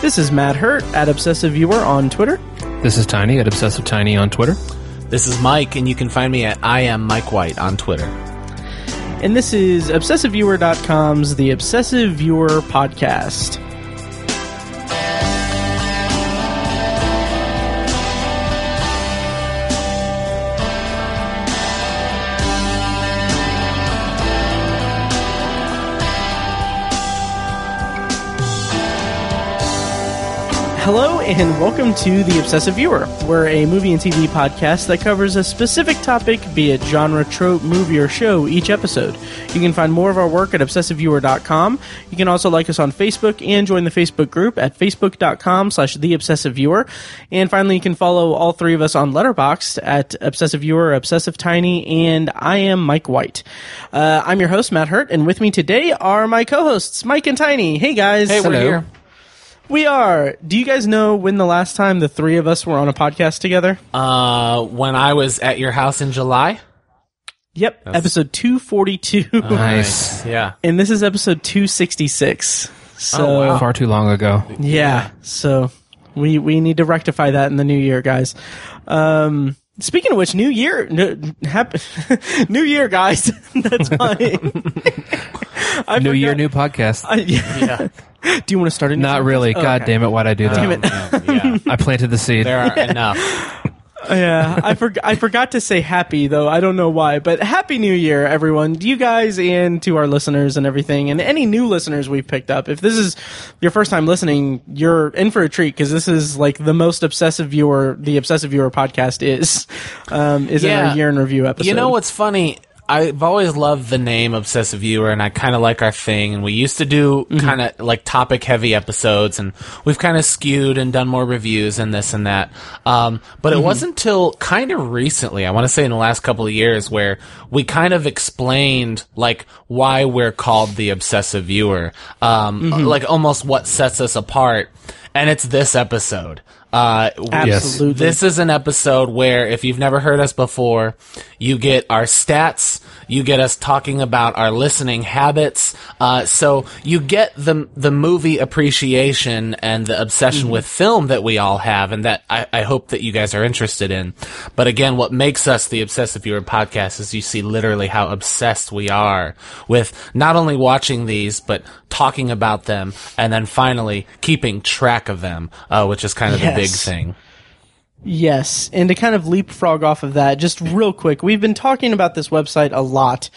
This is Matt Hurt at Obsessive Viewer on Twitter. This is Tiny at Obsessive Tiny on Twitter. This is Mike, and you can find me at I am Mike White on Twitter. And this is ObsessiveViewer.com's The Obsessive Viewer Podcast. Hello and welcome to The Obsessive Viewer. We're a movie and TV podcast that covers a specific topic, be it genre, trope, movie, or show, each episode. You can find more of our work at obsessiveviewer.com. You can also like us on Facebook and join the Facebook group at facebook.com slash The Obsessive Viewer. And finally, you can follow all three of us on Letterboxd at Obsessive Viewer, Obsessive Tiny, and I am Mike White. Uh, I'm your host, Matt Hurt, and with me today are my co-hosts, Mike and Tiny. Hey guys. Hey, we're here. We are. Do you guys know when the last time the three of us were on a podcast together? Uh, when I was at your house in July. Yep, episode 242. Nice. Yeah. and this is episode 266. So, Oh, wow. Far too long ago. yeah, so we we need to rectify that in the new year, guys. Um Speaking of which, New Year, n- happy, New Year, guys. That's fine. I New year, new podcast. I- yeah. Yeah. Do you want to start a new Not sentence? really. Oh, God okay. damn it! Why'd I do that? Damn it. Yeah. I planted the seed. There are enough. Yeah, I forgot. I forgot to say happy though. I don't know why, but happy New Year, everyone. To you guys and to our listeners and everything, and any new listeners we've picked up. If this is your first time listening, you're in for a treat because this is like the most obsessive viewer the obsessive viewer podcast is. Um, is in our year in review episode. You know what's funny? I've always loved the name Obsessive Viewer, and I kind of like our thing. And we used to do Mm-hmm. kind of like topic heavy episodes, and we've kind of skewed and done more reviews and this and that. Um, but Mm-hmm. it wasn't until kind of recently, I want to say in the last couple of years, where we kind of explained like why we're called the Obsessive Viewer, um, Mm-hmm. like almost what sets us apart. And it's this episode. Uh, Absolutely. this is an episode where, if you've never heard us before, you get our stats, you get us talking about our listening habits. Uh, so you get the the movie appreciation and the obsession with film that we all have, and that I, I hope that you guys are interested in. But again, what makes us the Obsessive Viewer podcast is you see literally how obsessed we are with not only watching these, but talking about them, and then finally keeping track of them, uh, which is kind of the big thing. Yes, and to kind of leapfrog off of that, just real quick, we've been talking about this website a lot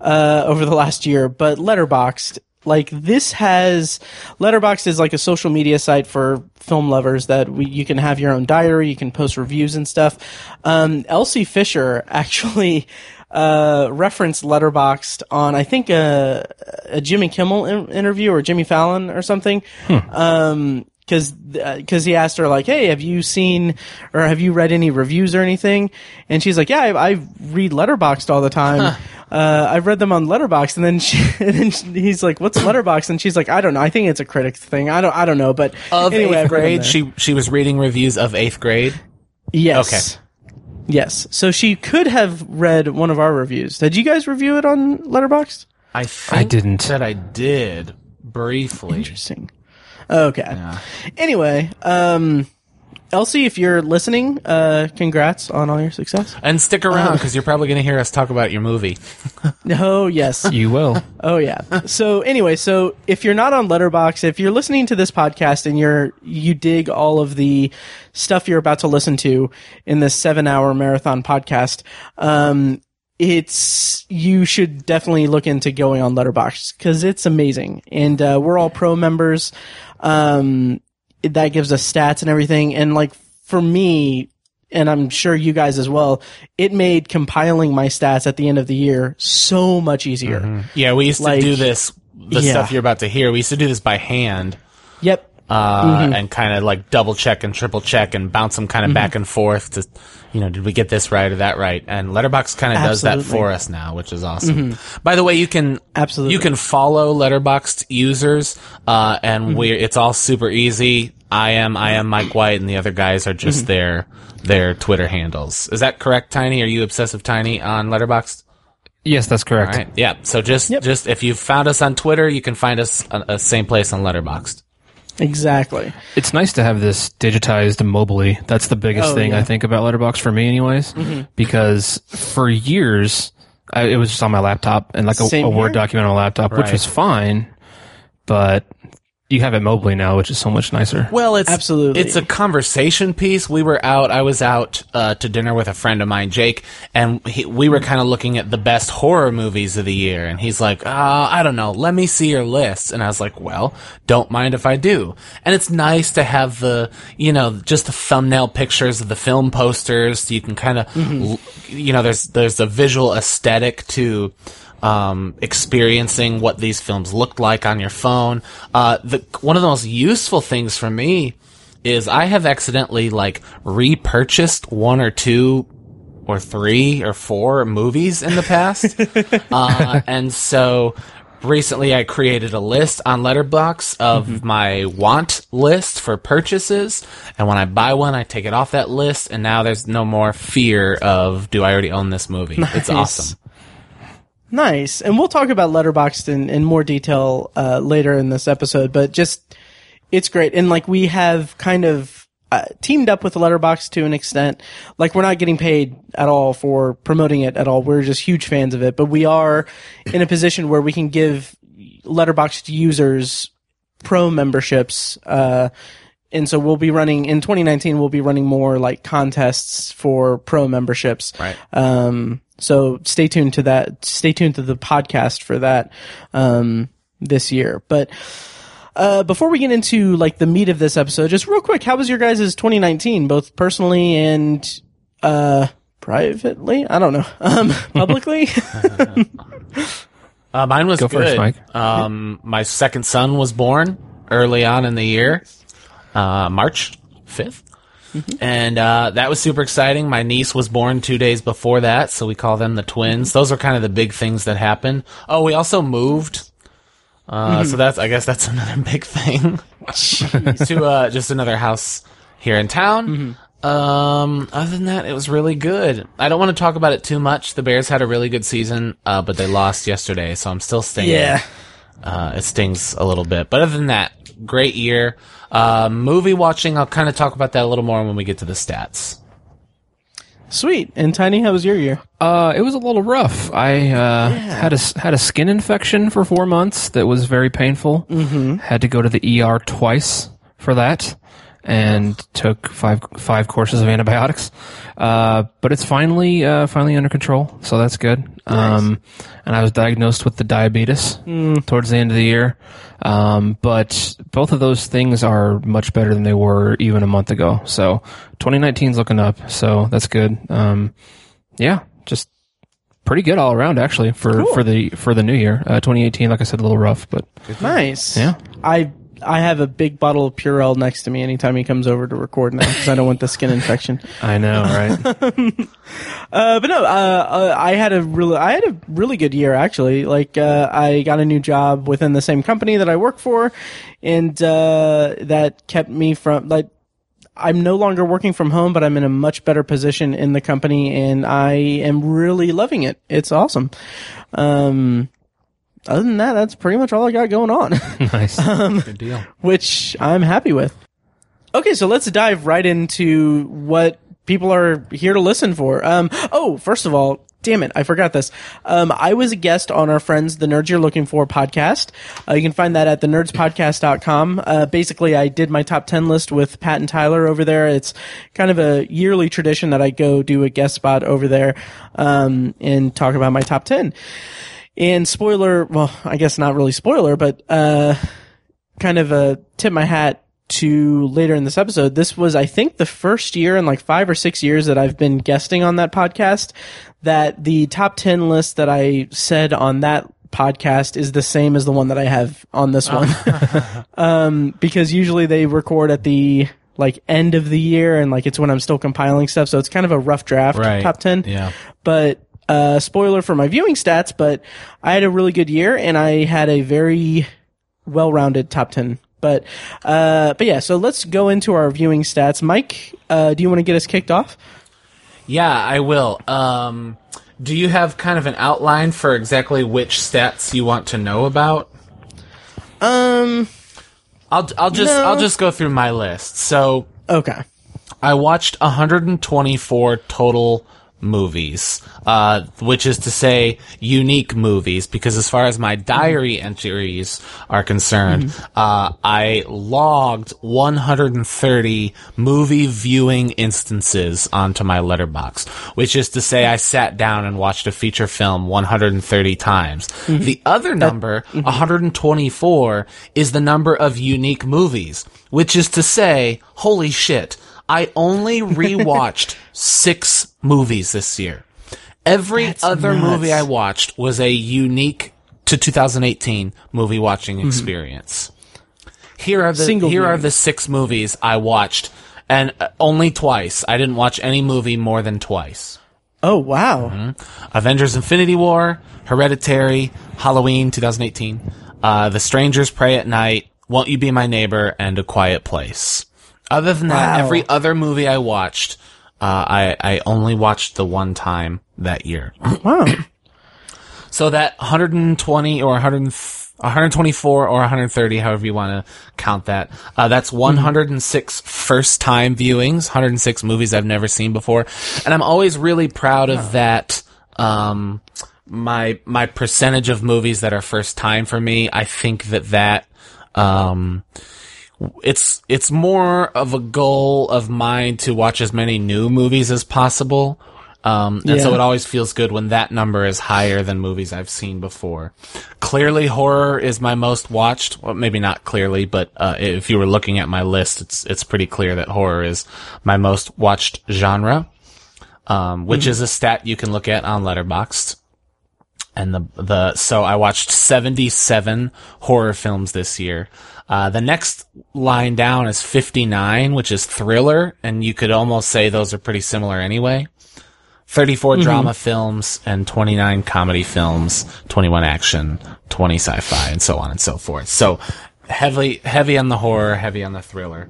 uh, over the last year, but Letterboxd, like this has Letterboxd is like a social media site for film lovers that we, you can have your own diary, you can post reviews and stuff. Um, Elsie Fisher actually. Uh, referenced Letterboxd on I think a, a Jimmy Kimmel in- interview or Jimmy Fallon or something. Um, because because he asked her like, "Hey, have you seen or have you read any reviews or anything?" And she's like, "Yeah, I, I read Letterboxd all the time. Uh, I've read them on Letterboxd." And then she, and then she- he's like, "What's Letterboxd?" And she's like, "I don't know. I think it's a critic thing. I don't I don't know." But Of anyway, eighth grade, she she was reading reviews of eighth grade. yes. Yes. So she could have read one of our reviews. Did you guys review it on Letterboxd? I think didn't. that I did briefly. Interesting. Okay. Anyway, um, Elsie, if you're listening, uh, congrats on all your success. And stick around because you're probably going to hear us talk about your movie. Oh yes. You will. Oh yeah. So anyway, so if you're not on Letterboxd, if you're listening to this podcast and you're you dig all of the stuff you're about to listen to in this seven hour marathon podcast, um, it's you should definitely look into going on Letterboxd because it's amazing, and uh, we're all pro members. Um, that gives us stats and everything, and like for me, and I'm sure you guys as well, it made compiling my stats at the end of the year so much easier. Yeah, we used to do this. The Yeah. stuff you're about to hear, we used to do this by hand. Yep. uh, Mm-hmm. and kind of like double check and triple check and bounce them kind of Mm-hmm. back and forth to, you know, did we get this right or that right? And Letterboxd kind of does that Mm-hmm. for us now, which is awesome. By the way, you can Absolutely. you can follow Letterboxd users, uh, and Mm-hmm. we it's all super easy. I am I am Mike White, and the other guys are Mm-hmm. just their their Twitter handles. Is that correct, Tiny? Are you obsessive Tiny on Letterboxd? Yes, that's correct. All right. Yeah. So just just if you found us on Twitter, you can find us uh, uh, same place on Letterboxd. Exactly. It's nice to have this digitized mobily. That's the biggest Oh, thing yeah. I think about Letterboxd for me, anyways. Mm-hmm. Because for years, I, it was just on my laptop and like a, Same a Word document on a laptop, which was fine. But you have it mobily now, which is so much nicer. Well, it's Absolutely. It's a conversation piece. We were out. I was out uh, to dinner with a friend of mine, Jake, and he, we were kind of looking at the best horror movies of the year. And he's like, uh, "I don't know. Let me see your list." And I was like, "Well, don't mind if I do." And it's nice to have the, you know, just the thumbnail pictures of the film posters. You can kind of, you know, there's there's a visual aesthetic to um, experiencing what these films looked like on your phone. Uh, the one of the most useful things for me is I have accidentally like repurchased one or two or three or four movies in the past, uh, and so recently I created a list on Letterboxd of my want list for purchases, and when I buy one, I take it off that list, and now there's no more fear of do I already own this movie? It's awesome. Nice. And we'll talk about Letterboxd in, in more detail uh, later in this episode, but just it's great. And like we have kind of uh, teamed up with Letterboxd to an extent. Like we're not getting paid at all for promoting it at all. We're just huge fans of it, but we are in a position where we can give Letterboxd users pro memberships. Uh, and so we'll be running in 2019. We'll be running more like contests for pro memberships. Right. Um, so stay tuned to that. Stay tuned to the podcast for that um, this year. But uh, before we get into like the meat of this episode, just real quick, how was your guys' 2019, both personally and uh, privately? I don't know. Um, publicly. Uh, mine was Go good. first, Mike. Um, my second son was born early on in the year, uh, March 5th. And uh, that was super exciting. My niece was born two days before that, so we call them the twins. Those are kind of the big things that happened. Oh, we also moved. Uh, So that's, I guess that's another big thing. to uh, just another house here in town. Um, other than that, it was really good. I don't want to talk about it too much. The Bears had a really good season, uh, but they lost yesterday, so I'm still staying. yeah. Uh, it stings a little bit. But other than that, great year. Uh, movie watching, I'll kind of talk about that a little more when we get to the stats. Sweet. And Tiny, how was your year? Uh, it was a little rough. I uh, had a s- had a skin infection for four months that was very painful. Mm-hmm. Had to go to the ER twice for that, and took five five courses of antibiotics. Uh, but it's finally uh, finally under control, so that's good. Um, and I was diagnosed with the diabetes towards the end of the year. Um, but both of those things are much better than they were even a month ago. So 2019 is looking up. So that's good. Um, yeah, just pretty good all around actually for, for the for the new year. Uh, 2018, like I said, a little rough, but Nice. Yeah. I I have a big bottle of Purell next to me anytime he comes over to record now because I don't want the skin infection. I know, right? Uh, but no, uh, uh, I had a really, I had a really good year actually. Like, uh, I got a new job within the same company that I work for, and uh, that kept me from like. I'm no longer working from home, but I'm in a much better position in the company, and I am really loving it. It's awesome. Um, other than that, that's pretty much all I got going on. nice. Good deal. which I'm happy with. Okay, so let's dive right into what people are here to listen for. Um, oh, first of all, damn it, I forgot this. Um, I was a guest on our friends, the Nerds You're Looking For podcast. Uh, you can find that at thenerdspodcast.com. Uh, basically, I did my top 10 list with Pat and Tyler over there. It's kind of a yearly tradition that I go do a guest spot over there, um, and talk about my top 10. And spoiler, well, I guess not really spoiler, but, uh, kind of a tip my hat to later in this episode. This was, I think, the first year in like five or six years that I've been guesting on that podcast that the top 10 list that I said on that podcast is the same as the one that I have on this one. um, because usually they record at the like end of the year and like it's when I'm still compiling stuff. So it's kind of a rough draft Right. top 10 Yeah. but uh, spoiler for my viewing stats, but I had a really good year and I had a very well-rounded top 10. But, uh, but yeah, so let's go into our viewing stats. Mike, uh, do you want to get us kicked off? Yeah, I will. Um, do you have kind of an outline for exactly which stats you want to know about? Um, I'll I'll just No. I'll just go through my list. So Okay. I watched 124 total movies, uh, which is to say unique movies, because as far as my diary entries are concerned, uh, I logged 130 movie viewing instances onto my Letterboxd, which is to say I sat down and watched a feature film 130 times. The other number, 124, is the number of unique movies, which is to say, holy shit, I only rewatched six movies this year. Every That's other nuts. movie I watched was a unique to 2018 movie watching Mm-hmm. experience. Here are the Single here are the six movies I watched, and uh, only twice. I didn't watch any movie more than twice. Oh wow. Mm-hmm. Avengers: Infinity War, Hereditary, Halloween 2018, uh, The Strangers Prey at Night, Won't You Be My Neighbor, and A Quiet Place. Other than that, Wow. every other movie I watched, uh, I I only watched the one time that year. Wow. So that 120 or 100, 124 or 130, however you want to count that, uh, that's 106 first time viewings, 106 movies I've never seen before. And I'm always really proud of that. Um, my, my percentage of movies that are first time for me, I think that that, um, it's it's more of a goal of mine to watch as many new movies as possible. Um, and so it always feels good when that number is higher than movies I've seen before. Clearly, horror is my most watched. Well, maybe not clearly, but uh, if you were looking at my list, it's it's pretty clear that horror is my most watched genre, um, which is a stat you can look at on Letterboxd and the the so I watched 77 horror films this year. Uh, the next line down is 59, which is thriller, and you could almost say those are pretty similar anyway. 34 drama films and 29 comedy films, 21 action, 20 sci-fi, and so on and so forth. So heavily heavy on the horror, heavy on the thriller.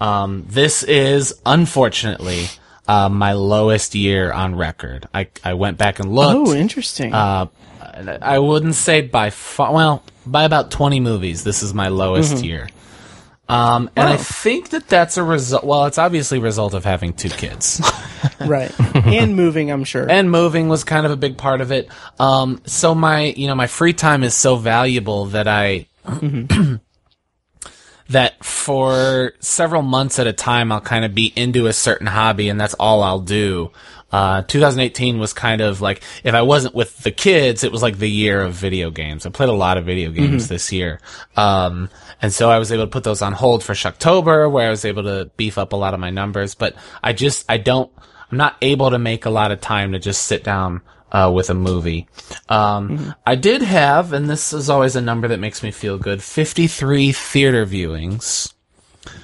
Um, this is unfortunately uh, my lowest year on record. I I went back and looked. Oh, interesting. Uh, I wouldn't say by far, well, by about 20 movies, this is my lowest year. Um, and I think that that's a result, well, it's obviously a result of having two kids. right. and moving, I'm sure. and moving was kind of a big part of it. Um, so my, you know, my free time is so valuable that I, that for several months at a time, I'll kind of be into a certain hobby and that's all I'll do. Uh, 2018 was kind of like, if I wasn't with the kids, it was like the year of video games. I played a lot of video games this year. Um, and so I was able to put those on hold for Shocktober, where I was able to beef up a lot of my numbers, but I just, I don't, I'm not able to make a lot of time to just sit down uh, with a movie. Um, I did have, and this is always a number that makes me feel good, 53 theater viewings.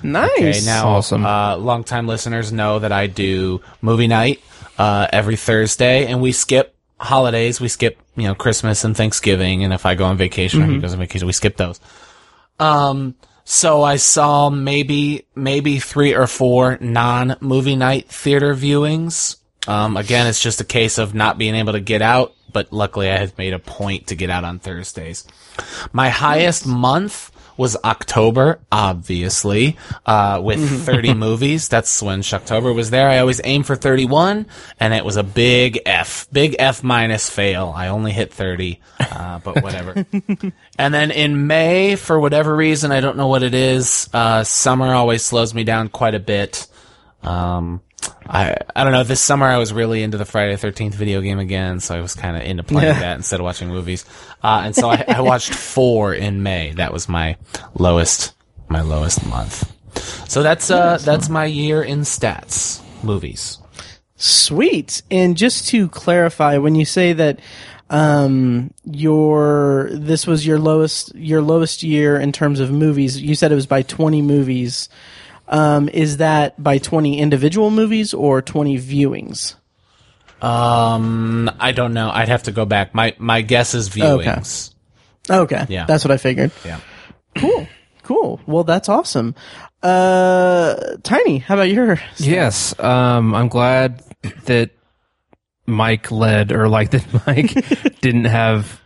Nice. Okay, now, Awesome. uh, longtime listeners know that I do movie night uh, every Thursday, and we skip holidays. We skip, you know, Christmas and Thanksgiving, and if I go on vacation or he goes on vacation, we skip those. Um, so I saw maybe maybe three or four non movie night theater viewings. Um, again, it's just a case of not being able to get out, but luckily I had made a point to get out on Thursdays. My highest month was October, obviously, uh, with 30 movies. That's when Shocktober was there. I always aim for 31, and it was a big F. Big F minus fail. I only hit 30, uh, but whatever. and then in May, for whatever reason, I don't know what it is, uh, summer always slows me down quite a bit. Um, I I don't know. This summer I was really into the Friday Thirteenth video game again, so I was kind of into playing Yeah. that instead of watching movies. Uh, and so I, I watched four in May. That was my lowest my lowest month. So that's uh that's my year in stats movies. Sweet. And just to clarify, when you say that um your this was your lowest your lowest year in terms of movies, you said it was by 20 movies. Um is that by 20 individual movies or 20 viewings? Um, I don't know. I'd have to go back. My my guess is viewings. Okay. Yeah. That's what I figured. Yeah. Cool. Cool. Well, that's awesome. Uh Tiny, how about your Yes, um, I'm glad that Mike led, or like that Mike didn't have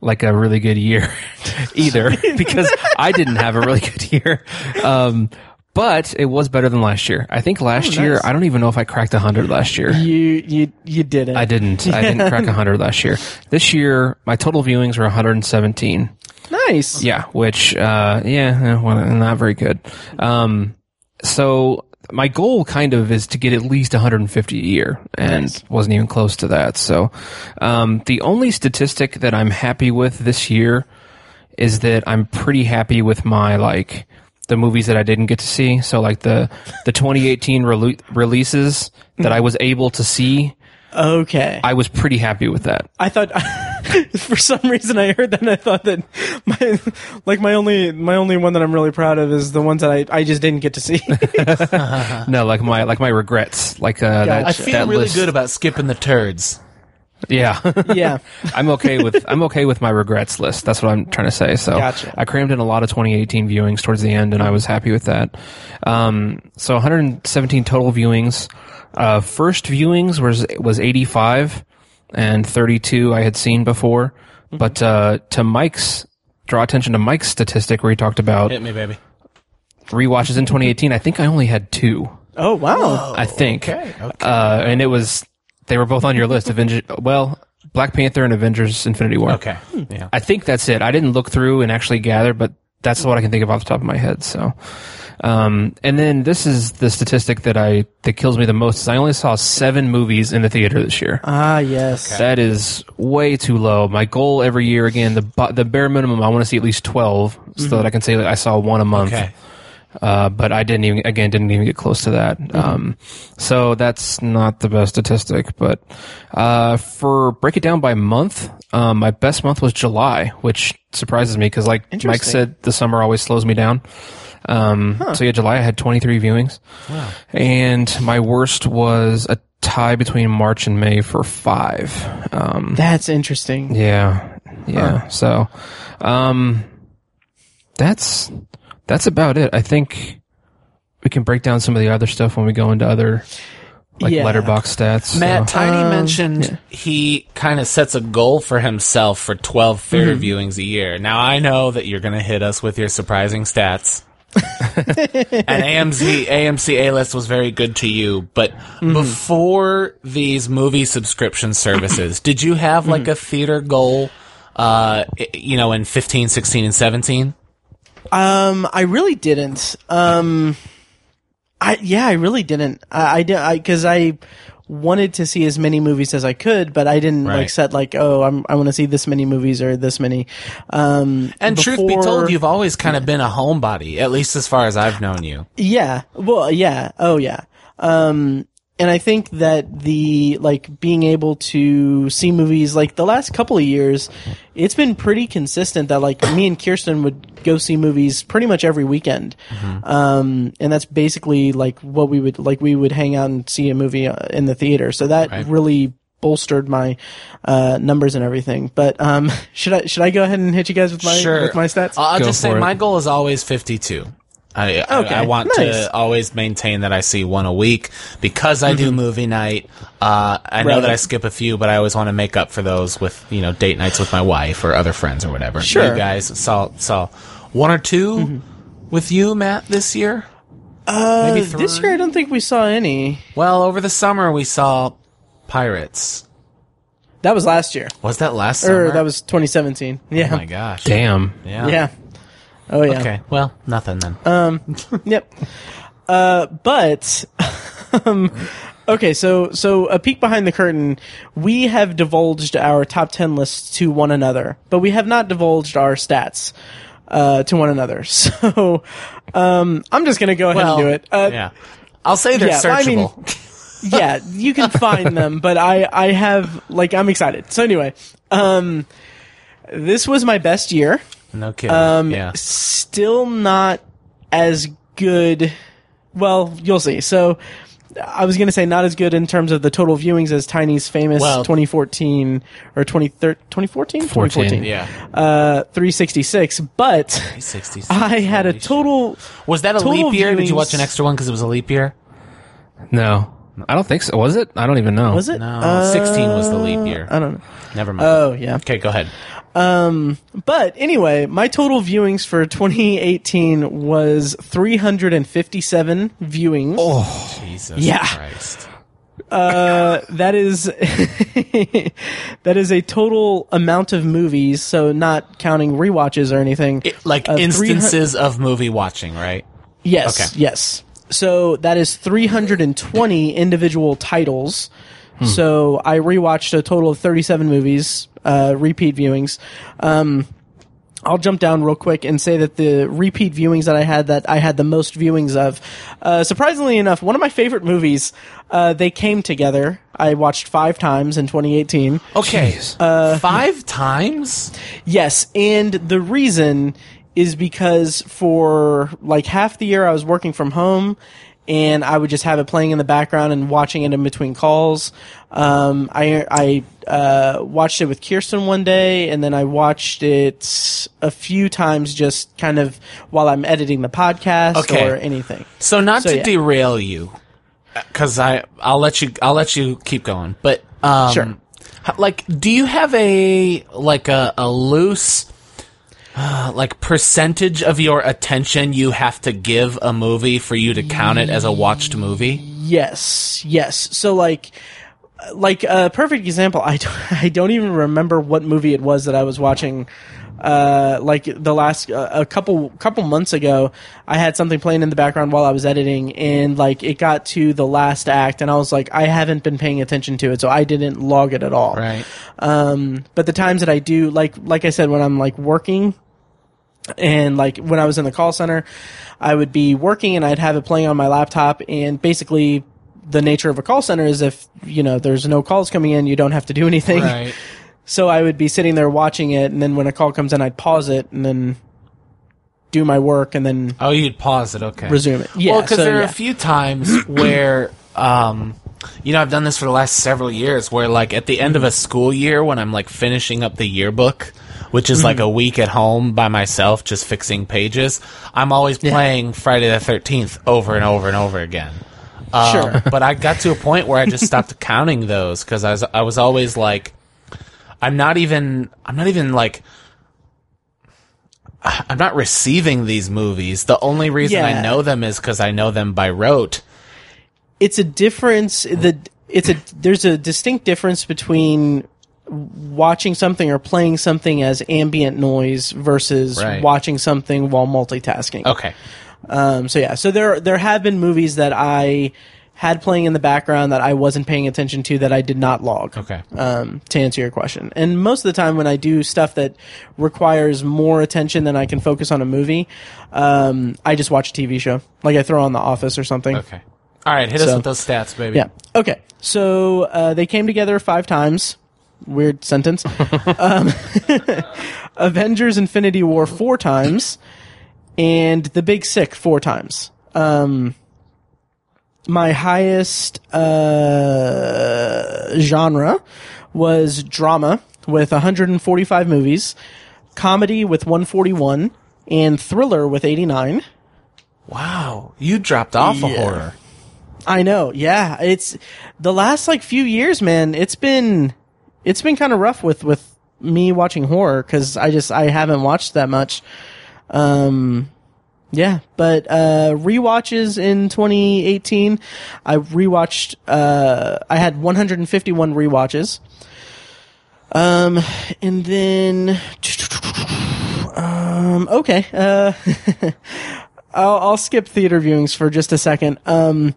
like a really good year either because I didn't have a really good year. Um, but it was better than last year. I think last year, nice. I don't even know if I cracked 100 last year. You you you did it. I didn't. I didn't crack 100 last year. This year, my total viewings were 117. Nice. Yeah, which, uh, yeah, eh, well, not very good. Um, so my goal kind of is to get at least 150 a year and wasn't even close to that. So, um, the only statistic that I'm happy with this year is that I'm pretty happy with my, like, the movies that I didn't get to see. So like the, the 2018 rele- releases that I was able to see, Okay. I was pretty happy with that. I thought for some reason I heard that and I thought that my like my only my only one that I'm really proud of is the ones that I, I just didn't get to see. No, like my, like my regrets, like, uh, that, I feel that really list. good about skipping the turds. Yeah. yeah. I'm okay with I'm okay with my regrets list. That's what I'm trying to say. So Gotcha. I crammed in a lot of 2018 viewings towards the end, and I was happy with that. Um, so 117 total viewings. Uh, first viewings was was 85, and 32 I had seen before. Mm-hmm. But uh, to Mike's draw attention to Mike's statistic where he talked about Hit me, baby. rewatches in 2018. I think I only had two. Oh wow. I think. Okay, okay. Uh, and it was they were both on your list. Avengers. Well, Black Panther and Avengers: Infinity War. Okay. Yeah. I think that's it. I didn't look through and actually gather, but that's what I can think of off the top of my head. So, um, and then this is the statistic that I that kills me the most. Is I only saw seven movies in the theater this year. Ah yes. That is way too low. My goal every year, again, the bu- the bare minimum, I want to see at least twelve, so that I can say that I saw one a month. Okay. Uh, but I didn't even, again, didn't even get close to that. Um, so that's not the best statistic, but, uh, for break it down by month, um, my best month was July, which surprises me because like Mike said, the summer always slows me down. Um, so yeah, July I had 23 viewings. And my worst was a tie between March and May for five. Um, That's interesting. yeah, yeah. So, um, that's that's about it. I think we can break down some of the other stuff when we go into other like Yeah. Letterboxd stats. Matt, so. Tiny um, mentioned he kind of sets a goal for himself for 12 mm-hmm. theater viewings a year. Now, I know that you're going to hit us with your surprising stats. and AMC AMC A list was very good to you, but mm-hmm. before these movie subscription services, did you have like mm-hmm. a theater goal uh you know in 15, 16 and 17? Um, I really didn't. Um, I yeah, I really didn't. I, I did I because I wanted to see as many movies as I could, but I didn't like set like oh I'm I want to see this many movies or this many. Um, And truth be before- told, you've always kind of been a homebody, at least as far as I've known you. Yeah. Well, yeah. Oh, yeah. Um, and I think that the, like, being able to see movies, like, the last couple of years, it's been pretty consistent that, like, me and Kyrsten would go see movies pretty much every weekend. Um, and that's basically, like, what we would, like, we would hang out and see a movie uh, in the theater. So that Right. really bolstered my, uh, numbers and everything. But, um, should I, should I go ahead and hit you guys with my, sure. with my stats? I'll Go just say it. my goal is always 52. I, I, Okay, I want nice. to always maintain that I see one a week because I do movie night. Uh, I know Mm-hmm. That I skip a few, but I always want to make up for those with you know date nights with my wife or other friends or whatever. Sure. Mm-hmm. You guys saw saw one or 2 with you, Matt, this year. Uh, maybe this year I don't think we saw any. Well, over the summer we saw Pirates. That was last year. Was that last summer? Or that was 2017. Yeah. Oh my gosh. Damn. Yeah. Yeah. Oh yeah. Okay. Well, nothing then. Um. yep. Uh, but um, okay, so so a peek behind the curtain, we have divulged our top ten lists to one another, but we have not divulged our stats uh, to one another. So um, I'm just gonna go ahead well, and do it. Uh, yeah. I'll say they're yeah, I mean- searchable. yeah, you can find them, but I I have like I'm excited. So anyway, um, this was my best year. No kidding. Um, yeah. still not as good. Well, you'll see. So, I was going to say not as good in terms of the total viewings as Tiny's famous Well- 2014 or 2014, 14, Yeah. uh, 366. But 66. I had a Holy shit. total. Was that a total leap year? Did you watch an extra one because it was a leap year? No, I don't think so. Was it? I don't even know. Was it? No, Uh, 16 was the leap year. I don't know. Never mind. Oh yeah. okay, go ahead. Um, but anyway, my total viewings for 2018 was 357 viewings. Oh. Jesus Yeah. Christ. Uh, that is that is a total amount of movies, so not counting rewatches or anything. It- like Uh, 300 instances of movie watching, right? Yes, Okay. yes. So that is 320 individual titles. So I rewatched a total of 37 movies, uh, repeat viewings. Um, I'll jump down real quick and say that the repeat viewings that I had that I had the most viewings of, uh, surprisingly enough, one of my favorite movies, uh, they came together. I watched five times in 2018. Okay. Jeez. Uh, Five times? Yes, and the reason is because for like half the year I was working from home and I would just have it playing in the background and watching it in between calls. Um, I I uh, watched it with Kyrsten one day, and then I watched it a few times just kind of while I'm editing the podcast Okay. or anything. So not So, to yeah. derail you, because I I'll let you I'll let you keep going. But um, Sure. Like, do you have a like a a loose uh, like percentage of your attention you have to give a movie for you to count it as a watched movie? Yes, yes. So like, like a perfect example. I don't, I don't even remember what movie it was that I was watching. Uh, like the last uh, a couple couple months ago, I had something playing in the background while I was editing, and like it got to the last act, and I was like, I haven't been paying attention to it, so I didn't log it at all. Right. Um, but the times that I do, like like I said, when I'm like working, and like when I was in the call center, I would be working and I'd have it playing on my laptop. And basically, the nature of a call center is if you know there's no calls coming in, you don't have to do anything. Right. So I would be sitting there watching it, and then when a call comes in, I'd pause it and then do my work and then Oh, you'd pause it. Okay. resume it. Yeah, well, because so, there are yeah. a few times where, um, you know, I've done this for the last several years where, like, at the end of a school year when I'm, like, finishing up the yearbook, which is like Mm-hmm. a week at home by myself just fixing pages, I'm always playing Friday the 13th over and over and over again. Um, Sure. but I got to a point where I just stopped counting those because I was, I was always like, I'm not even, I'm not even like, I'm not receiving these movies. The only reason I know them is because I know them by rote. it's a difference the it's a there's a distinct difference between watching something or playing something as ambient noise versus Right. watching something while multitasking. Okay. Um, so yeah, so there there have been movies that I had playing in the background that I wasn't paying attention to that I did not log. Okay. Um, to answer your question, and most of the time when I do stuff that requires more attention than I can focus on a movie, um, I just watch a TV show, like I throw on The Office or something. Okay. All right. Hit us with those stats, baby. Yeah. Okay. So uh, they came together five times. Weird sentence. um, Avengers: Infinity War four times, and The Big Sick four times. Um, my highest uh, genre was drama with 145 movies, comedy with 141, and thriller with 89. Wow. You dropped off a horror. I know. Yeah, it's the last like few years, man. It's been it's been kind of rough with with me watching horror because I just I haven't watched that much. Um, yeah, but uh, rewatches in 2018, I rewatched. Uh, I had 151 rewatches. Um, and then, um, okay. Uh, I'll, I'll skip theater viewings for just a second. Um,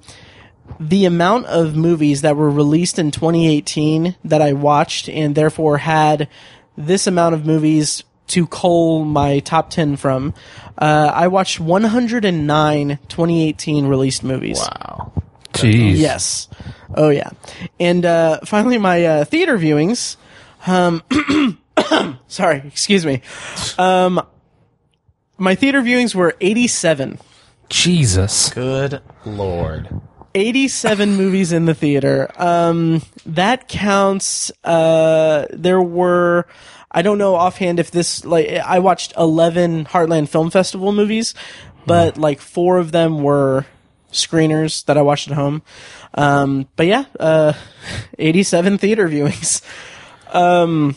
the amount of movies that were released in 2018 that I watched and therefore had this amount of movies to cull my top 10 from, uh, I watched 109 2018 released movies. Wow. Jeez. Yes. Oh yeah. And uh, finally, my uh, theater viewings. Um, sorry, excuse me. Um, my theater viewings were 87. Jesus. Good lord. 87 movies in the theater. Um, that counts. Uh, there were, I don't know offhand if this, like, I watched 11 Heartland Film Festival movies, but like four of them were screeners that I watched at home. Um, but yeah, uh, 87 theater viewings. Um,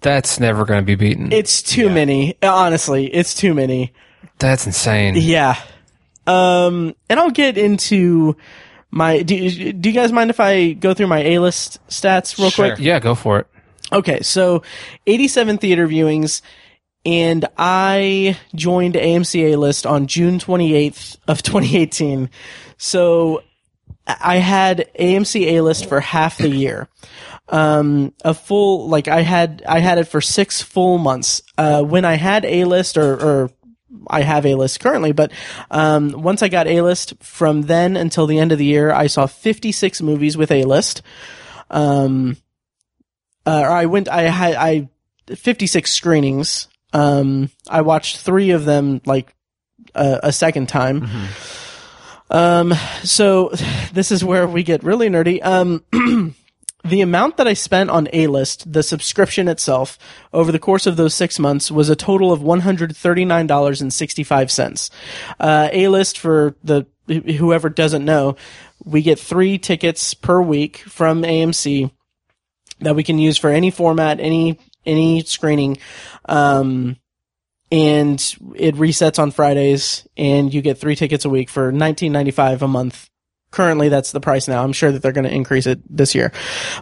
That's never going to be beaten. It's too many. Honestly, it's too many. That's insane. Yeah. Um, and I'll get into my. Do, do you guys mind if I go through my A list stats real Sure. quick? Yeah, go for it. Okay, so 87 theater viewings, and I joined AMC A list on June 28th of 2018. So I had AMC A list for half the year. Um, a full, like I had, I had it for six full months. Uh, when I had A list or, or I have A list currently, but um, once I got A list, from then until the end of the year, I saw 56 movies with A list. Um, uh, or I went, I had, I, 56 screenings. Um, I watched three of them like a, a second time. Um, so this is where we get really nerdy. Um, the amount that I spent on A list, the subscription itself, over the course of those six months was a total of one hundred thirty nine dollars and sixty five cents. Uh, A list for the whoever doesn't know, we get three tickets per week from AMC that we can use for any format, any any screening. Um, and it resets on Fridays, and you get three tickets a week for nineteen ninety five a month. Currently, that's the price now. I'm sure that they're going to increase it this year,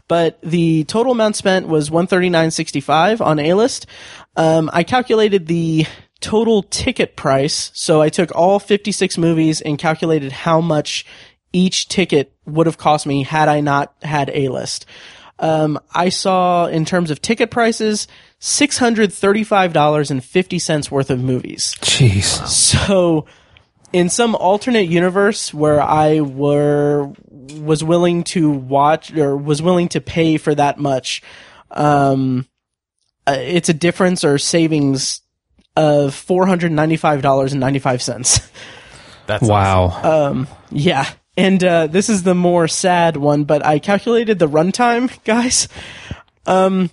but the total amount spent was one thirty nine sixty five on A list. Um, I calculated the total ticket price, so I took all fifty six movies and calculated how much each ticket would have cost me had I not had A list. Um, I saw in terms of ticket prices, six hundred thirty-five dollars and fifty cents worth of movies. Jeez. So, in some alternate universe where I were was willing to watch or was willing to pay for that much, um, uh, it's a difference or savings of four hundred ninety-five dollars and ninety-five cents. That's awesome. Wow. Yeah. And uh, this is the more sad one, but I calculated the runtime, guys. Um,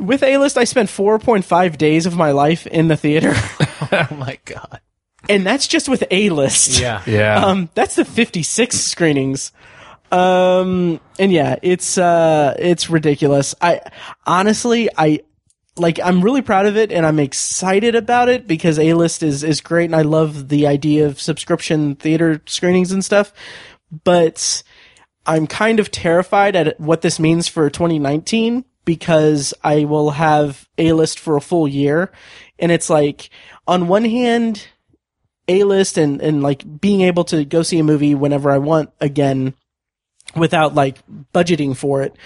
with A list, I spent 4.5 days of my life in the theater, oh my god. and that's just with A list. Yeah. yeah. Um, that's the 56 screenings. Um, and yeah, it's, uh, it's ridiculous. I, honestly, I, like, I'm really proud of it and I'm excited about it because A-list is, is great and I love the idea of subscription theater screenings and stuff. But I'm kind of terrified at what this means for 2019 because I will have A-list for a full year. And it's like, on one hand, a-list and, and like being able to go see a movie whenever I want again without like budgeting for it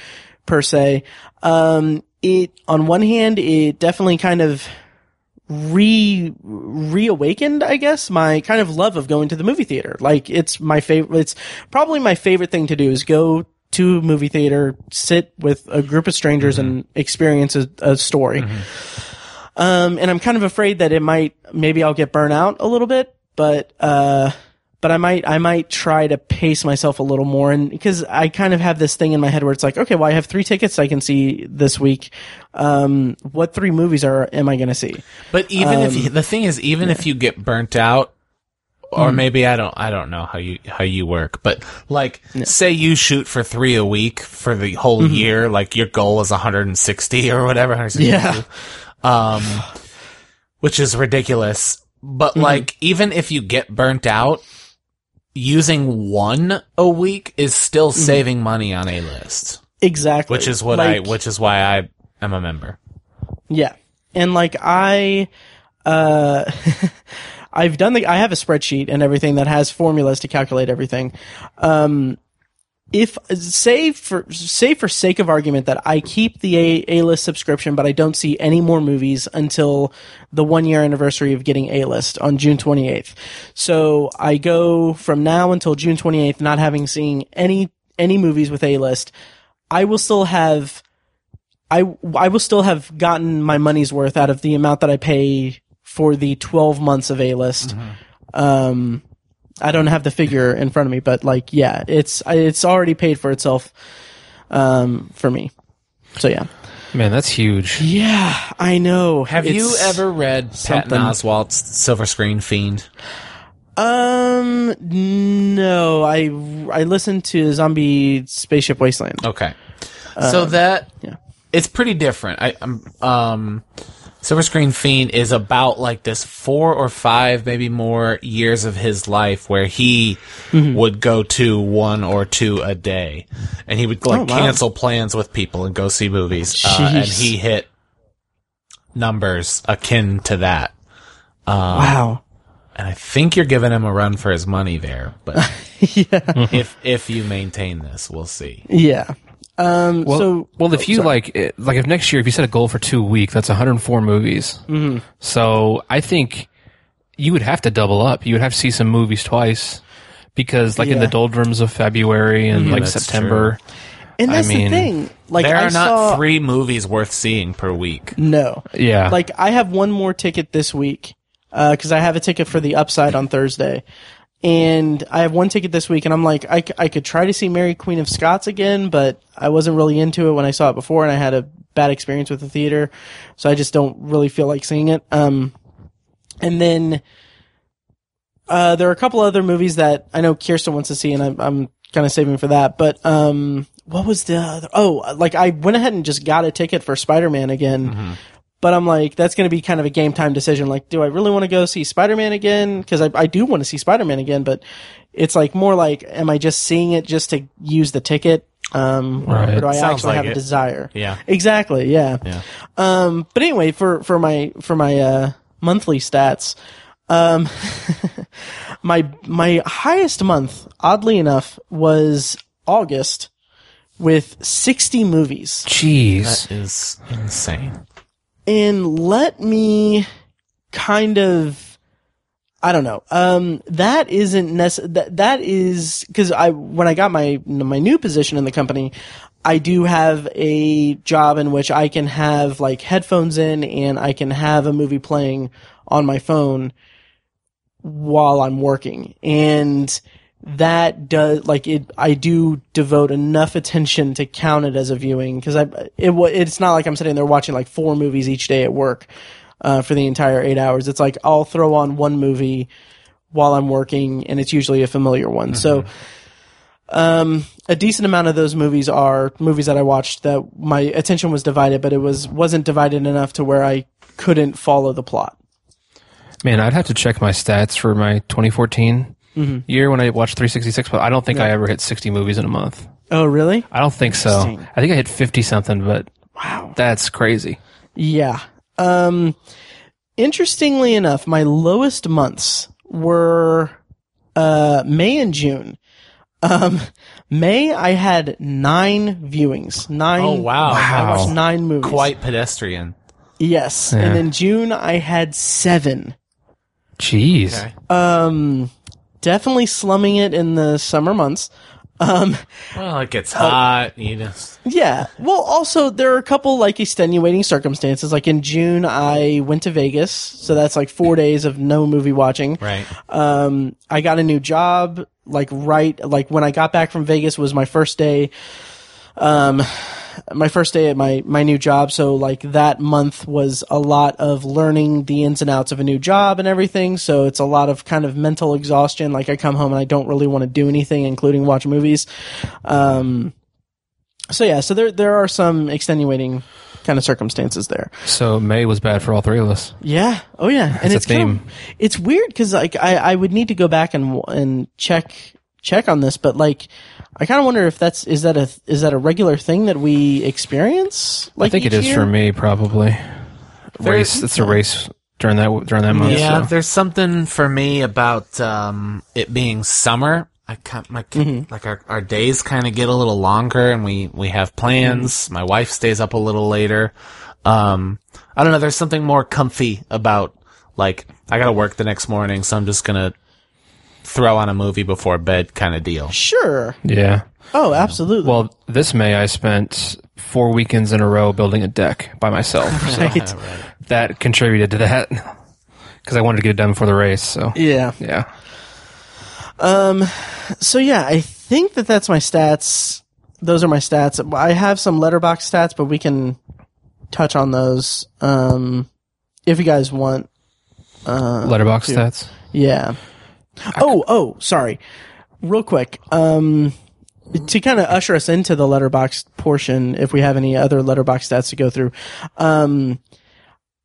per se. Um, it, on one hand, it definitely kind of re, reawakened, I guess, my kind of love of going to the movie theater. Like it's my favorite, it's probably my favorite thing to do is go to a movie theater, sit with a group of strangers and experience a, a story. Um, and I'm kind of afraid that it might, maybe I'll get burnt out a little bit, but, uh, but I might, I might try to pace myself a little more. And because I kind of have this thing in my head where it's like, okay, well, I have three tickets I can see this week. Um, what three movies are, am I going to see? But even if Um, you, the thing is, even if you get burnt out, or maybe I don't, I don't know how you how you work, but like, say you shoot for three a week for the whole Mm-hmm. year, like your goal is 160 or whatever, 162, Yeah. um, which is ridiculous. But Mm-hmm. like, even if you get burnt out, using one a week is still Mm-hmm. saving money on a list, Exactly. which is what I, which is why I am a member. Yeah. And like I uh I've done the I have a spreadsheet and everything that has formulas to calculate everything. Um if say for say for sake of argument that I keep the A A list subscription but I don't see any more movies until the 1 year anniversary of getting A list on June 28th. So I go from now until June 28th not having seen any any movies with A list. I will still have I I will still have gotten my money's worth out of the amount that I pay for the 12 months of A list. Um, I don't have the figure in front of me, but like, yeah, it's it's already paid for itself. Um, for me. So yeah. Man, that's huge. Yeah, I know. Have you ever read something. Patton Oswalt's Silver Screen Fiend? Um, no. I I listened to Zombie Spaceship Wasteland. Okay. so that yeah. it's pretty different. I, um, um, Silver Screen Fiend is about like this four or five, maybe more years of his life where he would go to one or two a day, and he would like Oh, wow. cancel plans with people and go see movies, uh, and he hit numbers akin to that. wow. And I think you're giving him a run for his money there, but if if you maintain this, we'll see. Yeah. Um, Well, so well, if oh, you sorry. like, like if next year, if you set a goal for two weeks, that's 104 movies. Mm-hmm. So I think you would have to double up. You would have to see some movies twice because, like in the doldrums of February and like that's September. and that's mean, the thing. Like there I are not saw, three movies worth seeing per week. No. Yeah, Like I have one more ticket this week because I have a ticket for the Upside on Thursday, and I have one ticket this week, and I'm like, I, could try to see Mary Queen of Scots again, but I wasn't really into it when I saw it before, and I had a bad experience with the theater, so I just don't really feel like seeing it. Um, and then uh, there are a couple other movies that I know Kyrsten wants to see, and I'm, I'm kind of saving for that. But um, what was the other? Oh, like I went ahead and just got a ticket for Spider Man again. But I'm like, that's going to be kind of a game time decision. Like, do I really want to go see Spider Man again? Because I, I do want to see Spider Man again, but it's like more like, am I just seeing it just to use the ticket? Um, Right. or do I Sounds actually like have a it. desire? Yeah. Exactly. Yeah. Yeah. Um, but anyway, for, for my, for my, uh, monthly stats, um, my, my highest month, oddly enough, was August with 60 movies. jeez. That is insane. And let me kind of, I don't know. Um, that isn't necess- that, that is, cause I, when I got my, my new position in the company, I do have a job in which I can have like headphones in and I can have a movie playing on my phone while I'm working. And that does like it I do devote enough attention to count it as a viewing because I it it's not like I'm sitting there watching like four movies each day at work uh, for the entire eight hours. It's like I'll throw on one movie while I'm working, and it's usually a familiar one. So, um, a decent amount of those movies are movies that I watched that my attention was divided, but it was wasn't divided enough to where I couldn't follow the plot. Man, I'd have to check my stats for my 2014 Mm-hmm. year when I watched 366, but I don't think I ever hit 60 movies in a month. Oh, really? I don't think so. Interesting. I think I hit 50 something, but Wow. that's crazy. Yeah. Um, interestingly enough, my lowest months were uh, May and June. Um, May, I had nine viewings. Nine. Oh, wow. I watched nine movies. Quite pedestrian. Yes. Yeah. And in June, I had seven. Jeez. Okay. Um, definitely slumming it in the summer months. Um, Well, it gets hot. You just Yeah. Well, also there are a couple like extenuating circumstances. Like in June, I went to Vegas, so that's like four days of no movie watching. right. Um, I got a new job. Like right, like when I got back from Vegas was my first day. Um, my first day at my my new job. So like that month was a lot of learning the ins and outs of a new job and everything. So it's a lot of kind of mental exhaustion. Like I come home and I don't really want to do anything, including watch movies. Um, so yeah, so there there are some extenuating kind of circumstances there. So May was bad for all three of us. Yeah. Oh yeah. and it's kind of- it's weird because like I, I would need to go back and and check check on this, but like I kind of wonder if that's is that a is that a regular thing that we experience? Like I think it is year? for me probably. Race. It's a race during that during that month. Yeah, so. there's something for me about um, it being summer. I kind my like our, our days kind of get a little longer, and we we have plans. My wife stays up a little later. Um, I don't know. There's something more comfy about like I got to work the next morning, so I'm just gonna throw on a movie before bed, kind of deal. Sure. Yeah. Oh, absolutely. Well, this May I spent four weekends in a row building a deck by myself. So right. that contributed to that because I wanted to get it done before the race. So Yeah. yeah. Um, So yeah, I think that that's my stats. Those are my stats. I have some Letterboxd stats, but we can touch on those um, if you guys want. Letterboxd stats. Yeah. Oh, oh, sorry. Real quick. Um, to kind of usher us into the Letterboxd portion, if we have any other Letterboxd stats to go through, um,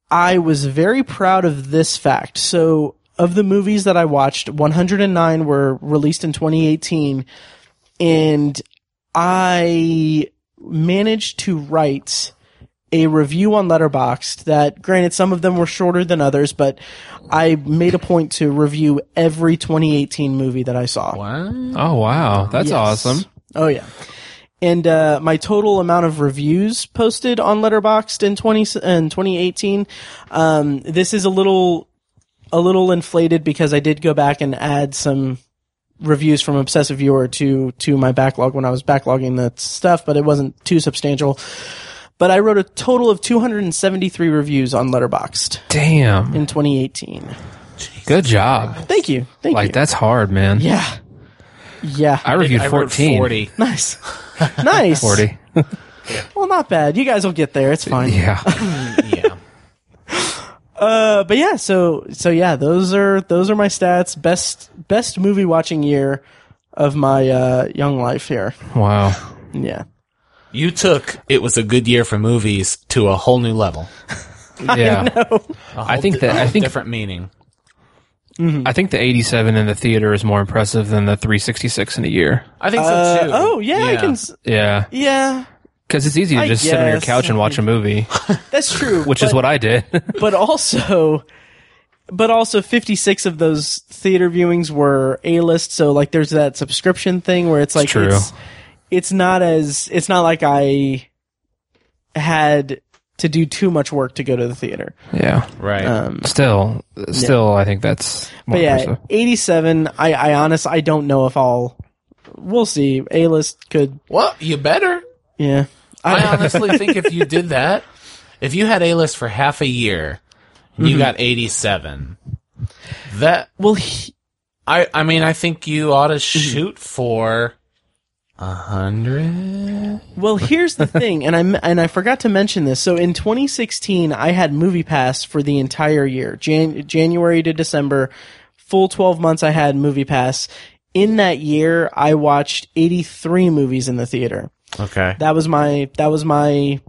I was very proud of this fact. So, of the movies that I watched, 109 were released in 2018, and I managed to write a review on Letterboxd that, granted, some of them were shorter than others, but I made a point to review every 2018 movie that I saw. What? Oh wow, that's Yes. awesome. Oh yeah. And uh, my total amount of reviews posted on Letterboxd in 20 in 2018, um, this is a little a little inflated because I did go back and add some reviews from Obsessive Viewer to to my backlog when I was backlogging the stuff, but it wasn't too substantial. But I wrote a total of 273 reviews on Letterboxd Damn, in 2018. good job. Thank you. Thank you. Like you. that's hard, man. Yeah. Yeah. I reviewed I wrote 14. 40. nice. nice. 40. Well, not bad. You guys will get there. It's fine. yeah. yeah. Uh, but yeah, so so yeah, those are those are my stats. Best best movie watching year of my uh, young life here. Wow. Yeah. You took it was a good year for movies to a whole new level. Yeah. A whole I think that- a I whole think- different meaning. I think the 87 in the theater is more impressive than the 366 in a year. I think Uh, so too. oh yeah, I can. s- Yeah. Yeah, Because it's easy to I just sit on your couch and watch a movie, that's true. which but, is what I did. But also, but also, fifty six of those theater viewings were A list. So like, there's that subscription thing where it's like true. it's it's not as it's not like I had to do too much work to go to the theater. yeah. Right. Um, Still, still, I think that's more But yeah, impressive. 87. I, I honest, I don't know if I'll. We'll see. A list could. well, you better. Yeah. I honestly think if you did that, if you had A list for half a year, Mm-hmm. you got eighty seven. That Well, he, I I mean I think you ought Mm-hmm. to shoot for a hundred. well, here's the thing, and I and I forgot to mention this. So in 2016, I had Movie Pass for the entire year, Jan- January to December, full 12 months. I had Movie Pass. In that year, I watched 83 movies in the theater. Okay. that was my that was my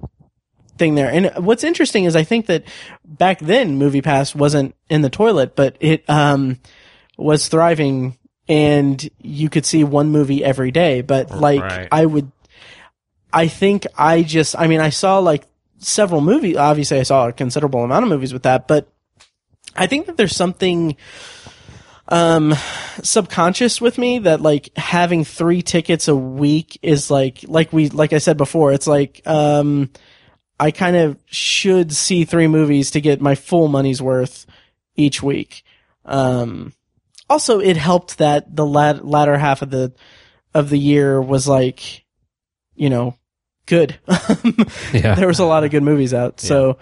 thing there. And what's interesting is I think that back then Movie Pass wasn't in the toilet, but it um was thriving and you could see one movie every day. But like Right. I would I think I just I mean I saw like several movies obviously I saw a considerable amount of movies with that, but I think that there's something um subconscious with me that like having three tickets a week is like like we like I said before it's like um I kind of should see three movies to get my full money's worth each week. Um also it helped that the lat- latter half of the of the year was like you know good. Yeah. there was a lot of good movies out. So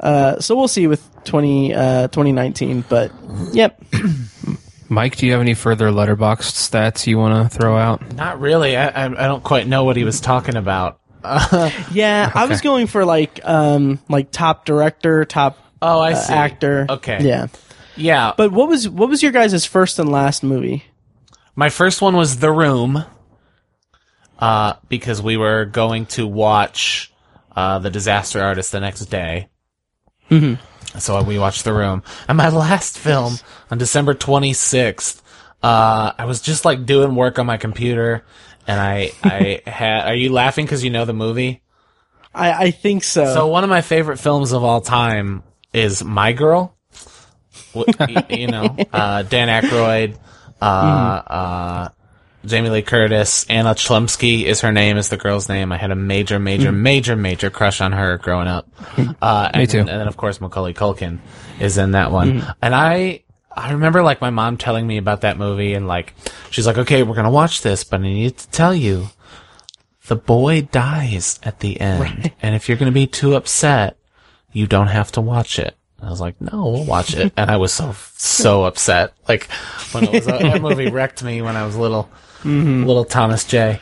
uh so we'll see with 20 uh 2019 but yep. Mike, do you have any further Letterboxd stats you want to throw out? Not really. I, I I don't quite know what he was talking about. Yeah, I was going for like um like top director, top Oh, I uh, see. actor. Okay. Yeah. Yeah. But what was what was your guys' first and last movie? My first one was The Room, uh, because we were going to watch uh, The Disaster Artist the next day. Mm-hmm. So we watched The Room. And my last film, on December 26th, uh, I was just like doing work on my computer, and I, I had. Are you laughing because you know the movie? I I think so. So one of my favorite films of all time is My Girl. You know, uh, Dan Aykroyd, uh, uh, Jamie Lee Curtis, Anna Chlumsky is her name, is the girl's name. I had a major, major, major, major crush on her growing up. Uh, Me and, too. And then of course Macaulay Culkin is in that one. And I, I remember like my mom telling me about that movie and like, she's like, okay, we're going to watch this, but I need to tell you, the boy dies at the end. And if you're going to be too upset, you don't have to watch it. I was like, no, we'll watch it. And I was so, so upset. Like, when it was, that movie wrecked me when I was little, little Thomas J.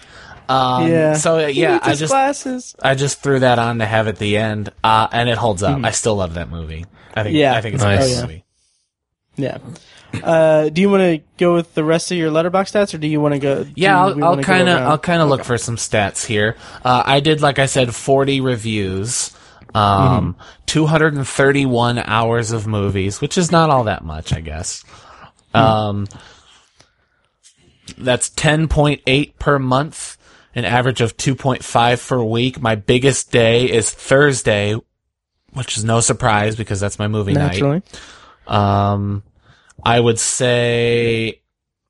Um, yeah. So uh, yeah, I just, glasses. I just threw that on to have at the end. Uh, and it holds up. I still love that movie. I think, Yeah. I think it's Nice. a Oh, great yeah. movie. Yeah. Uh, do you want to go with the rest of your Letterboxd stats, or do you want to go? Yeah, I'll, I'll wanna go kind of? I'll kind of look for some stats here. Uh, I did, like I said, 40 reviews, um, 231 hours of movies, which is not all that much, I guess. Um, that's 10.8 per month, an average of 2.5 per week. My biggest day is Thursday, which is no surprise because that's my movie night. Um, I would say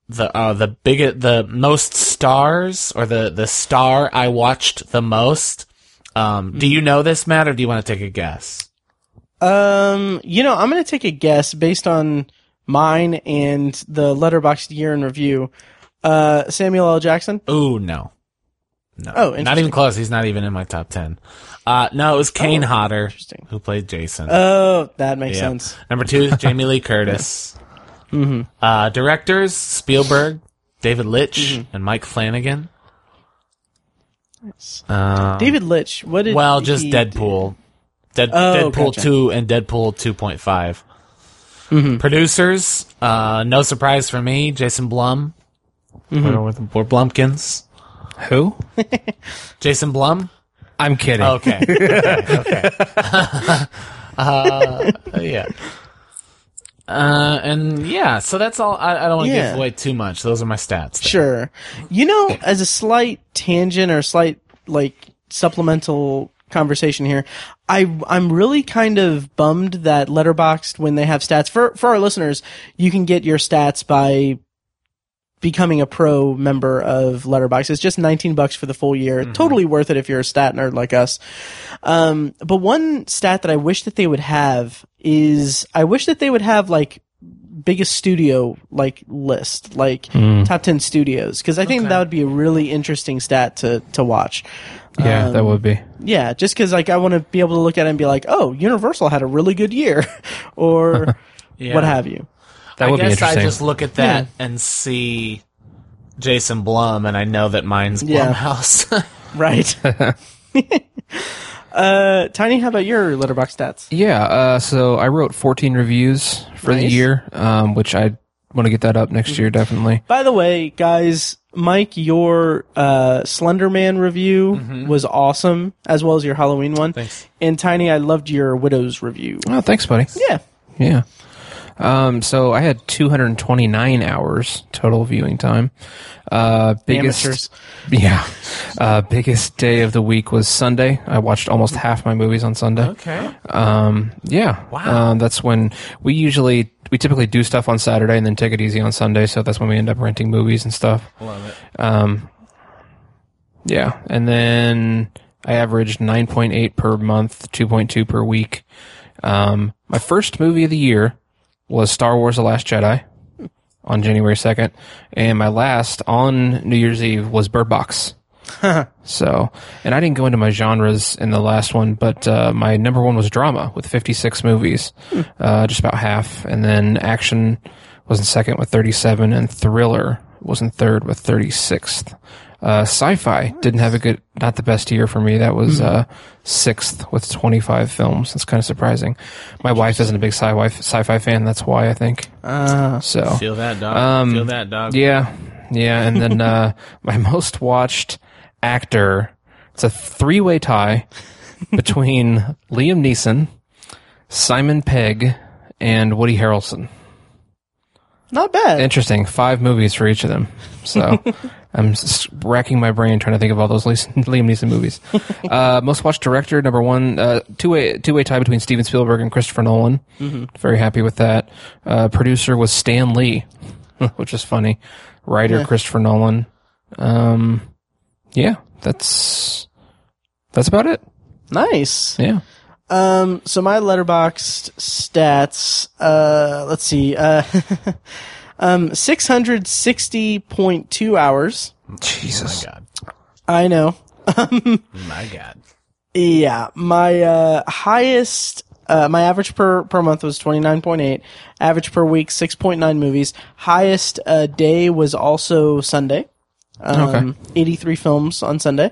the uh, the biggest, the most stars, or the the star I watched the most. Um, do you know this, Matt, or do you want to take a guess? Um, you know, I'm going to take a guess based on mine and the Letterboxd year in review. Uh, Samuel L. Jackson. Ooh, no, no, Oh, not even close. He's not even in my top ten. Uh, no, it was Kane Hodder who played Jason. Oh, that makes sense. Number two is Jamie Lee Curtis. uh, directors Spielberg, David Leitch, and Mike Flanagan. Um, David Leitch. What did? Well, just Deadpool. Dead, Oh, Deadpool gotcha. 2 and Deadpool 2.5. Producers, uh, no surprise for me, Jason Blum. Or, with- or Blumpkins. Who? Jason Blum? I'm kidding. Okay. okay. okay. uh, yeah. Uh, and yeah, so that's all. I, I don't want to Yeah. give away too much. Those are my stats. there. Sure. You know, as a slight tangent or slight like supplemental conversation here, I I'm really kind of bummed that Letterboxd when they have stats for for our listeners, you can get your stats by becoming a pro member of Letterboxd. It's just 19 bucks for the full year. Mm-hmm. Totally worth it if you're a stat nerd like us. Um, but one stat that I wish that they would have is I wish that they would have like biggest studio like list, like mm. top 10 studios. Cause I think that would be a really interesting stat to, to watch. yeah, that um, would be. Yeah. Just cause like I want to be able to look at it and be like, oh, Universal had a really good year or Yeah. what have you. That I would be guess I just look at that and see Jason Blum, and I know that mine's Yeah. Blumhouse. Right. uh, Tiny, how about your Letterboxd stats? Yeah, uh, so I wrote 14 reviews for the year, um, which I want to get that up next year, definitely. By the way, guys, Mike, your uh, Slender Man review was awesome, as well as your Halloween one. Thanks. And Tiny, I loved your Widow's review. Oh, thanks, buddy. Yeah. Yeah. Um, so I had 229 hours total viewing time. Uh, biggest, Amateurs. yeah, uh, biggest day of the week was Sunday. I watched almost half my movies on Sunday. okay. Um, yeah. Wow. Um, that's when we usually, we typically do stuff on Saturday and then take it easy on Sunday. So that's when we end up renting movies and stuff. Love it. Um, yeah, and then I averaged 9.8 per month, 2.2 per week. Um, my first movie of the year was Star Wars: The Last Jedi on January 2nd, and my last on New Year's Eve was Bird Box. so, and I didn't go into my genres in the last one, but uh, my number one was drama with 56 movies, uh, just about half, and then action was in second with 37, and thriller was in third with 36th. Uh, sci-fi didn't have a good, not the best year for me. That was uh, sixth with 25 films. That's kind of surprising. My wife isn't a big sci-fi sci-fi fan. That's why I think. Uh, So Feel that dog. Um, Feel that dog. yeah, yeah, and then uh, my most watched actor. It's a three-way tie between Liam Neeson, Simon Pegg, and Woody Harrelson. not bad. Interesting. Five movies for each of them. So I'm racking my brain trying to think of all those Liam Neeson movies. Uh, most watched director number one, uh, two way two way tie between Steven Spielberg and Christopher Nolan. Very happy with that. Uh, producer was Stan Lee, which is funny. Writer Christopher Nolan. Um, yeah, that's that's about it. nice. Yeah. Um, so my Letterboxd stats, uh, let's see, uh, um, 660.2 hours. Jesus. God. I know. My God. Yeah, my uh, highest, uh, my average per per month was twenty nine point eight. Average per week six point nine movies. Highest uh, day was also Sunday. Um, Okay. Eighty three films on Sunday.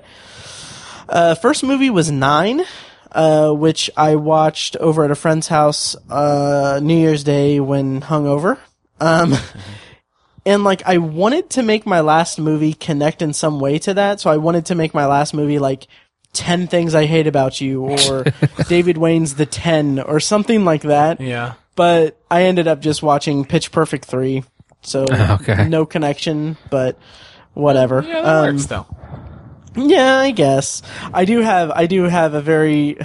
Uh, first movie was Nine, uh, which I watched over at a friend's house uh, New Year's Day when hungover. Um, and like I wanted to make my last movie connect in some way to that, so I wanted to make my last movie like 10 things I hate about you or David Wain's The 10 or something like that. Yeah. But I ended up just watching Pitch Perfect 3. So Okay. no connection, but whatever. Yeah, that Um, works though. yeah, I guess. I do have I do have a very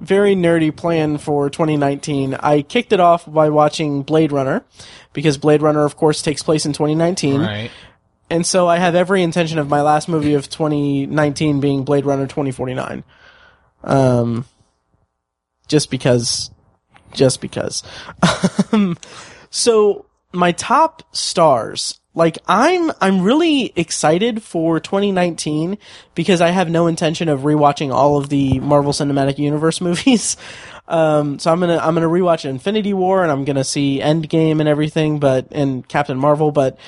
very nerdy plan for 2019. I kicked it off by watching Blade Runner because Blade Runner of course takes place in 2019. Right. And so I have every intention of my last movie of 2019 being Blade Runner 2049. Um just because just because. um, so my top stars like I'm I'm really excited for 2019 because I have no intention of rewatching all of the Marvel Cinematic Universe movies. Um, so I'm gonna I'm gonna rewatch Infinity War and I'm gonna see Endgame and everything, but and Captain Marvel. But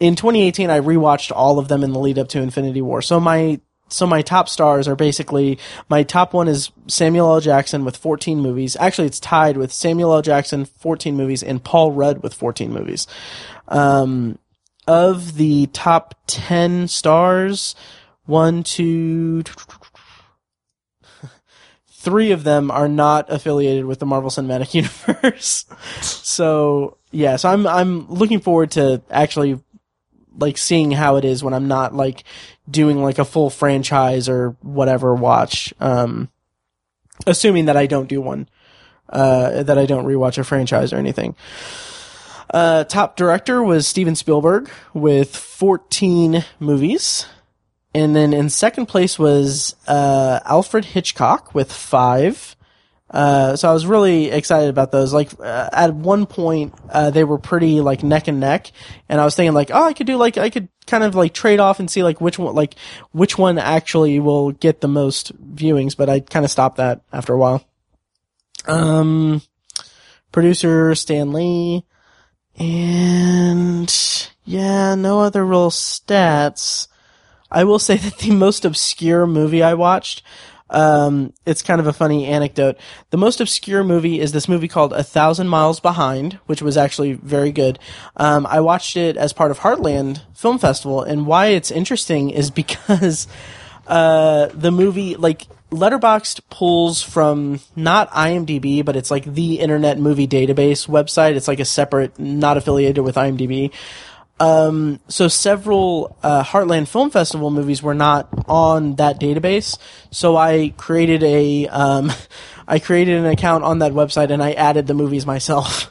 in 2018, I rewatched all of them in the lead up to Infinity War. So my so my top stars are basically my top one is Samuel L. Jackson with 14 movies. Actually, it's tied with Samuel L. Jackson 14 movies and Paul Rudd with 14 movies. Um, of the top 10 stars, one, two, three of them are not affiliated with the Marvel Cinematic Universe. so yeah, so I'm I'm looking forward to actually like seeing how it is when I'm not like doing like a full franchise or whatever watch. Um, assuming that I don't do one, uh, that I don't rewatch a franchise or anything. Uh, top director was Steven Spielberg with 14 movies. And then in second place was uh, Alfred Hitchcock with five. Uh, so I was really excited about those. Like uh, at one point, uh, they were pretty like neck and neck, and I was thinking like, oh, I could do like I could kind of like trade off and see like which one like which one actually will get the most viewings. But I kind of stopped that after a while. Um, producer Stan Lee, and yeah, no other real stats. I will say that the most obscure movie I watched, um, it's kind of a funny anecdote. The most obscure movie is this movie called A Thousand Miles Behind, which was actually very good. Um, I watched it as part of Heartland Film Festival, and why it's interesting is because uh, the movie, like, Letterboxd pulls from not IMDb, but it's like the Internet Movie Database website. It's like a separate, not affiliated with IMDb. Um, so several uh, Heartland Film Festival movies were not on that database. So I created a um, I created an account on that website and I added the movies myself.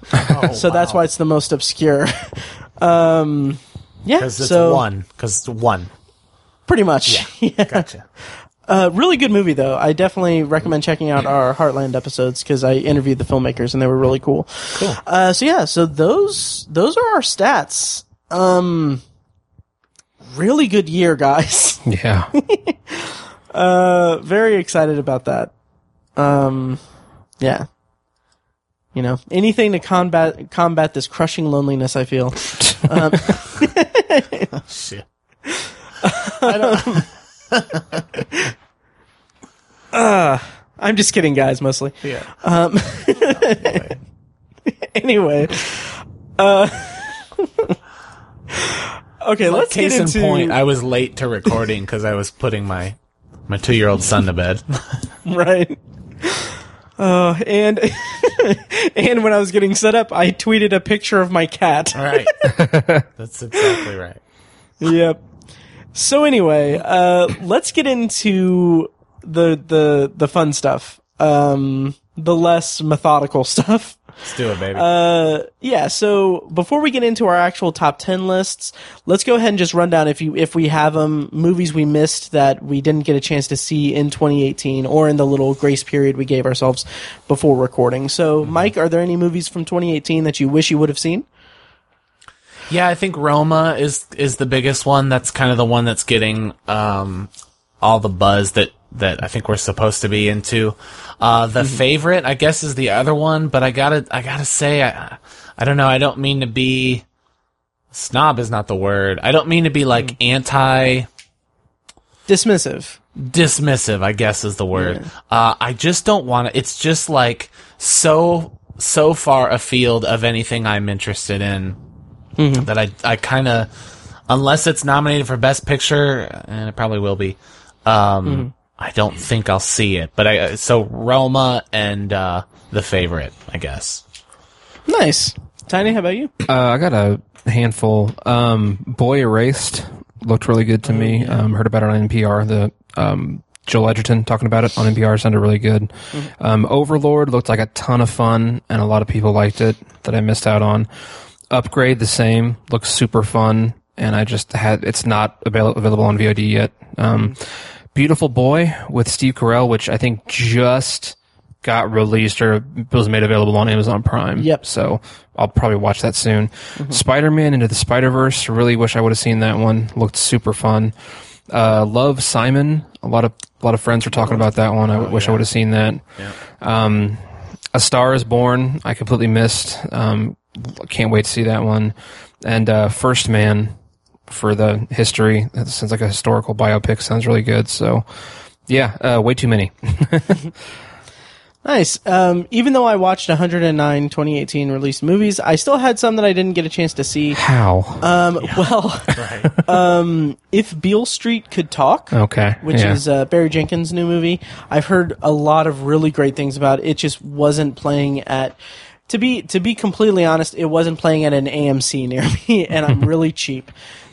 so that's why it's the most obscure. um, yeah, Because it's so one. Because it's one. pretty much. Yeah. Yeah. Gotcha. Uh, really good movie though. I definitely recommend checking out our Heartland episodes because I interviewed the filmmakers and they were really cool. Cool. Uh, so yeah, so those those are our stats. Um, really good year, guys. Yeah. Uh, very excited about that. Um, yeah. You know, anything to combat combat this crushing loneliness I feel. Shit. I'm just kidding, guys. Mostly. Yeah. Anyway. Uh. okay, let's Case get in into. point, I was late to recording because I was putting my my two year old son to bed. right. Uh, and and when I was getting set up, I tweeted a picture of my cat. right. That's exactly right. yep. So anyway, uh, let's get into the the the fun stuff. Um, the less methodical stuff. Let's do it, baby. Uh, yeah. So before we get into our actual top ten lists, let's go ahead and just run down if you if we have them movies we missed that we didn't get a chance to see in 2018 or in the little grace period we gave ourselves before recording. So, Mike, are there any movies from 2018 that you wish you would have seen? Yeah, I think Roma is is the biggest one. That's kind of the one that's getting um, all the buzz that that I think we're supposed to be into. Uh, the favorite, I guess, is the other one, but I gotta I gotta say, I I don't know. I don't mean to be snob is not the word. I don't mean to be like anti Dismissive. dismissive. I guess is the word. Uh, I just don't want to. It's just like so so far afield of anything I'm interested in that I I kind of unless it's nominated for best picture and it probably will be. Um, I don't think I'll see it. But I so Roma and uh, the favorite, I guess. Nice. Tiny, how about you? Uh, I got a handful. Um, Boy Erased looked really good to me. Um, heard about it on NPR. The um, Joel Edgerton talking about it on NPR sounded really good. Um, Overlord looked like a ton of fun, and a lot of people liked it that I missed out on. Upgrade the same looks super fun, and I just had it's not avail- available on VOD yet. Um, Beautiful Boy with Steve Carell, which I think just got released or was made available on Amazon Prime. Yep. So I'll probably watch that soon. Spider-Man Into the Spider-Verse. Really wish I would have seen that one. Looked super fun. Uh, Love Simon. A lot of a lot of friends were talking about that one. I wish I would have seen that. Um, A Star Is Born. I completely missed. Um, can't wait to see that one. And uh, First Man for the history. That sounds like a historical biopic. Sounds really good. So yeah, uh, way too many. Nice. Um, even though I watched 109 2018 released movies, I still had some that I didn't get a chance to see. How? Um, Well, um, if Beale Street could talk, okay. which yeah. is uh, Barry Jenkins' new movie, I've heard a lot of really great things about it. It just wasn't playing at. To be to be completely honest, it wasn't playing at an AMC near me, and I'm really cheap.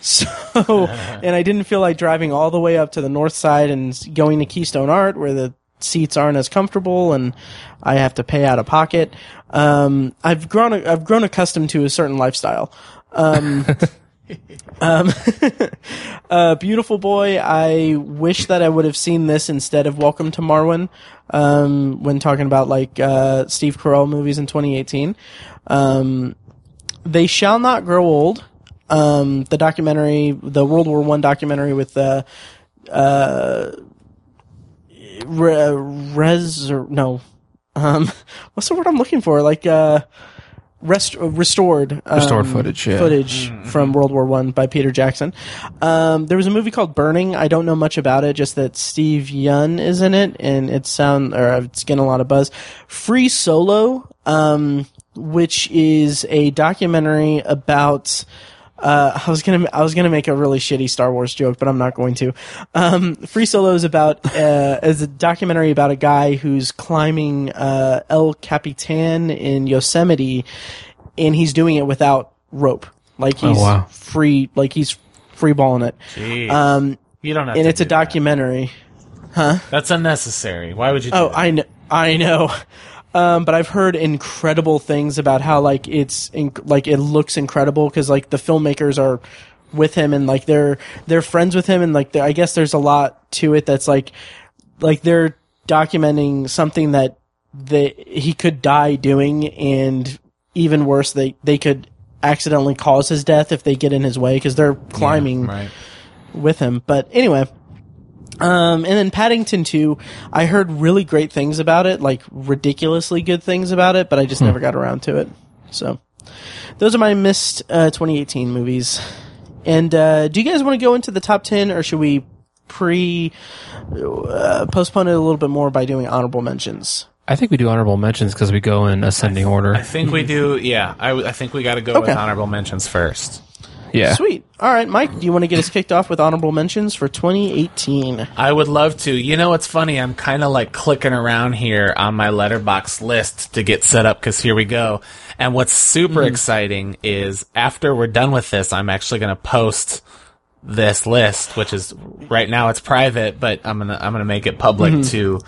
So, and I didn't feel like driving all the way up to the north side and going to Keystone Art where the seats aren't as comfortable and I have to pay out of pocket. Um, I've grown, I've grown accustomed to a certain lifestyle. Um, um, uh, Beautiful Boy, I wish that I would have seen this instead of Welcome to Marwen, um, when talking about like, uh, Steve Carell movies in 2018. Um, They Shall Not Grow Old, um, the documentary, the World War One documentary with, uh, re- res or no um what's the word i'm looking for? Like uh rest restored um, Restored footage, yeah. footage from world war one by peter jackson. Um there was a movie called burning. I don't know much about it just that steve Yeun is in it and it sound or it's getting a lot of buzz. Free solo um which is a documentary about uh, I was gonna I was gonna make a really shitty Star Wars joke, but I'm not going to. Um, Free Solo is about uh, is a documentary about a guy who's climbing uh, El Capitan in Yosemite, and he's doing it without rope, like he's wow. free, like he's free balling it. Jeez. Um, you don't have and to it's a do that. documentary. That's unnecessary. Why would you? Do Oh, that? I know, I know. Um, but I've heard incredible things about how like it's inc- like it looks incredible because like the filmmakers are with him and like they're they're friends with him and like I guess there's a lot to it that's like like they're documenting something that they he could die doing and even worse they they could accidentally cause his death if they get in his way because they're climbing right. with him. But anyway, um, and then Paddington 2, I heard really great things about it, like ridiculously good things about it, but I just never got around to it. So, those are my missed uh, 2018 movies. And uh, do you guys want to go into the top 10, or should we pre uh, postpone it a little bit more by doing honorable mentions? I think we do honorable mentions because we go in ascending order. I think we do. Yeah, I, I think we got to go with honorable mentions first. Yeah. Sweet. All right, Mike, do you want to get us kicked off with honorable mentions for 2018? I would love to. You know what's funny? I'm kind of like clicking around here on my Letterboxd list to get set up because here we go. And what's super exciting is after we're done with this, I'm actually going to post this list, which is right now it's private, but I'm gonna I'm gonna make it public to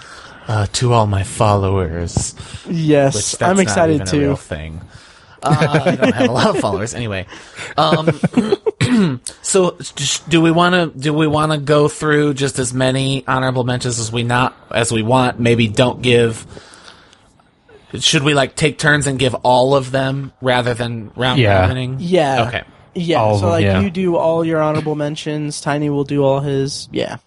uh, to all my followers. Which Yes, that's I'm not excited even a real too. thing. Uh, I don't have a lot of followers anyway. Um, so do we want to do we want to go through just as many honorable mentions as we not as we want? Maybe don't give. Should we like take turns and give all of them rather than round Yeah. robining? Yeah. Okay. Yeah. All so them, like yeah. you do all your honorable mentions, Tiny will do all his. Yeah.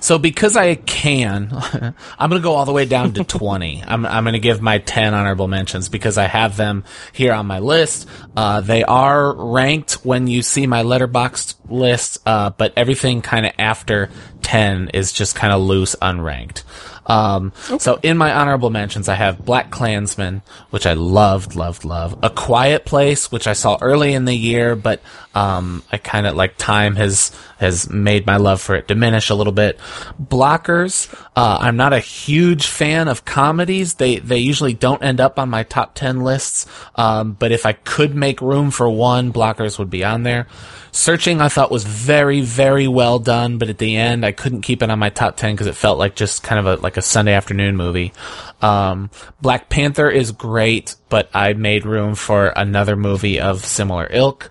So because I can, I'm going to go all the way down to 20. I'm, I'm going to give my 10 honorable mentions because I have them here on my list. Uh, they are ranked when you see my Letterboxd list, uh, but everything kind of after 10 is just kind of loose, unranked. Um, so in my honorable mentions, I have Black Klansman, which I loved, loved, loved. A Quiet Place, which I saw early in the year, but um, I kind of like time has has made my love for it diminish a little bit. Blockers, uh, I'm not a huge fan of comedies. They they usually don't end up on my top ten lists. Um, but if I could make room for one, Blockers would be on there. Searching, I thought was very, very well done, but at the end, I couldn't keep it on my top ten because it felt like just kind of a like a Sunday afternoon movie. Um, Black Panther is great, but I made room for another movie of similar ilk.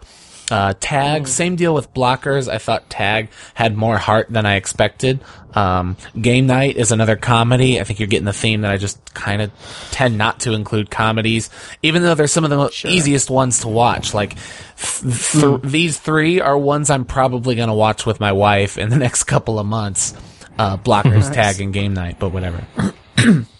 Uh, Tag, same deal with blockers. I thought Tag had more heart than I expected. Um, Game Night is another comedy. I think you're getting the theme that I just kind of tend not to include comedies, even though they're some of the mo- easiest ones to watch. Like, th- th- these three are ones I'm probably going to watch with my wife in the next couple of months. Uh, blockers, Tag, and Game Night, but whatever.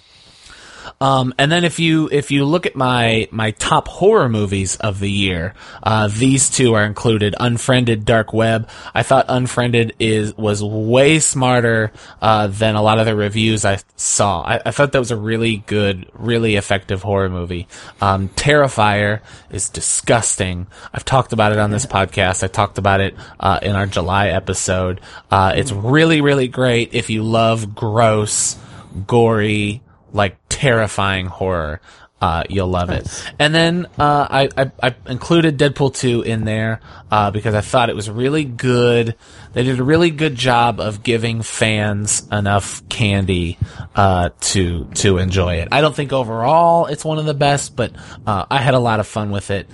Um, and then if you if you look at my my top horror movies of the year, uh, these two are included. Unfriended, Dark Web. I thought Unfriended is was way smarter uh, than a lot of the reviews I saw. I, I thought that was a really good, really effective horror movie. Um, Terrifier is disgusting. I've talked about it on this podcast. I talked about it uh, in our July episode. Uh, it's really really great if you love gross, gory like terrifying horror. Uh, you'll love it. And then uh, I, I, I included Deadpool 2 in there uh, because I thought it was really good. They did a really good job of giving fans enough candy uh, to to enjoy it. I don't think overall it's one of the best, but uh, I had a lot of fun with it,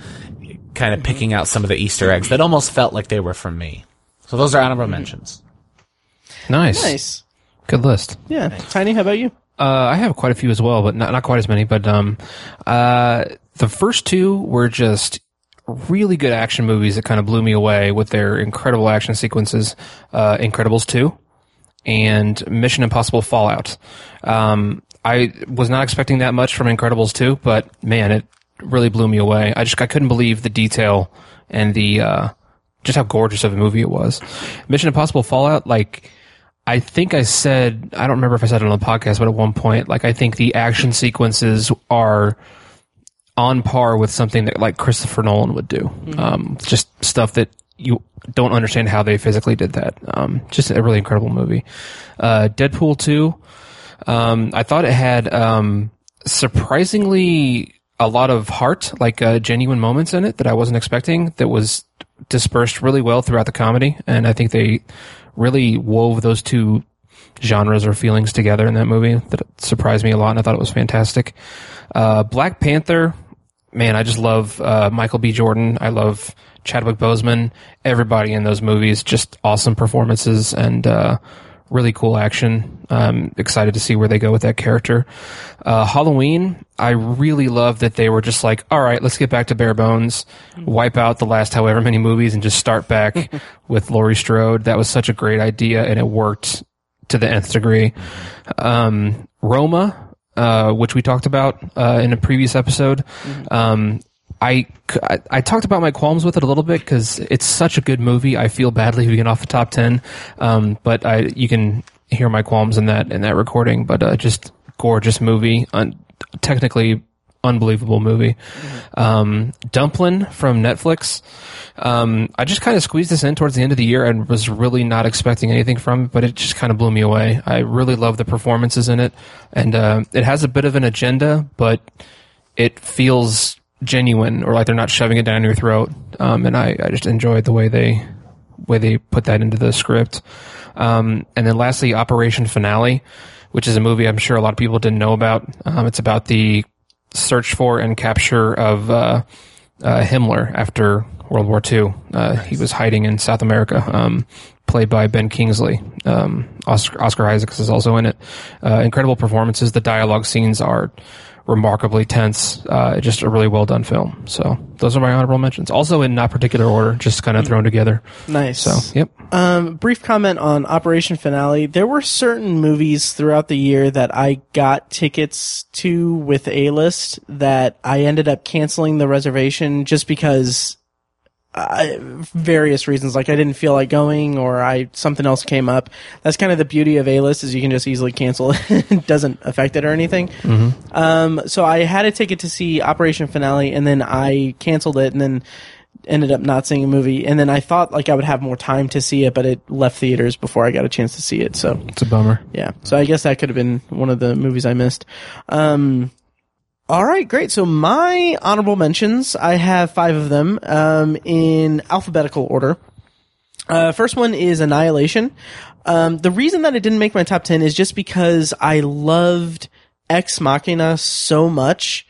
kind of picking out some of the Easter eggs that almost felt like they were from me. So those are honorable mentions. Nice. Nice. Good list. Yeah. Tiny, how about you? Uh, I have quite a few as well, but not, not quite as many. But um, uh, the first two were just really good action movies that kind of blew me away with their incredible action sequences. Uh, Incredibles 2 and Mission Impossible Fallout. Um, I was not expecting that much from Incredibles 2, but man, it really blew me away. I just I couldn't believe the detail and the uh, just how gorgeous of a movie it was. Mission Impossible Fallout, like I think I said, I don't remember if I said it on the podcast, but at one point, like, I think the action sequences are on par with something that, like, Christopher Nolan would do. Um, just stuff that you don't understand how they physically did that. Um, just a really incredible movie. Uh, Deadpool 2, um, I thought it had, um, surprisingly a lot of heart, like, uh, genuine moments in it that I wasn't expecting that was dispersed really well throughout the comedy. And I think they, really wove those two genres or feelings together in that movie that surprised me a lot and I thought it was fantastic. Uh, Black Panther, man, I just love uh, Michael B. Jordan. I love Chadwick Boseman. Everybody in those movies, just awesome performances and uh, really cool action. I'm excited to see where they go with that character. Uh, Halloween, I really love that they were just like, all right, let's get back to bare bones, wipe out the last however many movies, and just start back with Laurie Strode. That was such a great idea, and it worked to the nth degree. Um, Roma, uh, which we talked about uh, in a previous episode. Um, I, I, I talked about my qualms with it a little bit because it's such a good movie. I feel badly leaving it off the top ten, um, but I you can hear my qualms in that in that recording. But uh, just gorgeous movie, un- technically unbelievable movie. Um, Dumplin from Netflix. Um, I just kind of squeezed this in towards the end of the year and was really not expecting anything from it, but it just kind of blew me away. I really love the performances in it, and uh, it has a bit of an agenda, but it feels genuine or like they're not shoving it down your throat. Um, and I, I just enjoyed the way they way they put that into the script. Um, and then lastly, Operation Finale, which is a movie I'm sure a lot of people didn't know about. Um, it's about the search for and capture of uh, uh, Himmler after World War II. Uh, He was hiding in South America, um, played by Ben Kingsley. Um, Oscar, Oscar Isaacs is also in it. Uh, incredible performances. The dialogue scenes are remarkably tense. Uh, just a really well done film. So those are my honorable mentions. Also in not particular order, just kind of thrown together. Nice. So yep. Um, brief comment on Operation Finale. There were certain movies throughout the year that I got tickets to with A list that I ended up canceling the reservation just because I, various reasons, like I didn't feel like going or I something else came up. That's kind of the beauty of A list is you can just easily cancel it. it doesn't affect it or anything. Um, so I had a ticket to see Operation Finale and then I canceled it and then ended up not seeing a movie. And then I thought like I would have more time to see it, but it left theaters before I got a chance to see it. So It's a bummer. yeah. So I guess that could have been one of the movies I missed. Um, all right, great. So my honorable mentions, I have five of them um, in alphabetical order. Uh, first one is Annihilation. Um, the reason that it didn't make my top 10 is just because I loved Ex Machina so much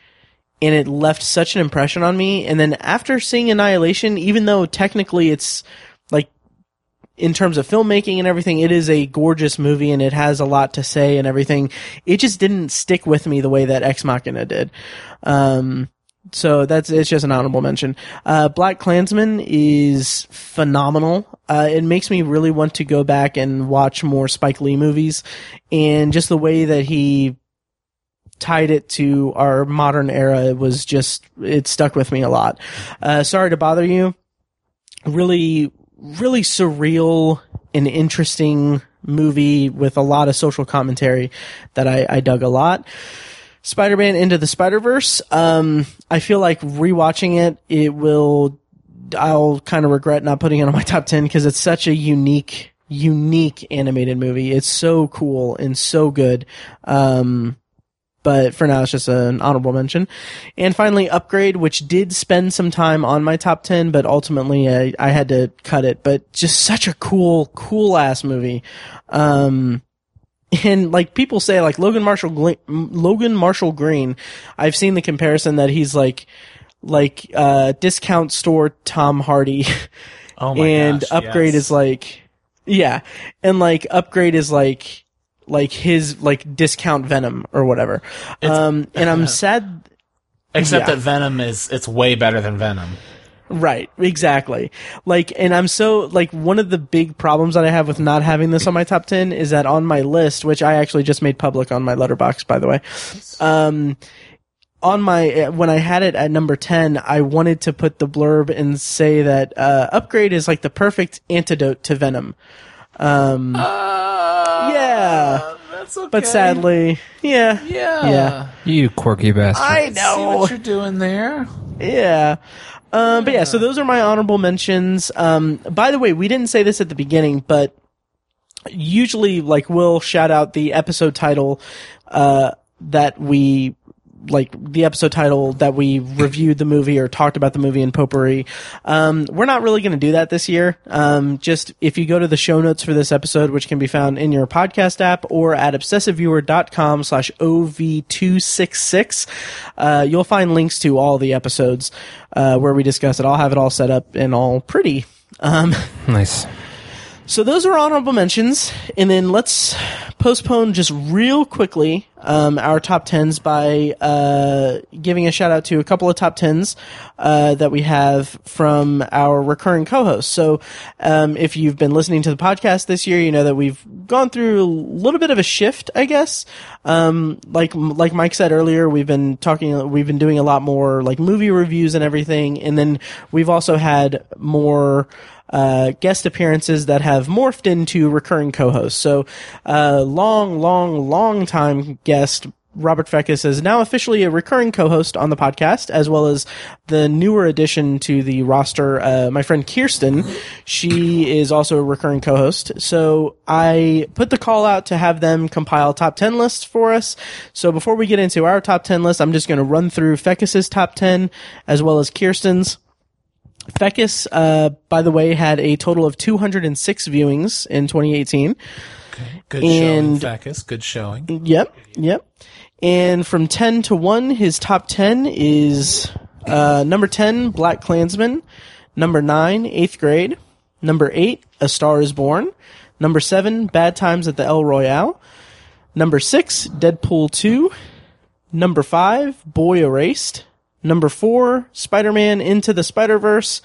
and it left such an impression on me. And then after seeing Annihilation, even though technically it's in terms of filmmaking and everything, it is a gorgeous movie and it has a lot to say and everything. It just didn't stick with me the way that Ex Machina did. Um, so that's it's just an honorable mention. Uh, BlacKkKlansman is phenomenal. Uh, it makes me really want to go back and watch more Spike Lee movies, and just the way that he tied it to our modern era it was just it stuck with me a lot. Uh, sorry to bother you. Really, really surreal and interesting movie with a lot of social commentary that I, I dug a lot. Spider-Man Into the Spider-Verse. Um, I feel like rewatching it, it will, I'll kind of regret not putting it on my top 10 because it's such a unique, unique animated movie. It's so cool and so good. Um, but for now it's just an honorable mention. And finally, Upgrade, which did spend some time on my top 10, but ultimately I, I had to cut it. But just such a cool, cool ass movie. Um, and like people say, like Logan Marshall, Logan Marshall Green, I've seen the comparison that he's like, like, uh, discount store Tom Hardy. Oh my and gosh, Upgrade yes. is like, yeah. And like Upgrade is like, like his like discount Venom or whatever. Um, and I'm sad. Except yeah. that Venom is it's way better than Venom. Right, exactly. Like, and I'm so like one of the big problems that I have with not having this on my top ten is that on my list, which I actually just made public on my Letterboxd, by the way. Um, on my when I had it at number ten, I wanted to put the blurb and say that uh, Upgrade is like the perfect antidote to Venom. Um, yeah, That's okay. but sadly, yeah, yeah, yeah. You quirky bastard. I See know. what you're doing there. Yeah. Um, but yeah, so those are my honorable mentions. Um, by the way, we didn't say this at the beginning, but usually, like, we'll shout out the episode title, uh, that we, like, the episode title that we reviewed the movie or talked about the movie in potpourri. Um, we're not really going to do that this year. Um, just if you go to the show notes for this episode, which can be found in your podcast app or at obsessiveviewer.com slash OV266, uh, you'll find links to all the episodes, uh, where we discuss it. I'll have it all set up and all pretty. Um, Nice. So those are honorable mentions, and then let's postpone just real quickly um, our top tens by uh, giving a shout out to a couple of top tens uh, that we have from our recurring co-hosts. So um, if you've been listening to the podcast this year, you know that we've gone through a little bit of a shift, I guess. Um, like like Mike said earlier, we've been talking, we've been doing a lot more like movie reviews and everything, and then we've also had more uh, guest appearances that have morphed into recurring co-hosts. So, uh, long, long, long time guest Robert Fekkes is now officially a recurring co-host on the podcast, as well as the newer addition to the roster, uh, my friend Kyrsten. She is also a recurring co-host. So I put the call out to have them compile top 10 lists for us. So before we get into our top 10 list, I'm just going to run through Fekkes's top 10 as well as Kyrsten's. Fekkes, uh, by the way, had a total of 206 viewings in 2018. Good And- showing, Fekkes. Good showing. Yep, yep. And from 10 to 1, his top 10 is uh, number 10, BlacKkKlansman. Number nine, eighth grade. Number eight, A Star is Born. Number seven, Bad Times at the El Royale. Number six, Deadpool 2. Number five, Boy Erased. Number four, Spider-Man Into the Spider-Verse.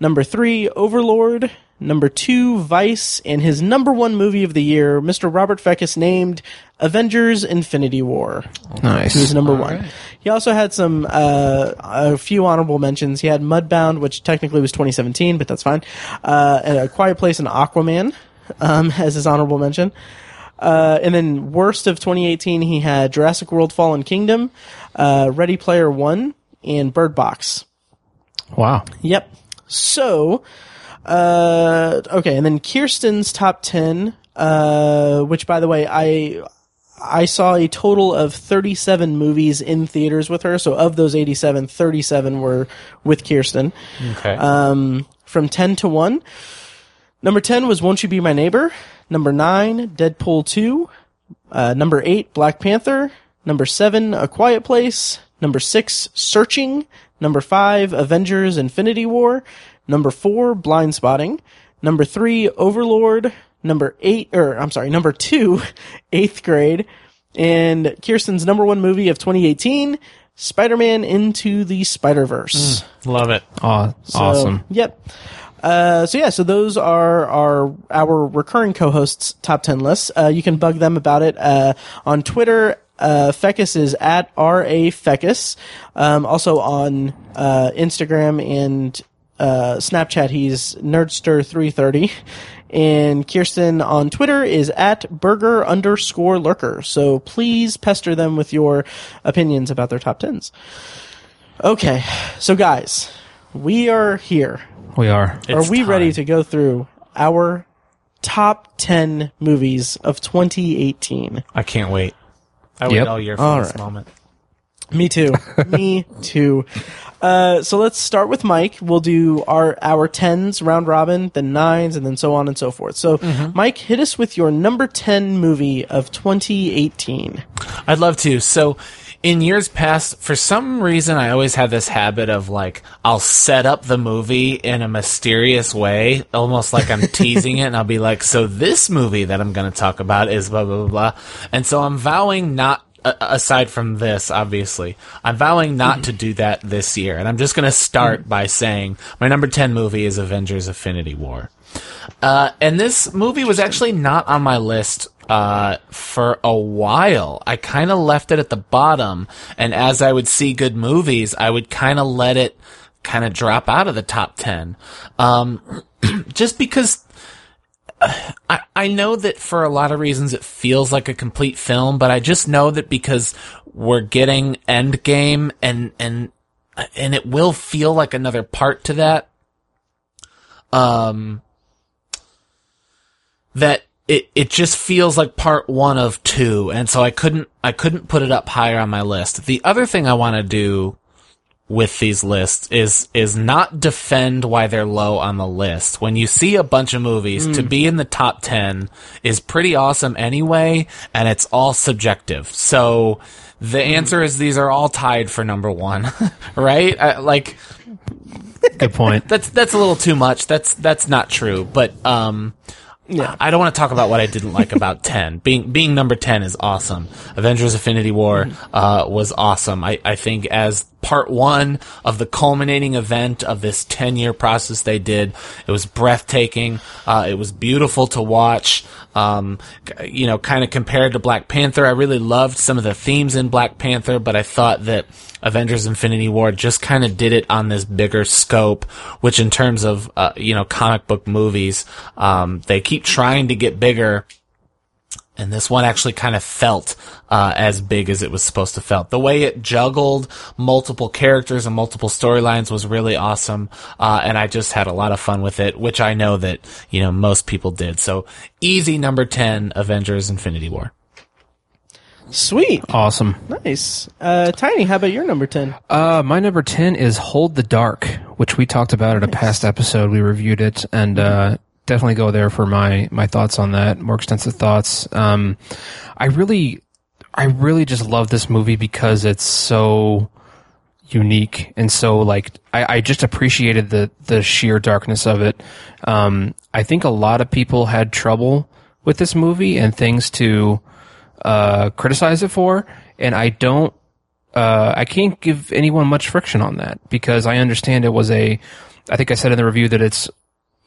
Number three, Overlord. Number two, Vice. And his number one movie of the year, Mr. Robert Fekkes named Avengers Infinity War. Nice. He was number one. He also had some uh, a few honorable mentions. He had Mudbound, which technically was 2017, but that's fine. Uh, and A Quiet Place and Aquaman um, as his honorable mention. Uh, and then worst of 2018, he had Jurassic World: Fallen Kingdom, uh, Ready Player One, and Bird Box. Wow. Yep. So, uh, okay, and then Kyrsten's top ten, uh, which by the way, I I saw a total of 37 movies in theaters with her. So of those 87, 37 were with Kyrsten. Okay. Um, from 10 to 1. Number 10 was Won't You Be My Neighbor. Number 9, Deadpool 2. Uh, number 8, Black Panther. Number 7, A Quiet Place. Number 6, Searching. Number 5, Avengers Infinity War. Number 4, Blindspotting. Number 3, Overlord. Number 8, or I'm sorry, number two, Eighth Grade. And Kyrsten's number one movie of 2018, Spider-Man Into the Spider-Verse. Love it. Aw, So, awesome. Yep. Uh, so yeah, so those are our our recurring co-hosts top ten lists. Uh, you can bug them about it uh, on Twitter. Uh, Fekkes is at r a Fekkes. Um, also on uh, Instagram and uh, Snapchat, he's nerdster three thirty. And Kyrsten on Twitter is at burger underscore lurker. So please pester them with your opinions about their top tens. Okay, so guys, we are here We are. are It's we ready to go through our top 10 movies of 2018? I can't wait. I wait Yep. all year for All this right. moment. Me too. Me too. Uh, so let's start with Mike. We'll do our our tens round robin, then nines, and then so on and so forth. So, Mike, hit us with your number ten movie of 2018. I'd love to. So, in years past, for some reason, I always had this habit of like, I'll set up the movie in a mysterious way, almost like I'm teasing it, and I'll be like, so this movie that I'm going to talk about is blah, blah, blah, blah. And so I'm vowing not, a- aside from this, obviously, I'm vowing not to do that this year. And I'm just going to start by saying my number 10 movie is Avengers Infinity War. Uh, and this movie was actually not on my list uh, for a while. I kind of left it at the bottom, and as I would see good movies, I would kind of let it kind of drop out of the top 10. Um, just because I, I know that for a lot of reasons it feels like a complete film, but I just know that because we're getting Endgame and, and, and it will feel like another part to that. Um, that it, it just feels like part one of two. And so I couldn't, I couldn't put it up higher on my list. The other thing I want to do with these lists is is not defend why they're low on the list. When you see a bunch of movies, to be in the top 10 is pretty awesome anyway, and it's all subjective. So the answer is these are all tied for number 1, right? I, like Good point. that's that's a little too much. That's that's not true, but um Yeah. I don't want to talk about what I didn't like about 10. Being being number 10 is awesome. Avengers Infinity War uh, was awesome. I, I think as part 1 of the culminating event of this 10-year process they did, it was breathtaking. Uh, it was beautiful to watch. Um, you know, kind of compared to Black Panther, I really loved some of the themes in Black Panther, but I thought that Avengers Infinity War just kind of did it on this bigger scope, which in terms of, uh, you know, comic book movies, um, they keep trying to get bigger. And this one actually kind of felt, uh, as big as it was supposed to felt. The way it juggled multiple characters and multiple storylines was really awesome. Uh, and I just had a lot of fun with it, which I know that, you know, most people did. So easy number 10, Avengers Infinity War. Sweet. Awesome. Nice. Uh, Tiny, how about your number 10? Uh, my number 10 is Hold the Dark, which we talked about in a past episode. We reviewed it and, uh, definitely go there for my, my thoughts on that, more extensive thoughts. Um, I really, I really just love this movie because it's so unique and so like I, I just appreciated the the sheer darkness of it. Um, I think a lot of people had trouble with this movie and things to uh, criticize it for, and I don't. Uh, I can't give anyone much friction on that because I understand it was a. I think I said in the review that it's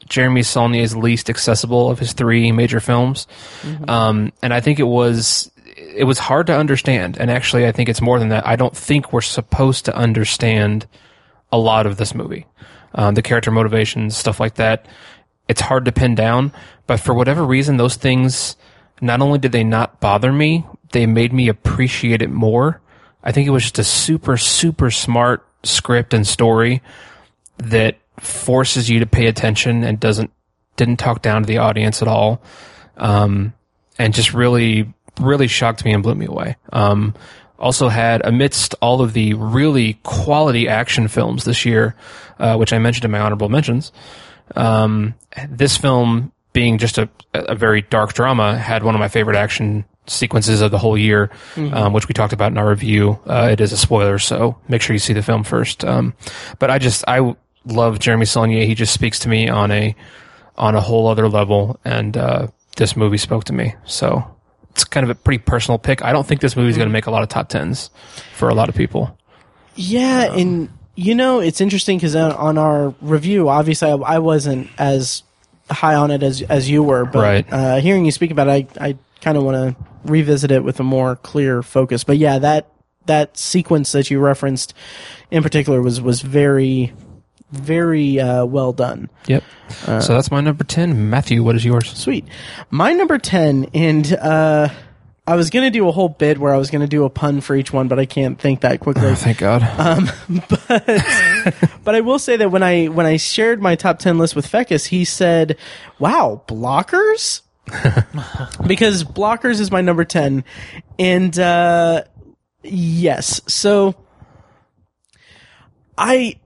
Jeremy Saulnier's least accessible of his three major films, um, and I think it was it was hard to understand. And actually, I think it's more than that. I don't think we're supposed to understand a lot of this movie, um, the character motivations, stuff like that. It's hard to pin down, but for whatever reason, those things not only did they not bother me, they made me appreciate it more. I think it was just a super, super smart script and story that forces you to pay attention and doesn't didn't talk down to the audience at all, um, and just really really shocked me and blew me away. Um, also had amidst all of the really quality action films this year, uh, which I mentioned in my honorable mentions. Um, this film being just a, a very dark drama had one of my favorite action sequences of the whole year, um, which we talked about in our review. Uh, it is a spoiler, so make sure you see the film first. Um, but I just I love Jeremy Saulnier. He just speaks to me on a on a whole other level, and uh, this movie spoke to me. So it's kind of a pretty personal pick. I don't think this movie is going to make a lot of top tens for a lot of people. Yeah, and you know it's interesting because on, on our review, obviously I, I wasn't as high on it as as you were, but Right. uh, hearing you speak about it, I I kind of want to revisit it with a more clear focus. But yeah, that that sequence that you referenced in particular was was very very uh, well done. Yep. so that's my number ten. Matthew, what is yours? Sweet. My number 10, and uh, I was going to do a whole bit where I was going to do a pun for each one, but I can't think that quickly. Oh, thank God. Um, but but I will say that when I when I shared my top 10 list with Fekkes, he said, "Wow, blockers?" because blockers is my number 10. And uh, yes. So I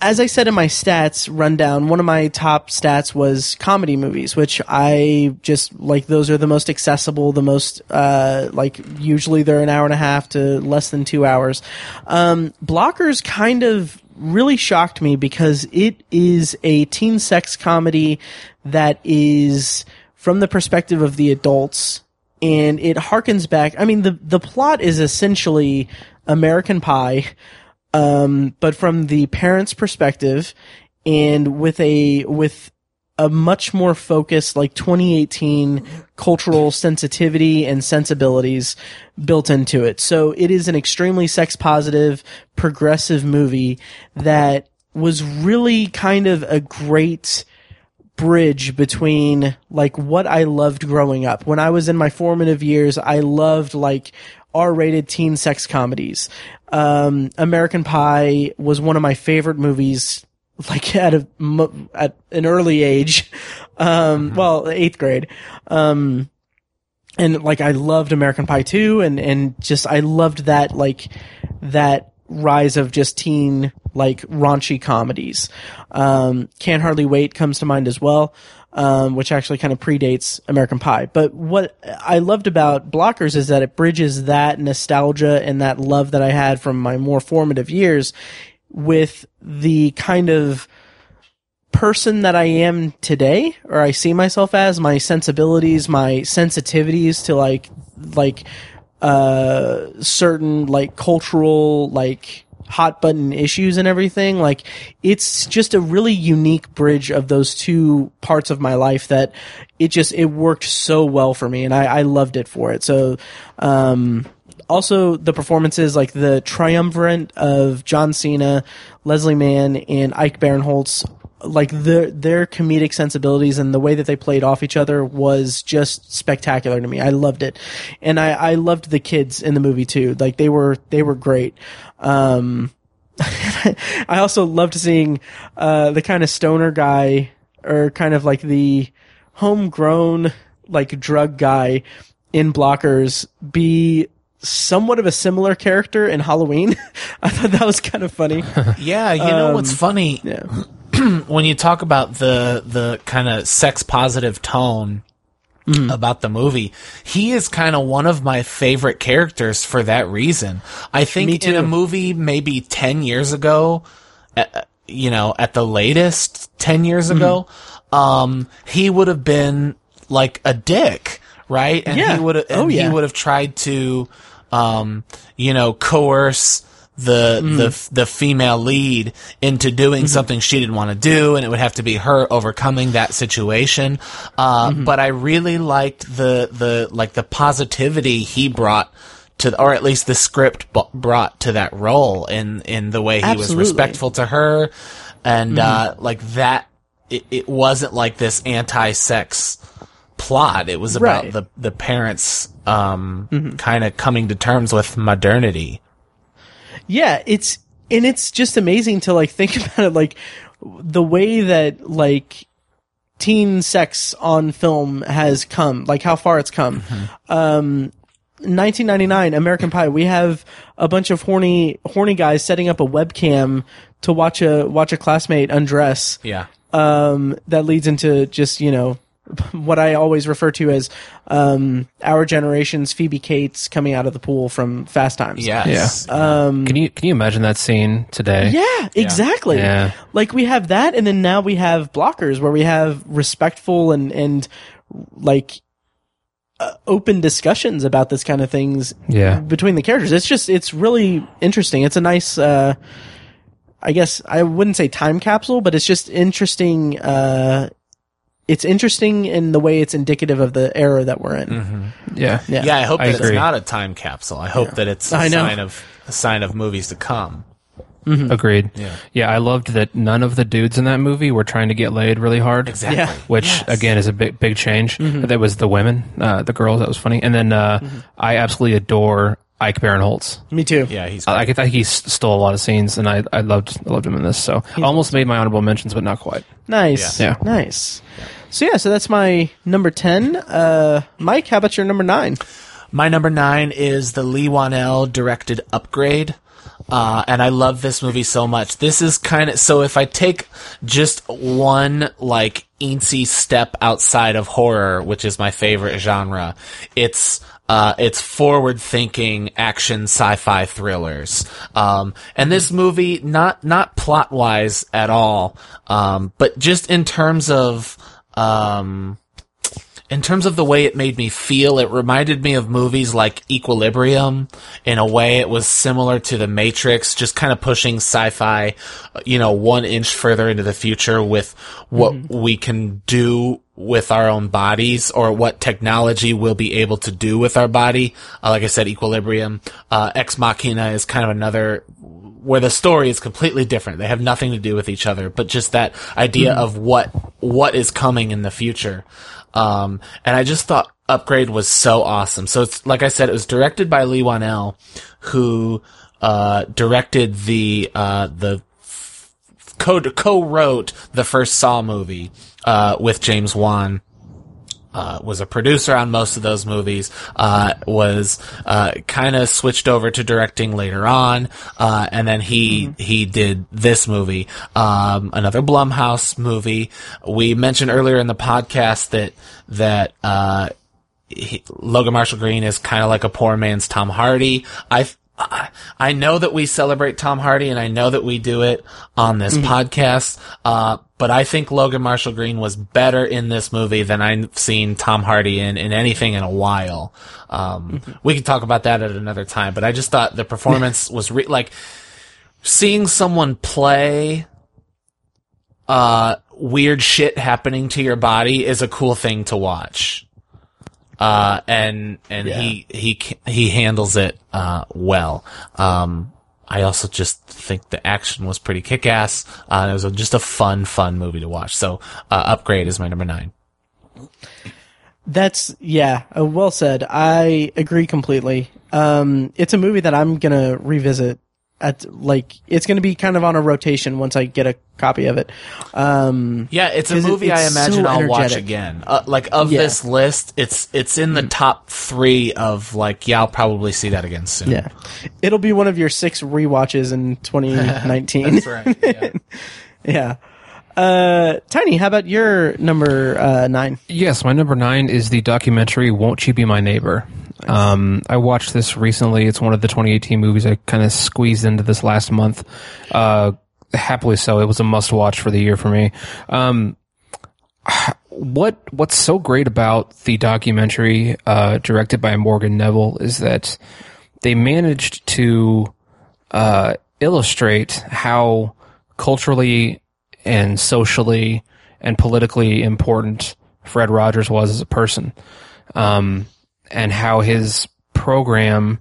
as I said in my stats rundown, one of my top stats was comedy movies, which I just like. Those are the most accessible, the most uh, like. Usually they're an hour and a half to less than two hours. Um, Blockers kind of really shocked me because it is a teen sex comedy that is from the perspective of the adults and it harkens back. I mean, the the plot is essentially American Pie, um, but from the parents' perspective, and with a with a much more focused, like 2018 cultural sensitivity and sensibilities built into it. So it is an extremely sex positive, progressive movie that was really kind of a great bridge between like what I loved growing up. When I was in my formative years, I loved like R-rated teen sex comedies. Um, American Pie was one of my favorite movies like at a at an early age. Um, well, eighth grade. Um, and like I loved American Pie 2 and and just I loved that like that rise of just teen like raunchy comedies. Um, Can't Hardly Wait comes to mind as well. Um, which actually kind of predates American Pie. But what I loved about Blockers is that it bridges that nostalgia and that love that I had from my more formative years with the kind of person that I am today, or I see myself as, my sensibilities, my sensitivities to like, like, uh, certain like cultural, like, hot button issues and everything. Like, it's just a really unique bridge of those two parts of my life that it just, it worked so well for me and I, I loved it for it. So, um, also the performances like the triumvirate of John Cena, Leslie Mann, and Ike Barinholtz, like their their comedic sensibilities and the way that they played off each other was just spectacular to me. I loved it, and I I loved the kids in the movie too. Like they were they were great. Um, I also loved seeing uh, the kind of stoner guy or kind of like the homegrown like drug guy in blockers be somewhat of a similar character in Halloween. I thought that was kind of funny. Yeah, you know what's funny Yeah. when you talk about the the kind of sex positive tone about the movie. He is kind of one of my favorite characters for that reason. I think in a movie maybe 10 years ago, uh, you know, at the latest 10 years ago, um, he would have been like a dick, right? And Yeah. he would have, Oh, and he would have tried to, um, you know, coerce the Mm-hmm. the the female lead into doing something she didn't want to do, and it would have to be her overcoming that situation. Uh, Mm-hmm. But I really liked the the like the positivity he brought to, or at least the script b- brought to that role in in the way he was respectful to her, and uh, Mm-hmm. like that. It, it wasn't like this anti-sex plot. It was about Right. the the parents um, Mm-hmm. kind of coming to terms with modernity. Yeah, it's and it's just amazing to like think about it like the way that like teen sex on film has come, like how far it's come. Um 1999 American Pie, we have a bunch of horny horny guys setting up a webcam to watch a watch a classmate undress. Yeah. Um that leads into just, you know, what I always refer to as um our generation's Phoebe Cates coming out of the pool from Fast Times. Yes. Um Can you can you imagine that scene today? Yeah, exactly. Yeah. Like we have that, and then now we have blockers where we have respectful and and like uh, open discussions about this kind of things Yeah. between the characters. It's just it's really interesting. It's a nice. uh I guess I wouldn't say time capsule, but it's just interesting. Uh, it's interesting in the way it's indicative of the era that we're in. Yeah. Yeah. yeah, I hope I that it's not a time capsule. I hope that it's a I sign of a sign of movies to come. Agreed. Yeah. Yeah, I loved that none of the dudes in that movie were trying to get laid really hard. Exactly. Yeah. Which Yes. again is a big big change. That was the women, uh, the girls. That was funny. And then uh, I absolutely adore Ike Barinholtz. Me too. Yeah, he's I, I think he stole a lot of scenes, and I I loved I loved him in this. So I almost made my honorable mentions, but not quite. Nice. Yeah. Nice. So yeah, so that's my number ten. Uh, Mike, how about your number nine? My number nine is the Leigh Whannell directed Upgrade. Uh, and I love this movie so much. This is kind of, so if I take just one, like, eensy step outside of horror, which is my favorite genre, it's, uh, it's forward thinking action sci-fi thrillers. Um, and this movie, not, not plot wise at all, um, but just in terms of, um, in terms of the way it made me feel, it reminded me of movies like Equilibrium. In a way, it was similar to The Matrix, just kind of pushing sci-fi, you know, one inch further into the future with what we can do with our own bodies or what technology will be able to do with our body. Uh, like I said, Equilibrium. Uh, Ex Machina is kind of another where the story is completely different. They have nothing to do with each other, but just that idea of what what is coming in the future. Um, and I just thought Upgrade was so awesome. So it's like I said, it was directed by Leigh Whannell, who uh, directed the uh, the co co-wrote the first Saw movie uh, with James Wan. Uh, was a producer on most of those movies. Uh, was uh, kind of switched over to directing later on, uh, and then he he did this movie, um, another Blumhouse movie. We mentioned earlier in the podcast that that uh, he, Logan Marshall Green is kind of like a poor man's Tom Hardy. I I I know that we celebrate Tom Hardy, and I know that we do it on this podcast. Uh, but I think Logan Marshall Green was better in this movie than I've seen Tom Hardy in in anything in a while. Um, we can talk about that at another time. But I just thought the performance was re- like seeing someone play uh, weird shit happening to your body is a cool thing to watch. Uh, and, and he, he, he handles it, uh, well. Um, I also just think the action was pretty kick-ass. Uh, it was a, just a fun, fun movie to watch. So, uh, Upgrade is my number nine. That's yeah, uh, well said. I agree completely. Um, it's a movie that I'm gonna revisit. At like, it's gonna be kind of on a rotation once I get a copy of it. Um, Yeah, it's a 'Cause it- movie I imagine so I'll watch again. Uh, like of Yeah. this list, it's it's in the top three of like yeah, I'll probably see that again soon. yeah, it'll be one of your six rewatches in 2019. That's right. Yeah. yeah. Uh, Tiny, how about your number uh, nine? Yes, my number nine is the documentary "Won't You Be My Neighbor." Um, I watched this recently. It's one of the 2018 movies I kind of squeezed into this last month. Uh, happily so. It was a must watch for the year for me. Um, what what's so great about the documentary uh, directed by Morgan Neville is that they managed to uh, illustrate how culturally and socially and politically important Fred Rogers was as a person, um, and how his program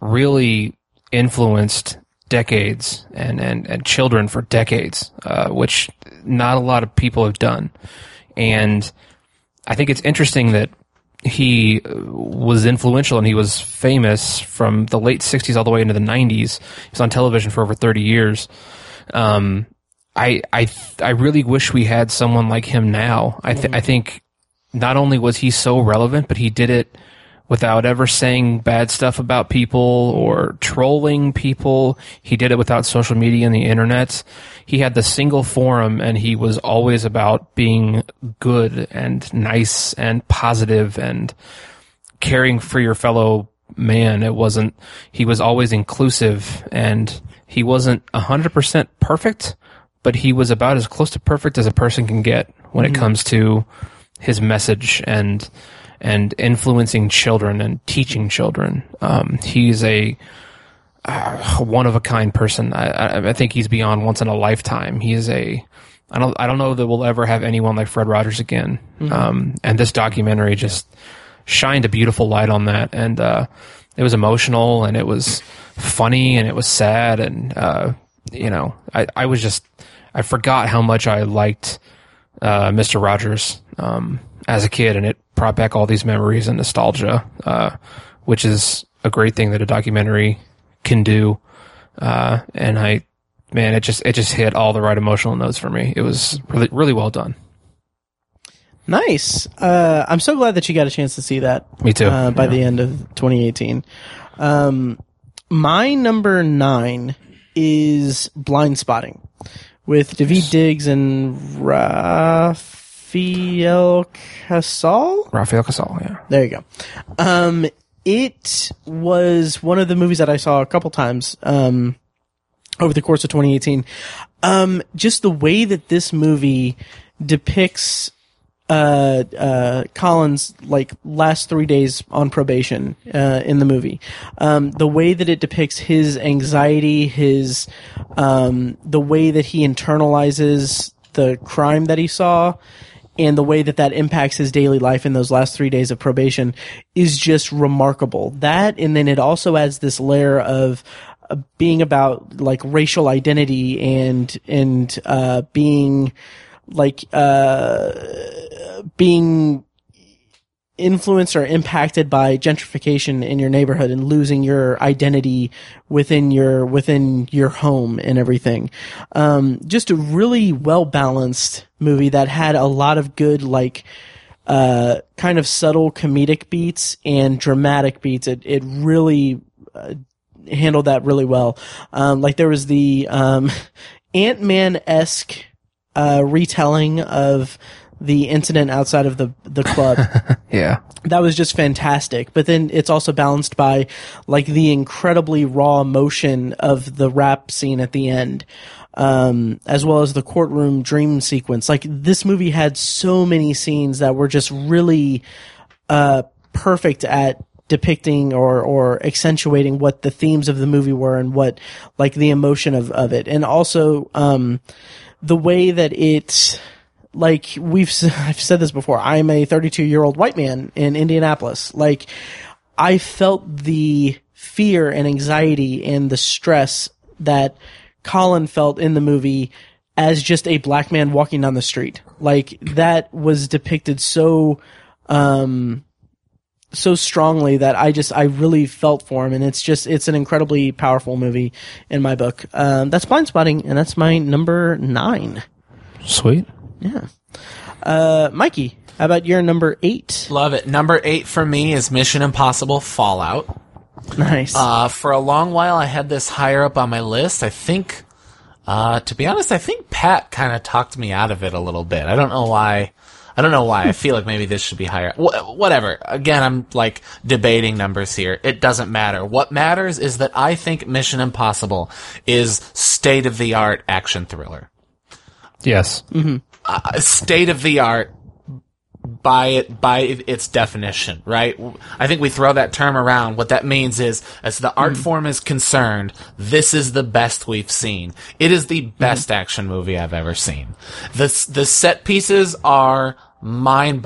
really influenced decades and, and, and children for decades, uh, which not a lot of people have done. And I think it's interesting that he was influential and he was famous from the late 60s all the way into the 90s. He was on television for over 30 years. Um, I, I, I really wish we had someone like him now. I, th- I mm-hmm. think not only was he so relevant, but he did it without ever saying bad stuff about people or trolling people. He did it without social media and the internet. He had the single forum and he was always about being good and nice and positive and caring for your fellow man. It wasn't, he was always inclusive and he wasn't 100% perfect, but he was about as close to perfect as a person can get when it comes to his message and, and influencing children and teaching children. Um, he's a uh, one of a kind person. I, I, think he's beyond once in a lifetime. He is a I don't I don't know that we'll ever have anyone like Fred Rogers again. Um, and this documentary just shined a beautiful light on that, and uh, it was emotional and it was funny and it was sad and uh, you know I I was just I forgot how much I liked uh, Mr. Rogers um, as a kid, and it brought back all these memories and nostalgia, uh, which is a great thing that a documentary can do. Uh, and I, man, it just it just hit all the right emotional notes for me. It was really really well done. Nice. Uh, I'm so glad that you got a chance to see that. Me too. Uh, by Yeah. the end of 2018. Um, my number nine is Blindspotting with Daveed Diggs and Rafael Casal. Rafael Casal, yeah. There you go. Um, it was one of the movies that I saw a couple times um, over the course of 2018. Um, just the way that this movie depicts uh, uh, Colin's like last three days on probation uh, in the movie. Um, the way that it depicts his anxiety, his um, the way that he internalizes the crime that he saw, and the way that that impacts his daily life in those last three days of probation is just remarkable. That, and then it also adds this layer of uh, being about like racial identity and and uh, being like uh, being influenced or impacted by gentrification in your neighborhood and losing your identity within your within your home and everything. Um, just a really well balanced movie that had a lot of good like uh, kind of subtle comedic beats and dramatic beats. It it really uh, handled that really well. Um, like there was the um, Ant Man esque uh, retelling of the incident outside of the the club. Yeah. that was just fantastic. But then it's also balanced by like the incredibly raw emotion of the rap scene at the end. Um, as well as the courtroom dream sequence. Like this movie had so many scenes that were just really, uh, perfect at depicting or, or accentuating what the themes of the movie were and what, like the emotion of, of it. And also, um, the way that it, like we've I've said this before. I'm a 32 year old white man in Indianapolis. Like I felt the fear and anxiety and the stress that Colin felt in the movie as just a black man walking down the street. Like that was depicted so um so strongly that I just I really felt for him and it's just it's an incredibly powerful movie in my book. Um that's Blindspotting and that's my number 9. Sweet. Yeah. Uh, Mikey, how about your number eight? Love it. Number eight for me is Mission Impossible Fallout. Nice. Uh, for a long while, I had this higher up on my list. I think Uh, to be honest, I think Pat kind of talked me out of it a little bit. I don't know why. I don't know why. I feel like maybe this should be higher. Wh- whatever. Again, I'm like debating numbers here. It doesn't matter. What matters is that I think Mission Impossible is state of the art action thriller. Yes. Uh, state of the art by it by its definition, right? I think we throw that term around. What that means is, as the art hmm. form is concerned, this is the best we've seen. It is the hmm. best action movie I've ever seen. The the set pieces are mind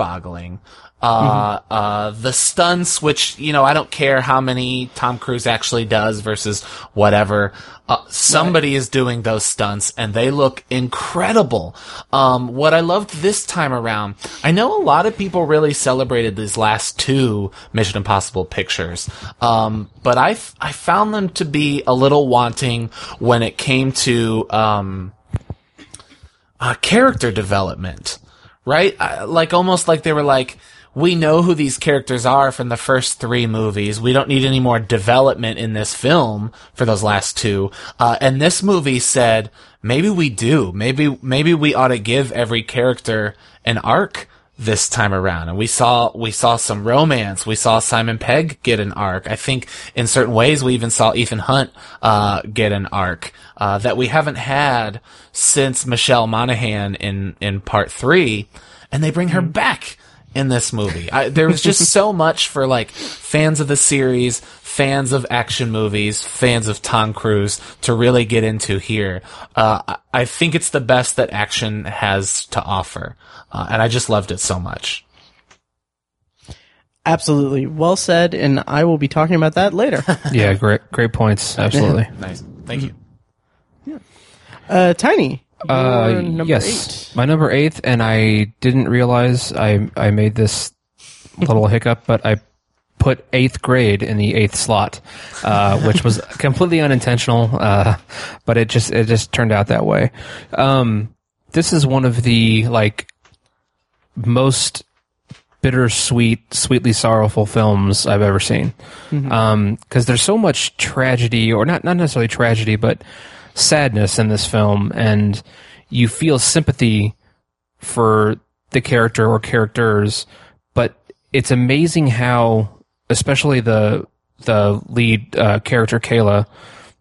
Uh, uh, the stunts, which, you know, I don't care how many Tom Cruise actually does versus whatever. Uh, somebody is doing those stunts and they look incredible. Um, what I loved this time around, I know a lot of people really celebrated these last two Mission Impossible pictures. Um, but I, f- I found them to be a little wanting when it came to, um, uh, character development, right? Uh, like almost like they were like, we know who these characters are from the first three movies. We don't need any more development in this film for those last two. Uh, and this movie said, maybe we do. Maybe, maybe we ought to give every character an arc this time around. And we saw, we saw some romance. We saw Simon Pegg get an arc. I think in certain ways we even saw Ethan Hunt, uh, get an arc, uh, that we haven't had since Michelle Monaghan in, in part three. And they bring her back in this movie. I, there was just so much for like fans of the series, fans of action movies, fans of Tom Cruise to really get into here. Uh, I- I think it's the best that action has to offer. Uh, and I just loved it so much. Absolutely. Well said, and I will be talking about that later. Yeah, great, great points. Absolutely. Nice. Thank you. Uh, Tiny. Uh, number yes, eight. my number eight, and I didn't realize I I made this little hiccup, but I put eighth grade in the eighth slot, uh, which was completely unintentional, uh, but it just it just turned out that way. Um, this is one of the like most bittersweet, sweetly sorrowful films I've ever seen. Because there's so much tragedy, or not not necessarily tragedy, but sadness in this film, and you feel sympathy for the character or characters. But it's amazing how, especially the the lead uh, character Kayla,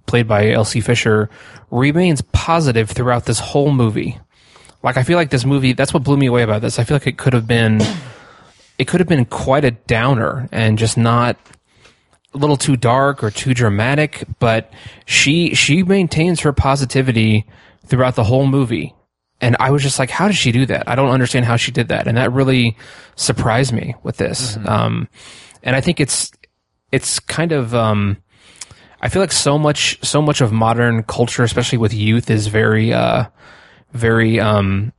played by Elsie Fisher, remains positive throughout this whole movie. Like I feel like this movie. That's what blew me away about this. I feel like it could have been, it could have been quite a downer and just not little too dark or too dramatic. But she she maintains her positivity throughout the whole movie. And I was just like, how did she do that? I don't understand how she did that. And that really surprised me with this. Um, and I think it's, it's kind of, um, I feel like so much, so much of modern culture, especially with youth, is very, uh, very, um,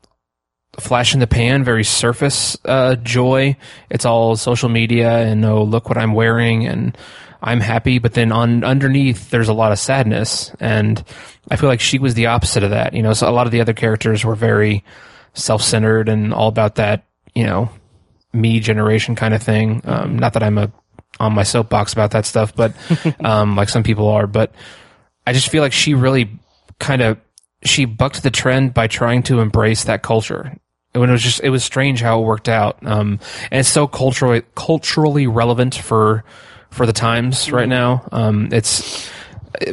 flash in the pan, very surface, uh, joy. It's all social media and, oh, look what I'm wearing and I'm happy. But then on underneath, there's a lot of sadness. And I feel like she was the opposite of that. You know, so a lot of the other characters were very self-centered and all about that, you know, me generation kind of thing. Um, not that I'm a on my soapbox about that stuff, but um, like some people are. But I just feel like she really kind of she bucked the trend by trying to embrace that culture. When it was just it was strange how it worked out, um, and it's so culturally culturally relevant for for the times right now. Um, it's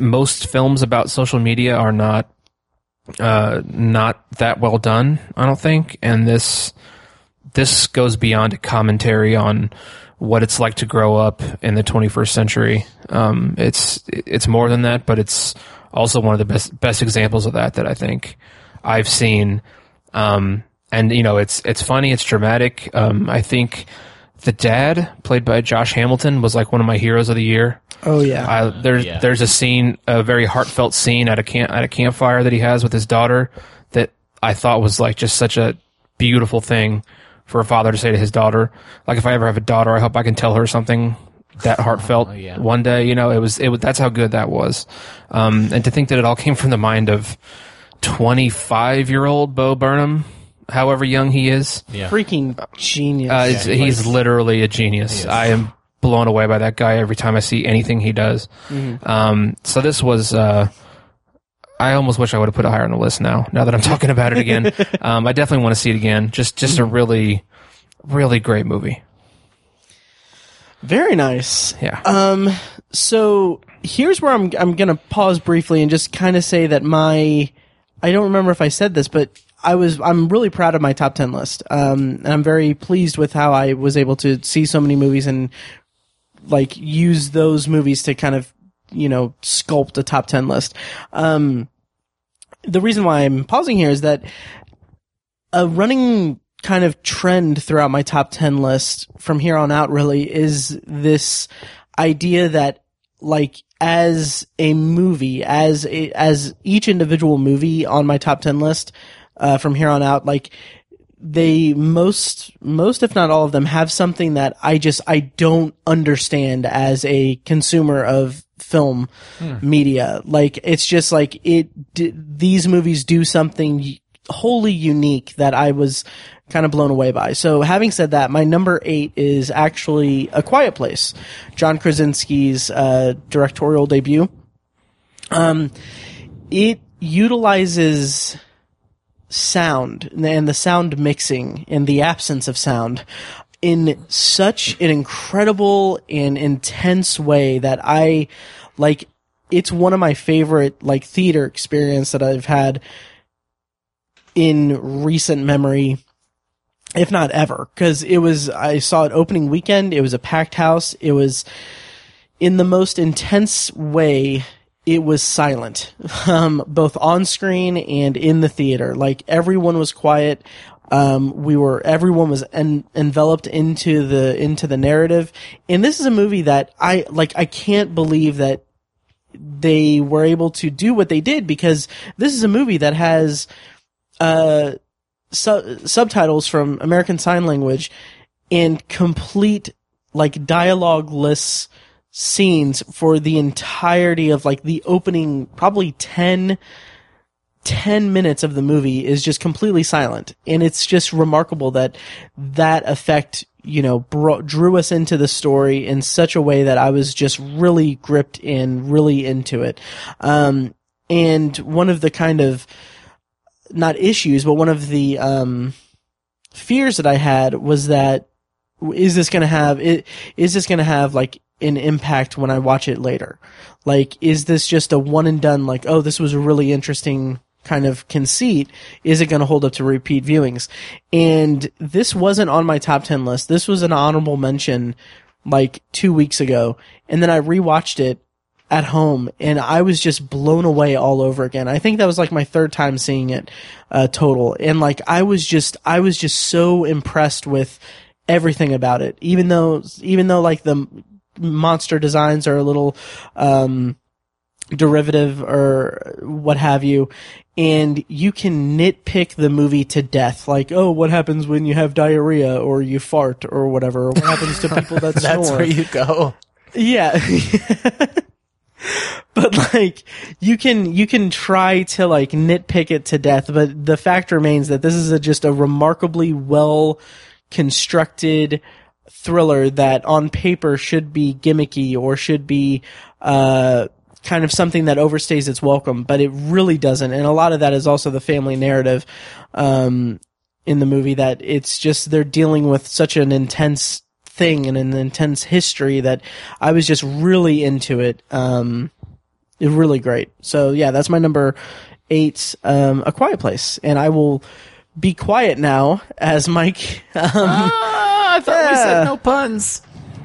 most films about social media are not uh, not that well done, I don't think, and this this goes beyond a commentary on what it's like to grow up in the 21st century. Um, it's it's more than that, but it's also one of the best best examples of that that I think I've seen. Um, and you know, it's it's funny, it's dramatic. Um, I think the dad, played by Josh Hamilton, was like one of my heroes of the year. Oh yeah. Uh, there's Yeah. there's a scene, a very heartfelt scene at a camp at a campfire that he has with his daughter that I thought was like just such a beautiful thing for a father to say to his daughter. Like if I ever have a daughter, I hope I can tell her something that heartfelt yeah. one day. You know, it was it that's how good that was. Um, and to think that it all came from the mind of 25 year old Bo Burnham, however young he is. Yeah. Freaking genius. Uh, it's- he's literally a genius. I am blown away by that guy every time I see anything he does. Um, so this was, uh, I almost wish I would have put it higher on the list now. Now that I'm talking about it again, um, I definitely want to see it again. Just just a really, really great movie. Very nice. Yeah. Um, so here's where I'm I'm gonna pause briefly and just kind of say that my I don't remember if I said this, but I was I'm really proud of my top ten list. Um, and I'm very pleased with how I was able to see so many movies and like use those movies to kind of you know sculpt a top ten list. Um, the reason why I'm pausing here is that a running kind of trend throughout my top 10 list from here on out really is this idea that like as a movie as a, as each individual movie on my top 10 list uh, from here on out like they most most if not all of them have something that I just I don't understand as a consumer of film media like it's just like it d- these movies do something wholly unique that I was kind of blown away by. So having said that, my number eight is actually A Quiet Place, John Krasinski's uh, directorial debut. Um, it utilizes sound and the sound mixing and the absence of sound in such an incredible and intense way that I like it's one of my favorite like theater experience that I've had in recent memory if not ever. Because it was I saw it opening weekend it was a packed house it was in the most intense way it was silent um, both on screen and in the theater. Like everyone was quiet. Um, we were everyone was en- enveloped into the into the narrative. And this is a movie that I like I can't believe that they were able to do what they did because this is a movie that has uh su- subtitles from American Sign Language and complete like dialogueless scenes for the entirety of like the opening probably 10 10 minutes of the movie is just completely silent. And it's just remarkable that that effect you know drew us into the story in such a way that I was just really gripped in really into it. Um and one of the kind of not issues, but one of the um, fears that I had was that is this going to have it is this going to have like an impact when I watch it later? Like, is this just a one and done? Like, oh, this was a really interesting kind of conceit. Is it going to hold up to repeat viewings? And this wasn't on my top ten list. This was an honorable mention like two weeks ago, and then I rewatched it at home and I was just blown away all over again. I think that was like my third time seeing it uh, total. And like I was just I was just so impressed with everything about it. Even though even though like the monster designs are a little um derivative or what have you and you can nitpick the movie to death like oh what happens when you have diarrhea or you fart or whatever or what happens to people that That's snore where you go. yeah. but like you can you can try to like nitpick it to death, but the fact remains that this is a, just a remarkably well constructed thriller that on paper should be gimmicky or should be uh kind of something that overstays its welcome, but it really doesn't. And a lot of that is also the family narrative um in the movie that it's just they're dealing with such an intense thing and an intense history that I was just really into it. Um, it really great. So yeah, that's my number eight, um, A Quiet Place, and I will be quiet now as Mike. Um, Ah, I thought we said no puns.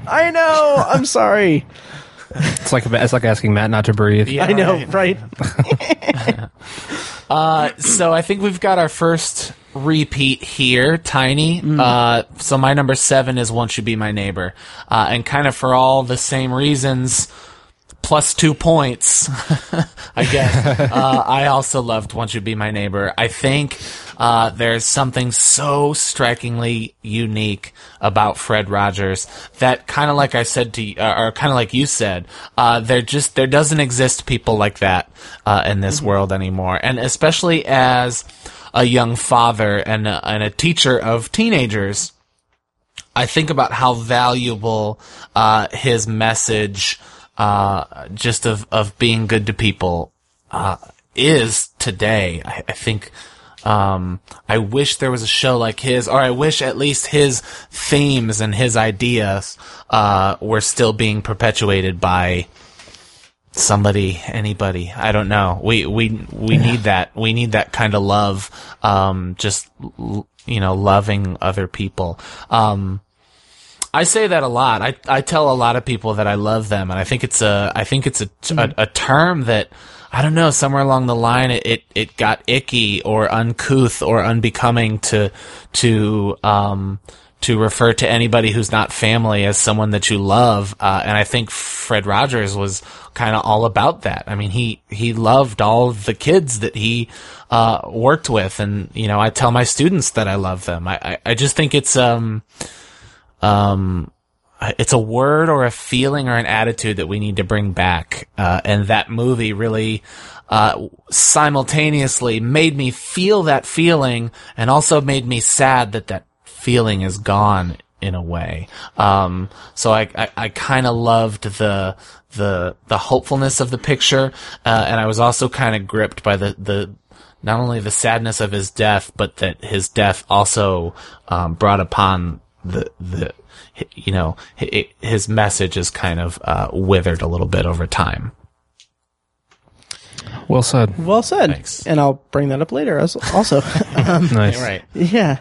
I know. I'm sorry. It's like it's like asking Matt not to breathe. Yeah, I know, right? Uh, so I think we've got our first repeat here, Tiny. Uh, so my number seven is "Won't You Be My Neighbor," uh, and kind of for all the same reasons, plus two points. I guess uh, I also loved "Won't You Be My Neighbor." I think uh, there's something so strikingly unique about Fred Rogers that kind of like I said to you, uh, or kind of like you said, uh, there just there doesn't exist people like that uh, in this world anymore, and especially as a young father and a, and a teacher of teenagers. I think about how valuable uh, his message, uh, just of, of being good to people, uh, is today. I, I think um, I wish there was a show like his, or I wish at least his themes and his ideas uh, were still being perpetuated by somebody, anybody. I don't know. We we we need that. We need that kind of love. Um, just you know, loving other people. Um, I say that a lot. I I tell a lot of people that I love them, and I think it's a I think it's a a, a term that I don't know somewhere along the line it, it it got icky or uncouth or unbecoming to to um to refer to anybody who's not family as someone that you love. Uh, and I think Fred Rogers was kind of all about that. I mean, he, he loved all the kids that he, uh, worked with. And, you know, I tell my students that I love them. I, I, I just think it's, um, um, it's a word or a feeling or an attitude that we need to bring back. Uh, and that movie really, uh, simultaneously made me feel that feeling and also made me sad that that feeling is gone in a way. Um, so I, I, I kind of loved the, the, the hopefulness of the picture. Uh, and I was also kind of gripped by the, the, not only the sadness of his death, but that his death also, um, brought upon the, the, you know, his message is kind of, uh, withered a little bit over time. Well said. Well said. Thanks. And I'll bring that up later as also. um, Nice. Right. yeah.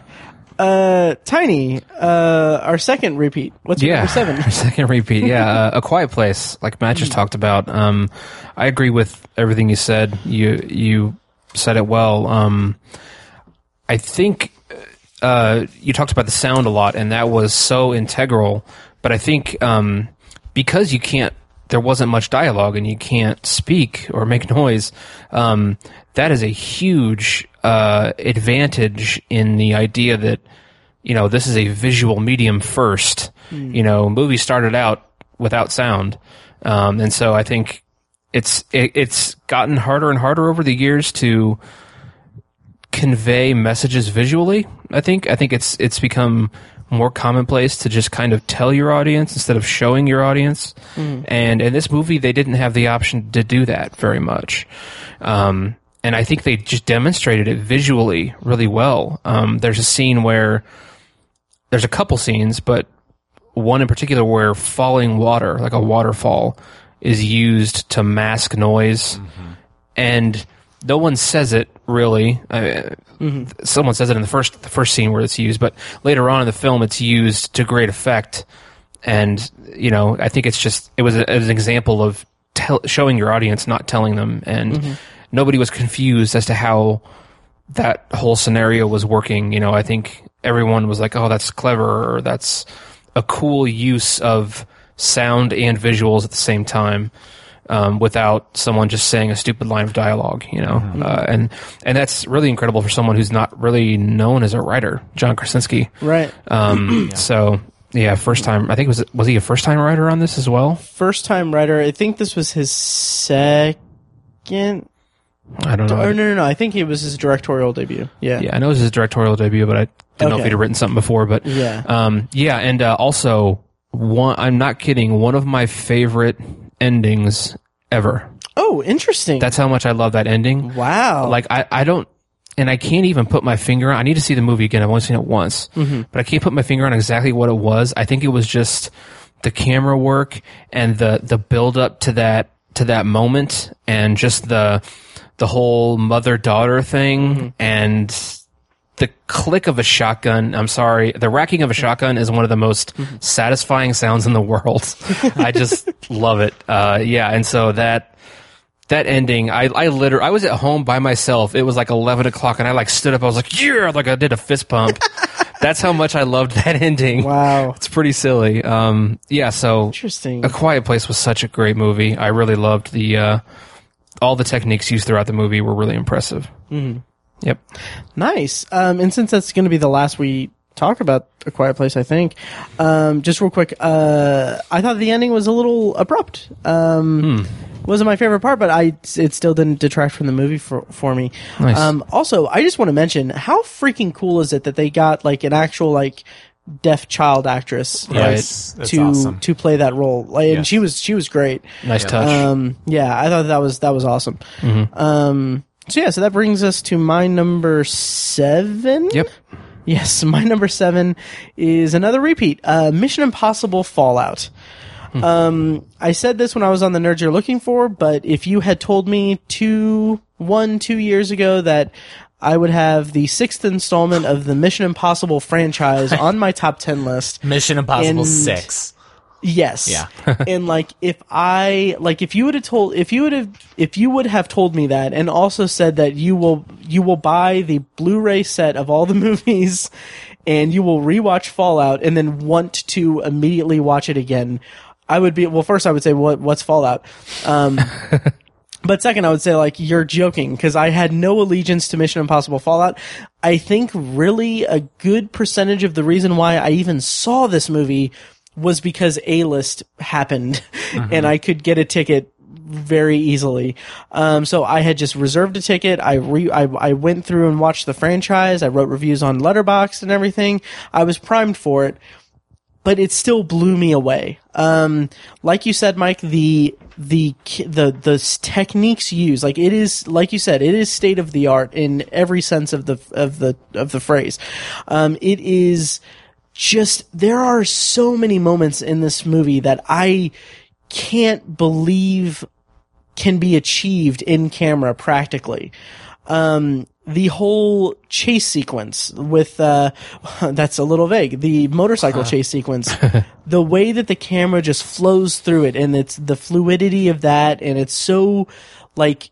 Uh, Tiny, uh, our second repeat. What's your Yeah, number seven? second repeat. Yeah, uh, a quiet place, like Matt just talked about. Um, I agree with everything you said. You you said it well. Um, I think uh, you talked about the sound a lot, and that was so integral. But I think um, because you can't, there wasn't much dialogue, and you can't speak or make noise. Um, that is a huge uh, advantage in the idea that you know this is a visual medium first. You know, movies started out without sound, um, and so I think it's it, it's gotten harder and harder over the years to convey messages visually. I think I think it's it's become more commonplace to just kind of tell your audience instead of showing your audience. And in this movie, they didn't have the option to do that very much. Um, and I think they just demonstrated it visually really well. Um, there's a scene where there's a couple scenes, but one in particular where falling water, like a waterfall, is used to mask noise, and no one says it really. I, mm-hmm. Someone says it in the first the first scene where it's used, but later on in the film, it's used to great effect. And you know, I think it's just it was, a, an example of tell, showing your audience, not telling them, and mm-hmm. nobody was confused as to how that whole scenario was working. You know, I think everyone was like, "Oh, that's clever," or "That's a cool use of sound and visuals at the same time." Um, without someone just saying a stupid line of dialogue, you know, uh, and and that's really incredible for someone who's not really known as a writer, John Krasinski. right. Um, So yeah, first time. I think it was was he a first time writer on this as well? First time writer. I think this was his second. I don't know. Oh, no, no, no. I think it was his directorial debut. Yeah. Yeah, I know it was his directorial debut, but I didn't know if he'd written something before. But Yeah. um, yeah, and uh, also one. I'm not kidding. One of my favorite endings ever. Oh, interesting. That's how much I love that ending. wow. Like I, I don't, and I can't even put my finger on. I need to see the movie again. I've only seen it once, mm-hmm. but I can't put my finger on exactly what it was. I think it was just the camera work and the the build up to that to that moment, and just the the whole mother daughter thing mm-hmm. and the click of a shotgun. I'm sorry, the racking of a shotgun is one of the most satisfying sounds in the world. I just love it. Uh, yeah, and so that that ending, I I literally I was at home by myself. It was like eleven o'clock, and I like stood up. I was like, yeah, like I did a fist pump. That's how much I loved that ending. Wow. it's pretty silly. Um, yeah. So Interesting. A Quiet Place was such a great movie. I really loved the uh, all the techniques used throughout the movie were really impressive. Mm-hmm. Yep. Nice. Um, and since that's going to be the last we talk about A Quiet Place, I think, um, just real quick, uh, I thought the ending was a little abrupt. Um, Wasn't my favorite part, but I it still didn't detract from the movie for for me. Nice. Um, also, I just want to mention how freaking cool is it that they got like an actual like deaf child actress Right. Yes, that's to awesome. to play that role. Like, and she was she was great. Nice touch. Um, yeah, I thought that was that was awesome. Um, so yeah, so that brings us to my number seven. yep. Yes, my number seven is another repeat. Uh, Mission Impossible Fallout. Um, I said this when I was on the Nerds You're Looking For, but if you had told me two, one, two years ago that I would have the sixth installment of the Mission Impossible franchise on my top ten list, Mission Impossible Six. Yes. Yeah. and like if I like if you would have told if you would have if you would have told me that and also said that you will you will buy the Blu-ray set of all the movies and you will rewatch Fallout and then want to immediately watch it again, I would be well first I would say what what's Fallout? Um But second, I would say like you're joking because I had no allegiance to Mission Impossible Fallout. I think really a good percentage of the reason why I even saw this movie was because A List happened and I could get a ticket very easily. Um, so I had just reserved a ticket. I re, I, I went through and watched the franchise. I wrote reviews on Letterboxd and everything. I was primed for it but it still blew me away. Um, like you said, Mike, the the the the techniques used, like it is, like you said, it is state of the art in every sense of the of the of the phrase. Um, it is just there are so many moments in this movie that I can't believe can be achieved in camera practically. Um, the whole chase sequence with, uh, that's a little vague. The motorcycle chase sequence, the way that the camera just flows through it and it's the fluidity of that and it's so, like,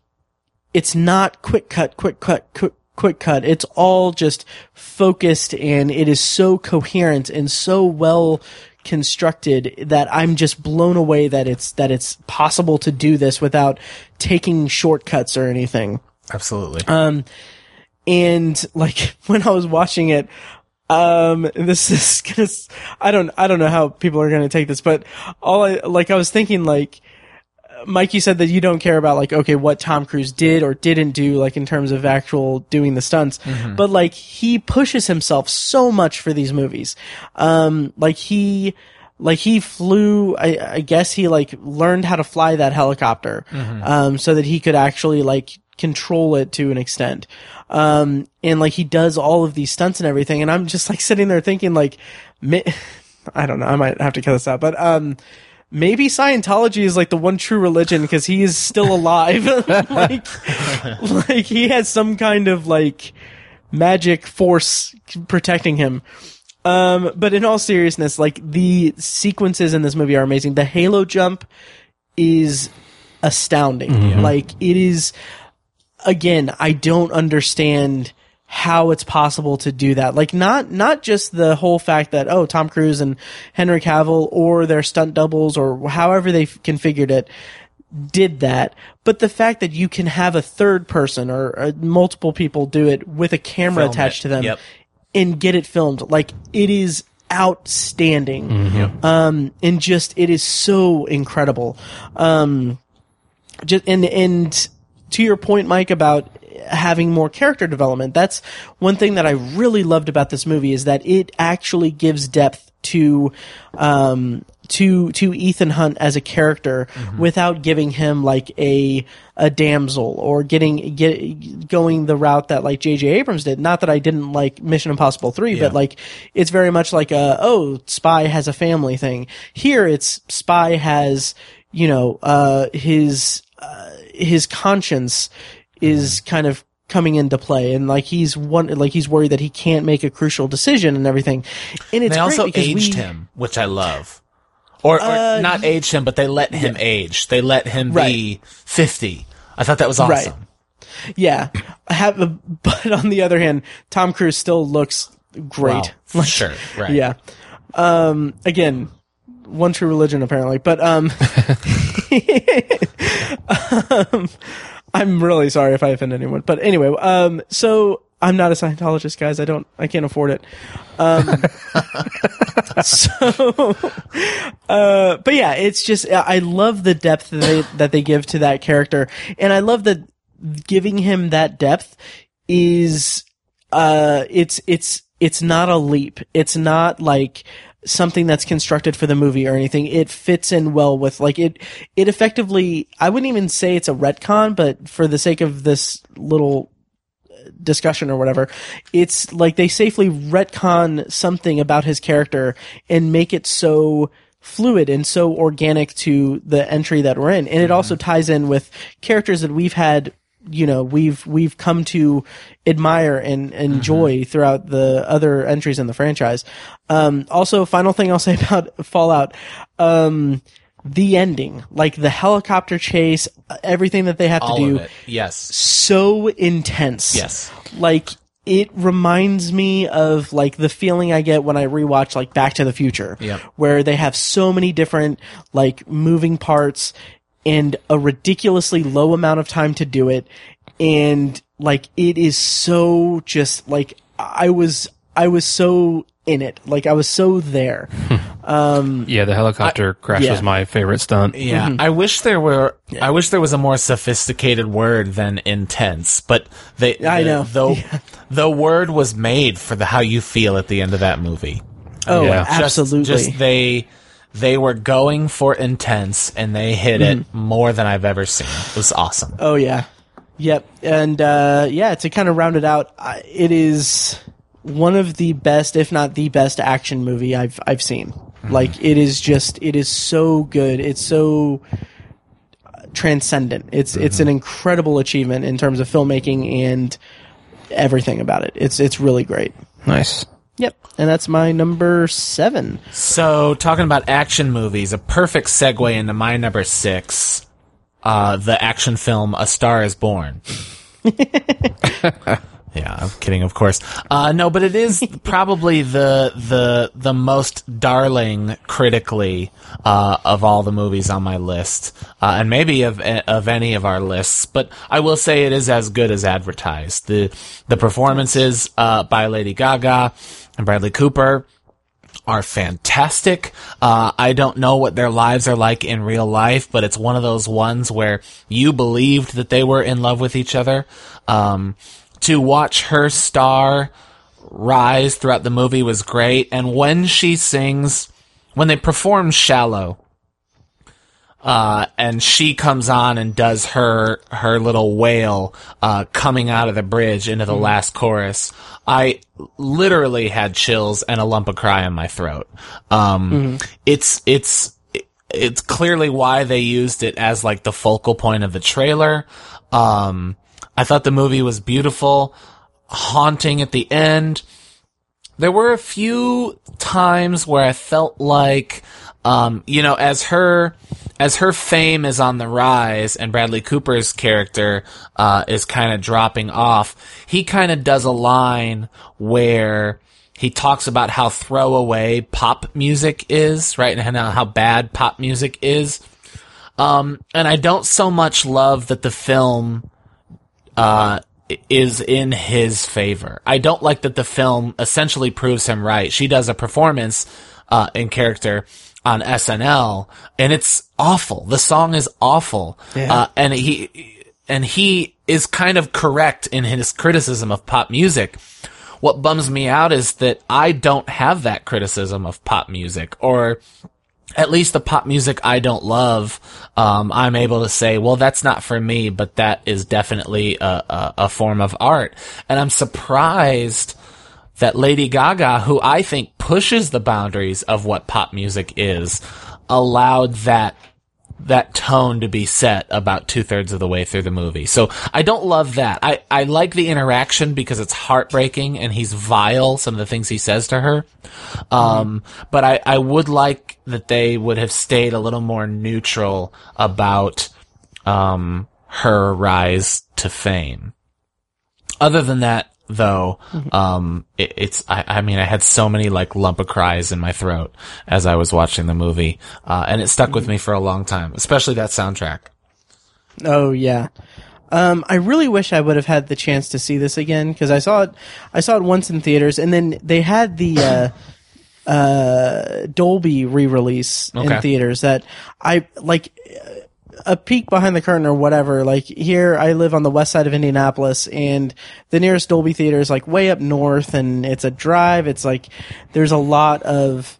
it's not quick cut, quick cut, quick, quick cut. It's all just focused and it is so coherent and so well constructed that I'm just blown away that it's, that it's possible to do this without taking shortcuts or anything. Absolutely. Um and like when I was watching it, um, this is gonna, s- I don't, I don't know how people are gonna take this, but all I, like I was thinking like, Mike, you said that you don't care about like, okay, what Tom Cruise did or didn't do, like in terms of actual doing the stunts, but like he pushes himself so much for these movies. Um, like he, like he flew, I, I guess he like learned how to fly that helicopter, um, so that he could actually like control it to an extent. Um, and like he does all of these stunts and everything. And I'm just like sitting there thinking like, mi- I don't know, I might have to cut this out, but, um, maybe Scientology is like the one true religion because he is still alive. like, like he has some kind of like magic force protecting him. Um, but in all seriousness, like the sequences in this movie are amazing. The Halo jump is astounding. Like it is, again, I don't understand how it's possible to do that. Like not not just the whole fact that oh Tom Cruise and Henry Cavill or their stunt doubles or however they configured it did that, but the fact that you can have a third person or uh, multiple people do it with a camera Film attached it. to them Yep. and get it filmed. Like it is outstanding. Um, and just it is so incredible. Um, just and and to your point, Mike, about having more character development. That's one thing that I really loved about this movie is that it actually gives depth to um to to Ethan Hunt as a character without giving him like a a damsel or getting get going the route that like J.J. Abrams did. Not that I didn't like Mission Impossible 3, but like it's very much like a oh, spy has a family thing. Here it's spy has, you know, uh his uh, his conscience is kind of coming into play and like he's one like he's worried that he can't make a crucial decision and everything. And it's they also great aged we, him, which I love. Or, or Uh, not aged him, but they let him age. They let him be 50. I thought that was Right. awesome. Yeah. I have but on the other hand, Tom Cruise still looks great. Wow. sure. Right. Yeah. Um, again, one true religion apparently, but um, um, I'm really sorry if I offend anyone. But anyway, um, so I'm not a Scientologist, guys. I don't, I can't afford it. Um, so, uh, but yeah, it's just I love the depth that they that they give to that character, and I love that giving him that depth is uh it's it's it's not a leap. It's not like something that's constructed for the movie or anything. It fits in well with like it. It effectively, I wouldn't even say it's a retcon, but for the sake of this little uh, discussion or whatever, it's like they safely retcon something about his character and make it so fluid and so organic to the entry that we're in. And it also mm-hmm. ties in with characters that we've had you know we've we've come to admire and enjoy throughout the other entries in the franchise. Um, also, final thing I'll say about Fallout, um, the ending, like the helicopter chase, everything that they have All to do. Yes. so intense. Yes. Like it reminds me of like the feeling I get when I rewatch like Back to the Future. Where they have so many different like moving parts and a ridiculously low amount of time to do it. And like it is so just like I was I was so in it. Like I was so there. Um, Yeah, the helicopter crash yeah. was my favorite stunt. Yeah, I wish there were. I wish there was a more sophisticated word than intense. But they, I the- know. though, the word was made for the how you feel at the end of that movie. Oh, Yeah. Just- absolutely. Just, they, they were going for intense, and they hit it Mm-hmm. more than I've ever seen. It was awesome. Oh yeah, yep. And uh, yeah, to kind of round it out, it is one of the best, if not the best, action movie I've I've seen. Like it is just, it is so good. It's so uh, transcendent. It's it's an incredible achievement in terms of filmmaking and everything about it. It's it's really great. Nice. Yep, and that's my number seven. So, talking about action movies, a perfect segue into my number six, uh, the action film A Star Is Born. yeah, I'm kidding, of course. Uh, no, but it is probably the the the most darling critically uh, of all the movies on my list, uh, and maybe of of any of our lists. But I will say it is as good as advertised. the The performances uh, by Lady Gaga and Bradley Cooper are fantastic. Uh, I don't know what their lives are like in real life, but it's one of those ones where you believed that they were in love with each other. Um, to watch her star rise throughout the movie was great. And when she sings, when they perform Shallow, uh, and she comes on and does her her little wail uh, coming out of the bridge into the last chorus. I literally had chills and a lump of cry in my throat. Um, It's it's it's clearly why they used it as like the focal point of the trailer. Um, I thought the movie was beautiful, haunting at the end there were a few times where I felt like, um, you know, as her, as her fame is on the rise and Bradley Cooper's character, uh, is kind of dropping off, he kind of does a line where he talks about how throwaway pop music is, right? And how, bad pop music is. Um, and I don't so much love that the film, uh, is in his favor. I don't like that the film essentially proves him right. She does a performance uh, in character on SNL, and it's awful. The song is awful, uh, and he and he is kind of correct in his criticism of pop music. What bums me out is that I don't have that criticism of pop music, or at least the pop music I don't love, um, I'm able to say, well, that's not for me, but that is definitely a, a, a form of art. And I'm surprised that Lady Gaga, who I think pushes the boundaries of what pop music is, allowed that that tone to be set about two thirds of the way through the movie. So I don't love that. I, I like the interaction because it's heartbreaking and he's vile, some of the things he says to her. Um, but I, I would like that they would have stayed a little more neutral about, um, her rise to fame. Other than that, though, um, it, it's, I, I mean, I had so many like lump of cries in my throat as I was watching the movie, uh, and it stuck with me for a long time, especially that soundtrack. Oh yeah. Um, I really wish I would have had the chance to see this again because I saw it. I saw it once in theaters, and then they had the uh, uh, Dolby re-release Okay. in theaters that I like. A peek behind the curtain or whatever. Like here, I live on the west side of Indianapolis, and the nearest Dolby theater is like way up north, and it's a drive. It's like there's a lot of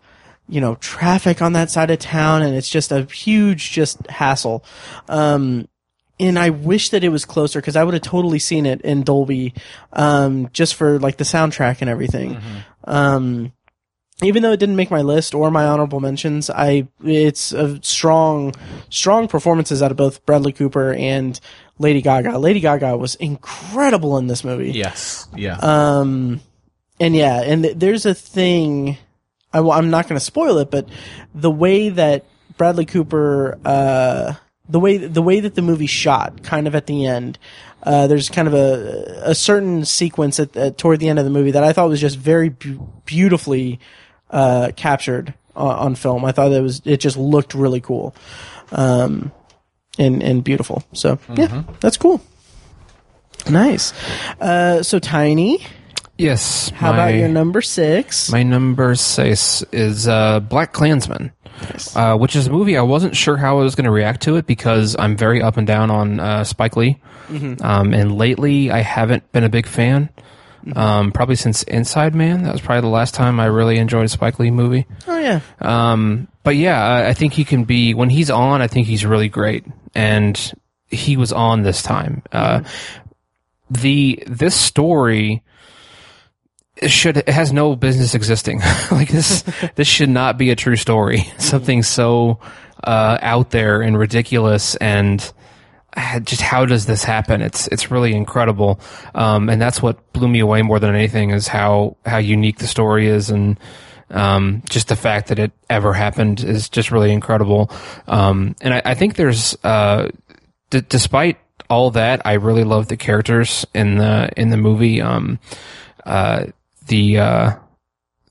you know traffic on that side of town, and it's just a huge just hassle. Um, and I wish that it was closer because I would have totally seen it in Dolby, um, just for like the soundtrack and everything. Um, even though it didn't make my list or my honorable mentions, I it's a strong, strong performances out of both Bradley Cooper and Lady Gaga. Lady Gaga was incredible in this movie. Yes. Yeah. Um, and yeah, and th- there's a thing. I, am not going to spoil it, but the way that Bradley Cooper, uh, the way the way that the movie shot, kind of at the end, uh, there's kind of a a certain sequence at, at toward the end of the movie that I thought was just very beautifully uh, captured on, on film. I thought it was it just looked really cool, um, and and beautiful. So yeah, that's cool. Nice. Uh, so tiny. Yes. How my, about your number six? My number six is uh, BlacKkKlansman, uh, which is a movie I wasn't sure how I was going to react to it because I'm very up and down on uh, Spike Lee, um, and lately I haven't been a big fan. Um, probably since Inside Man, that was probably the last time I really enjoyed a Spike Lee movie. oh yeah, Um, but yeah, I, I think he can be when he's on. I think he's really great, and he was on this time. Uh, the this story should it has no business existing. like this, this should not be a true story. Something so uh, out there and ridiculous and just how does this happen? It's it's really incredible, um, and that's what blew me away more than anything is how how unique the story is, and um, just the fact that it ever happened is just really incredible. Um, and I, I think there's, uh, d- despite all that, I really love the characters in the in the movie. Um, uh, the uh,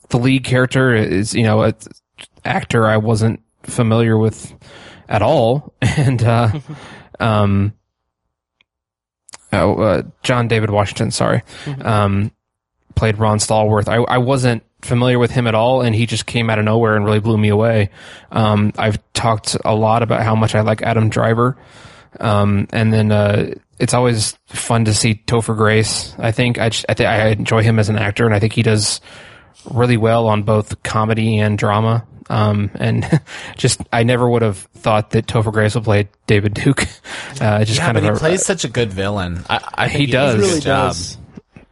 the lead character is you know an actor I wasn't familiar with at all, and uh, um, oh, uh, John David Washington, sorry, um, played Ron Stallworth. I, I wasn't familiar with him at all, and he just came out of nowhere and really blew me away. Um, I've talked a lot about how much I like Adam Driver, um, and then uh, it's always fun to see Topher Grace. I think I, I think I enjoy him as an actor, and I think he does really well on both comedy and drama. Um, and just I never would have thought that Topher Grace would play David Duke. Uh, just yeah, kind but of he a, plays such a good villain. I, I He he, does. does. really good job. does.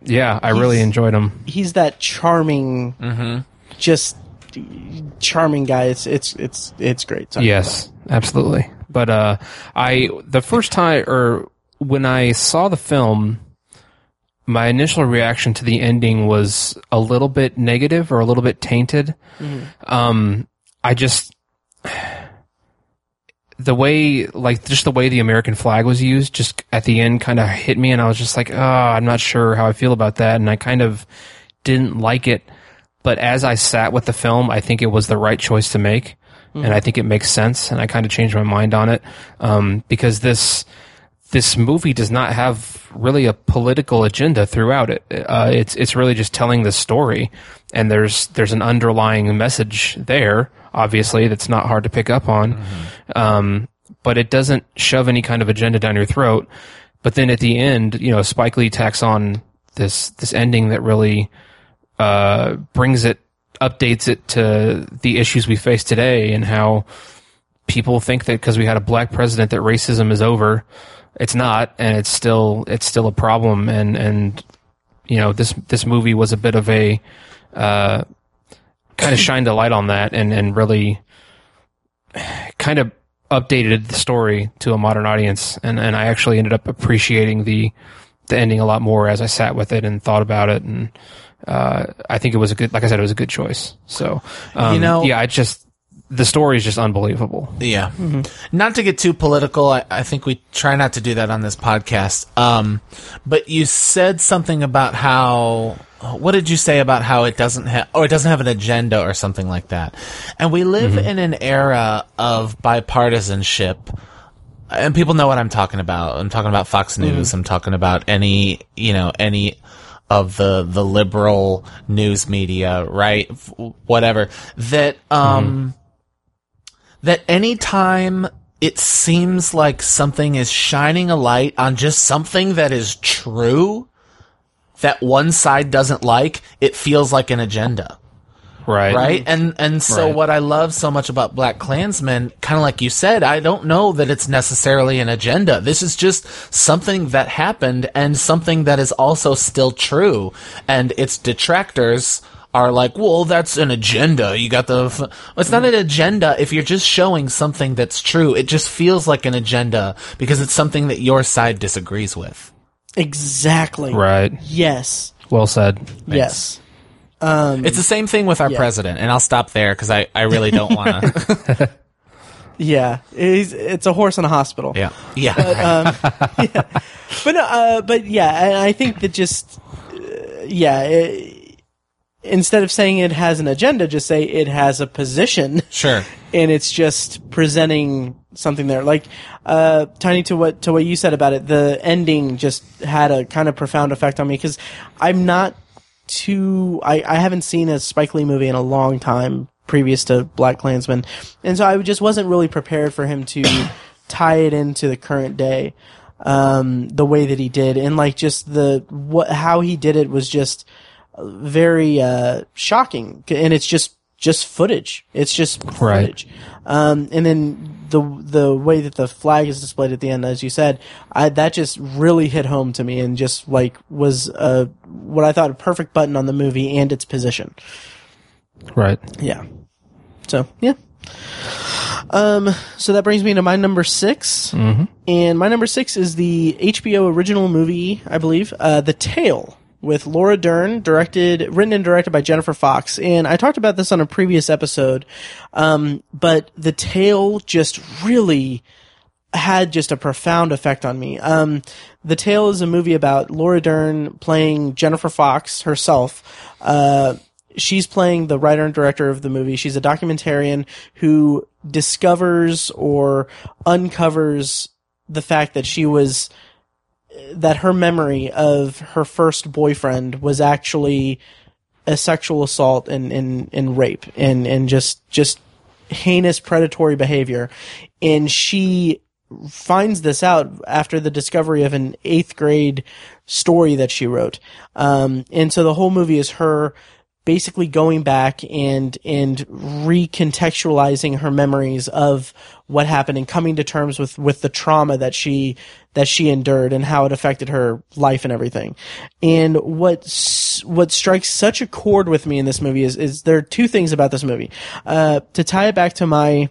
yeah, I really enjoyed him. He's that charming, Mm-hmm. just charming guy. It's it's it's it's great. Sorry. Yes, absolutely. But uh, I the first time or when I saw the film, my initial reaction to the ending was a little bit negative or a little bit tainted. Um, I just the way like just the way the American flag was used just at the end kind of hit me and I was just like, "Oh, I'm not sure how I feel about that." And I kind of didn't like it. But as I sat with the film, I think it was the right choice to make. And I think it makes sense and I kind of changed my mind on it. Um, because this this movie does not have really a political agenda throughout it. Uh, it's it's really just telling the story, and there's there's an underlying message there, obviously that's not hard to pick up on, um, but it doesn't shove any kind of agenda down your throat. But then at the end, you know, Spike Lee tacks on this this ending that really uh, brings it updates it to the issues we face today and how people think that because we had a black president that racism is over it's not and it's still it's still a problem and and you know this this movie was a bit of a uh, kind of shined a light on that and and really kind of updated the story to a modern audience. And and I actually ended up appreciating the the ending a lot more as I sat with it and thought about it. And uh, I think it was a good like I said it was a good choice. So um, You know- yeah I just the story is just unbelievable Yeah. Not to get too political, I, I think we try not to do that on this podcast. Um, but you said something about how. What did you say about how it doesn't have, or it doesn't have an agenda or something like that? And we live in an era of bipartisanship, and people know what I'm talking about. I'm talking about Fox News. I'm talking about any, you know, any of the the liberal news media, right? F- Whatever that. Um, that anytime it seems like something is shining a light on just something that is true that one side doesn't like, it feels like an agenda. Right. Right? And and so Right. what I love so much about BlacKkKlansman, kind of like you said, I don't know that it's necessarily an agenda. This is just something that happened and something that is also still true. And its detractors are like, well, that's an agenda. You got the. F-. It's not an agenda if you're just showing something that's true. It just feels like an agenda because it's something that your side disagrees with. Exactly. Right. Yes. Well said. Yes. It's the same thing with our president, and I'll stop there because I, I really don't want to. Yeah. It's, it's a horse in a hospital. yeah. Yeah. But no, uh, but yeah, and I think that just uh, yeah, it, instead of saying it has an agenda, just say it has a position. sure. and it's just presenting something there. Like uh, tiny to what to what you said about it, the ending just had a kind of profound effect on me because I'm not too. I, I haven't seen a Spike Lee movie in a long time previous to BlacKkKlansman, and so I just wasn't really prepared for him to tie it into the current day um, the way that he did, and like just the what how he did it was just very uh, shocking, and it's just just footage. It's just Right. footage. Um, and then the the way that the flag is displayed at the end, as you said, I, that just really hit home to me, and just like was uh, what I thought a perfect button on the movie and its position. Right. Yeah. So yeah. Um. So that brings me to my number 6 and my number six is the HBO original movie, I believe, uh, The Tale. With Laura Dern, directed, written and directed by Jennifer Fox, and I talked about this on a previous episode. Um, but The Tale just really had just a profound effect on me. Um, the Tale is a movie about Laura Dern playing Jennifer Fox herself. Uh, she's playing the writer and director of the movie. She's a documentarian who discovers or uncovers the fact that she was that her memory of her first boyfriend was actually a sexual assault and, and, and rape and, and just just heinous predatory behavior. And she finds this out after the discovery of an eighth grade story that she wrote. Um, and so the whole movie is her basically going back and and recontextualizing her memories of what happened and coming to terms with with the trauma that she that she endured and how it affected her life and everything. And what what strikes such a chord with me in this movie is is there are two things about this movie. Uh, to tie it back to my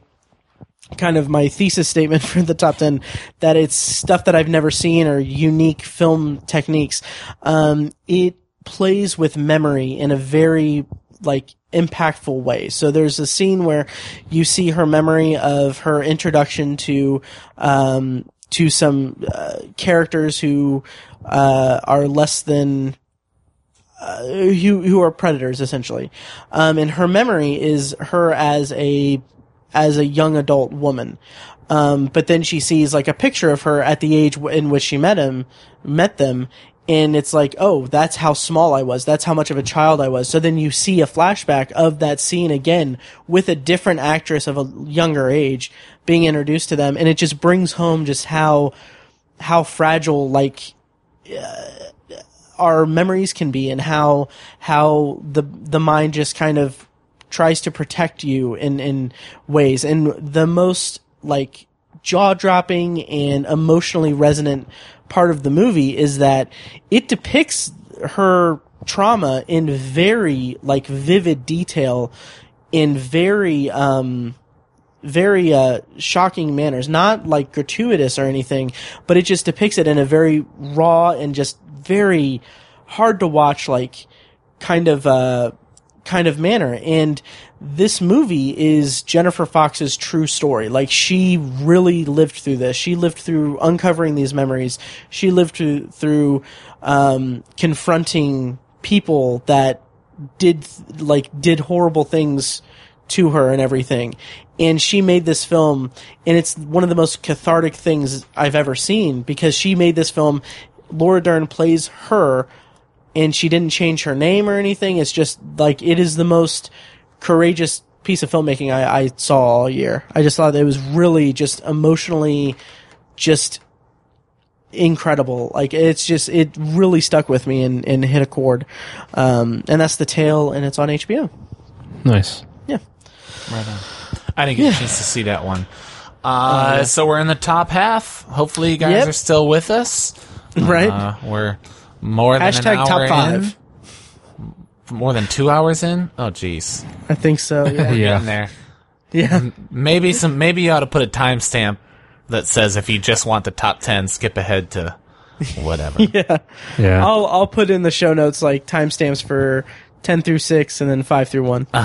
kind of my thesis statement for the top 10 that it's stuff that I've never seen or unique film techniques. Um, it plays with memory in a very like impactful way. So there's a scene where you see her memory of her introduction to um, to some uh, characters who uh, are less than who who are predators essentially. Um, and her memory is her as a as a young adult woman. Um, but then she sees like a picture of her at the age in which she met him, met them, and it's like, oh, that's how small I was. That's how much of a child I was. So then you see a flashback of that scene again with a different actress of a younger age being introduced to them, and it just brings home just how how fragile like uh, our memories can be and how how the the mind just kind of tries to protect you in in ways and the most like jaw dropping and emotionally resonant part of the movie is that it depicts her trauma in very like vivid detail in very um very uh, shocking manners, not like gratuitous or anything, but it just depicts it in a very raw and just very hard to watch, like kind of uh, kind of manner. And this movie is Jennifer Fox's true story. Like she really lived through this. She lived through uncovering these memories. She lived through through um, confronting people that did like did horrible things to her and everything. And she made this film, and it's one of the most cathartic things I've ever seen because she made this film. Laura Dern plays her, and she didn't change her name or anything. It's just like it is the most courageous piece of filmmaking I, I saw all year. I just thought it was really just emotionally, just incredible. Like it's just it really stuck with me and, and hit a chord. Um, and that's the tale, and it's on HBO. Nice. Yeah. Right on. I didn't get a chance to see that one. Uh, So we're in the top half. Hopefully, you guys Yep. are still with us. Right. Uh, we're more than an hour top in. More than two hours in. Oh, jeez. I think so. Yeah. Yeah. In there. yeah. Maybe some. Maybe you ought to put a timestamp that says if you just want the top ten, skip ahead to whatever. yeah. Yeah. I'll I'll put in the show notes like timestamps for ten through six and then five through one.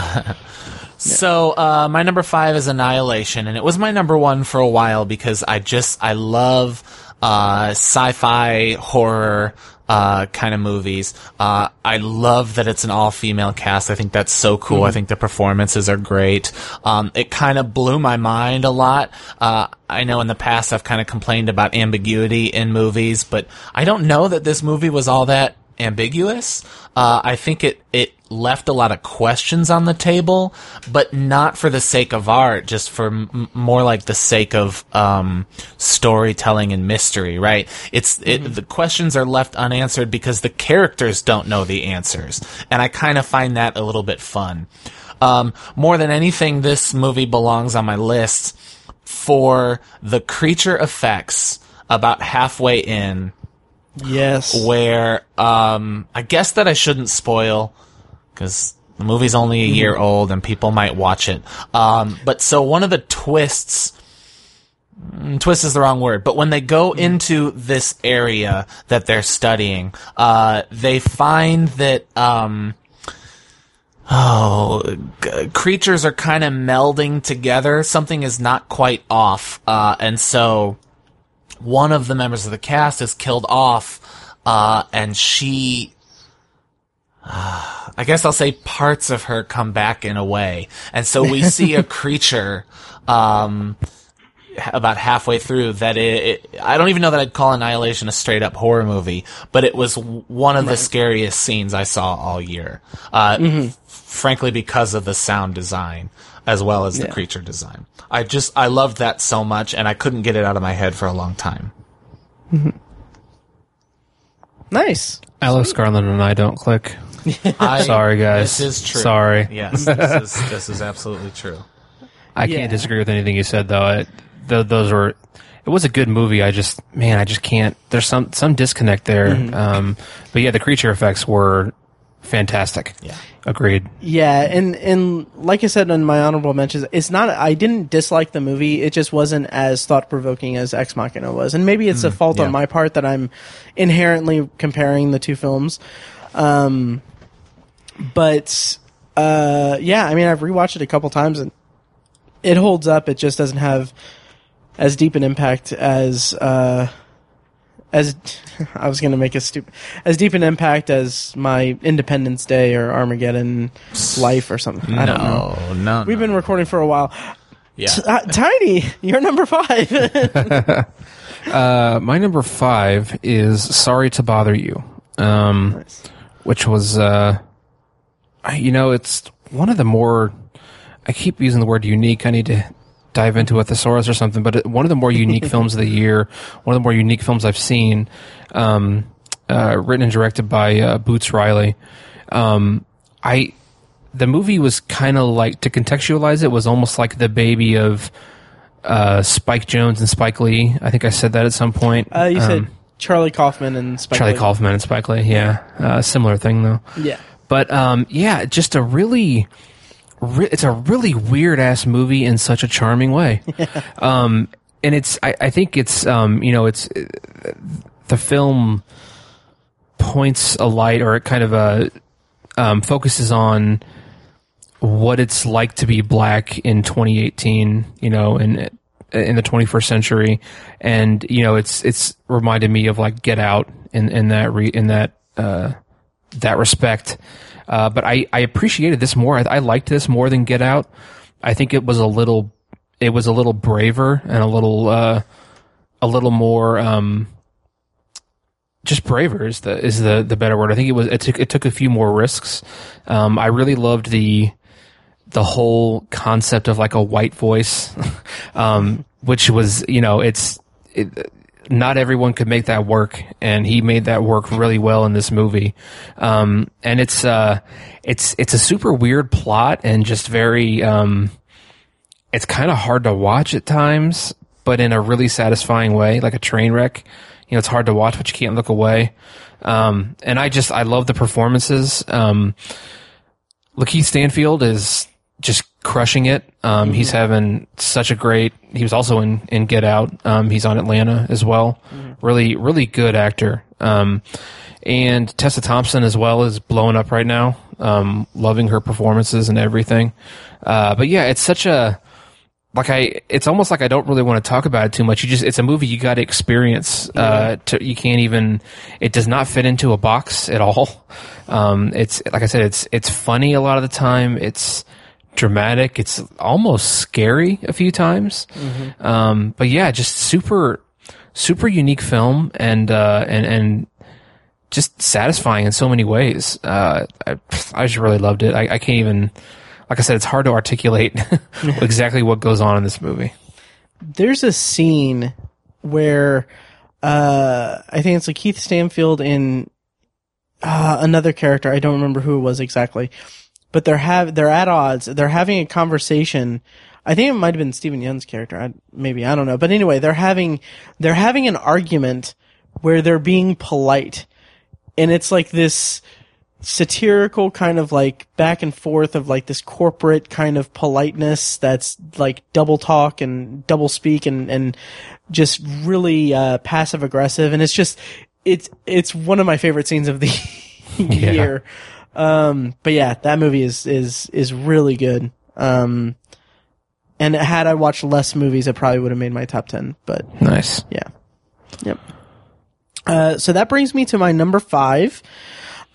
So uh, my number five is Annihilation, and it was my number one for a while because I just I love uh, sci-fi horror uh, kind of movies. Uh, I love that it's an all-female cast. I think that's so cool. I think the performances are great. Um, it kind of blew my mind a lot. Uh, I know in the past I've kind of complained about ambiguity in movies, but I don't know that this movie was all that ambiguous. Uh, I think it it left a lot of questions on the table, but not for the sake of art, just for m- more like the sake of um, storytelling and mystery. Right? It's it, the questions are left unanswered because the characters don't know the answers, and I kind of find that a little bit fun. Um, more than anything, this movie belongs on my list for the creature effects about halfway in Yes. where um I guess that I shouldn't spoil because the movie's only a year old and people might watch it. Um, but so one of the twists. mm, Twist is the wrong word, but when they go into this area that they're studying, uh, they find that, um, oh, g- creatures are kind of melding together. Something is not quite off, uh, and so, one of the members of the cast is killed off, uh, and she, I guess I'll say parts of her come back in a way. And so we see a creature, um, about halfway through that it, it, I don't even know that I'd call Annihilation a straight up horror movie, but it was one of the scariest scenes I saw all year. Uh, f- frankly, because of the sound design as well as the Yeah. creature design. I just, I loved that so much and I couldn't get it out of my head for a long time. Nice. Alex Garland and I don't click. I, Sorry, guys. This is true. Sorry. Yes, this is, this is absolutely true. I Yeah. can't disagree with anything you said, though. I, th- those were. It was a good movie. I just, man, I just can't. There's some some disconnect there. Um, but yeah, the creature effects were fantastic. Yeah. Agreed. Yeah, and and like I said in my honorable mentions, it's not. I didn't dislike the movie. It just wasn't as thought provoking as Ex Machina was, and maybe it's a fault yeah. on my part that I'm inherently comparing the two films. Um, but uh, yeah, I mean, I've rewatched it a couple times and it holds up. It just doesn't have as deep an impact as uh, as I was going to make a stupid as deep an impact as my Independence Day or Armageddon life or something. I don't know. No, no, We've been recording for a while. yeah. Uh, Tiny, you're number five. Uh, my number five is "Sorry to Bother You," um, which was, uh, I- you know, it's one of the more. I keep using the word unique. I need to dive into a thesaurus or something, but one of the more unique films of the year, one of the more unique films I've seen, um, uh, written and directed by uh, Boots Riley. Um, I the movie was kind of like to contextualize it was almost like the baby of uh, Spike Jonze and Spike Lee. I think I said that at some point. Uh, you said Um, Charlie Kaufman and Spike Charlie Lee. Kaufman and Spike Lee. Yeah, uh, similar thing though. Yeah. But um, yeah, just a really, re- it's a really weird ass movie in such a charming way. um, and it's, I, I think it's, um, you know, it's the film points a light or it kind of uh, um, focuses on what it's like to be black in 2018. You know, and in the 21st century, and you know, it's it's reminded me of like Get Out in in that re, in that uh, that respect. Uh, but I, I appreciated this more. I, I liked this more than Get Out. I think it was a little, it was a little braver and a little, uh, a little more, um, just braver is the, is the, the better word. I think it was, it took, it took a few more risks. Um, I really loved the, the whole concept of like a white voice, um, which was, you know, it's, it, not everyone could make that work, and he made that work really well in this movie. Um, and it's, uh, it's, it's a super weird plot and just very, um, it's kind of hard to watch at times, but in a really satisfying way, like a train wreck. You know, it's hard to watch, but you can't look away. Um, and I just, I love the performances. Um, Lakeith Stanfield is just crushing it. Um, he's having such a great. He was also in in Get Out. Um, he's on Atlanta as well. Really, really good actor. Um, and Tessa Thompson as well is blowing up right now. Um, loving her performances and everything. Uh, but yeah, it's such a like I. It's almost like I don't really want to talk about it too much. You just it's a movie you got to experience. Uh, to, you can't even. It does not fit into a box at all. Um, it's like I said. It's it's funny a lot of the time. It's dramatic. It's almost scary a few times. Um, but yeah, just super, super unique film and, uh, and, and just satisfying in so many ways. Uh, I, I just really loved it. I, I can't even, like I said, it's hard to articulate exactly what goes on in this movie. there's a scene where uh I think it's like Keith Stanfield and uh, another character. I don't remember who it was exactly, but they're have they're at odds. They're having a conversation. I think it might have been Steven Yeun's character. I, maybe I don't know. But anyway, they're having they're having an argument where they're being polite, and it's like this satirical kind of like back and forth of like this corporate kind of politeness that's like double talk and double speak and and just really uh, passive aggressive and it's just it's it's one of my favorite scenes of the year um but yeah that movie is is is really good um and had I watched less movies it probably would have made my top 10 but Nice. yeah. Yep. Uh, so that brings me to my number five.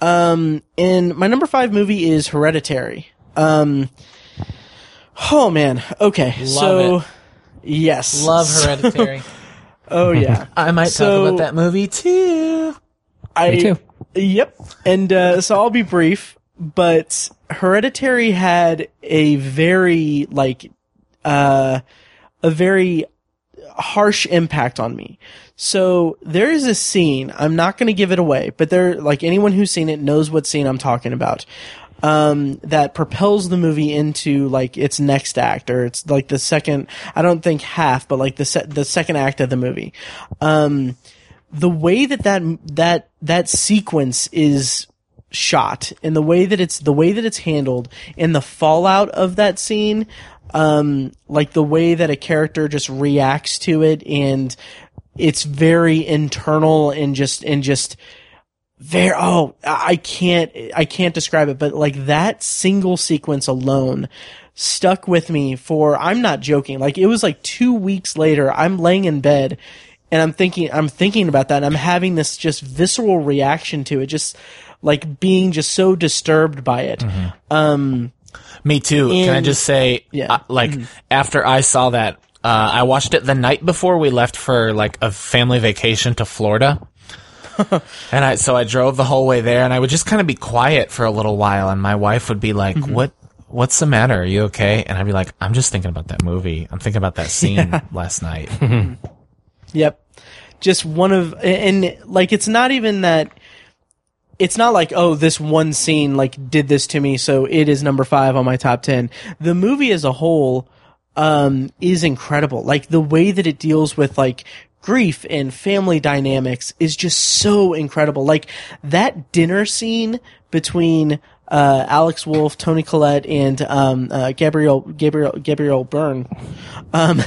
Um, and my number five movie is Hereditary. Um, oh man. Okay. so, it. yes. Love So- Hereditary. oh yeah. I might So- talk about that movie too. I, Me too. Yep. And uh, so I'll be brief, but Hereditary had a very like uh, a very harsh impact on me. So there is a scene. I'm not going to give it away, but there, like anyone who's seen it knows what scene I'm talking about. Um, that propels the movie into like its next act, or it's like the second. I don't think half, but like the se- the second act of the movie. Um, the way that that that that sequence is shot and the way that it's the way that it's handled and the fallout of that scene um like the way that a character just reacts to it and it's very internal and just and just very oh i can't i can't describe it but like that single sequence alone stuck with me for i'm not joking like it was like 2 weeks later i'm laying in bed and i'm thinking i'm thinking about that and i'm having this just visceral reaction to it just like being just so disturbed by it um Me too. Can I just say, Yeah. uh, like, after I saw that, uh, I watched it the night before we left for like a family vacation to Florida. and I, so I drove the whole way there and I would just kind of be quiet for a little while and my wife would be like, what, what's the matter? Are you okay? And I'd be like, I'm just thinking about that movie. I'm thinking about that scene last night. Yep. Just one of, and like, it's not even that, it's not like, oh, this one scene, like, did this to me, so it is number five on my top 10. The movie as a whole, um, is incredible. Like, the way that it deals with, like, grief and family dynamics is just so incredible. Like, that dinner scene between, uh, Alex Wolff, Toni Collette, and, um, uh, Gabriel, Gabriel, Gabriel Byrne, um,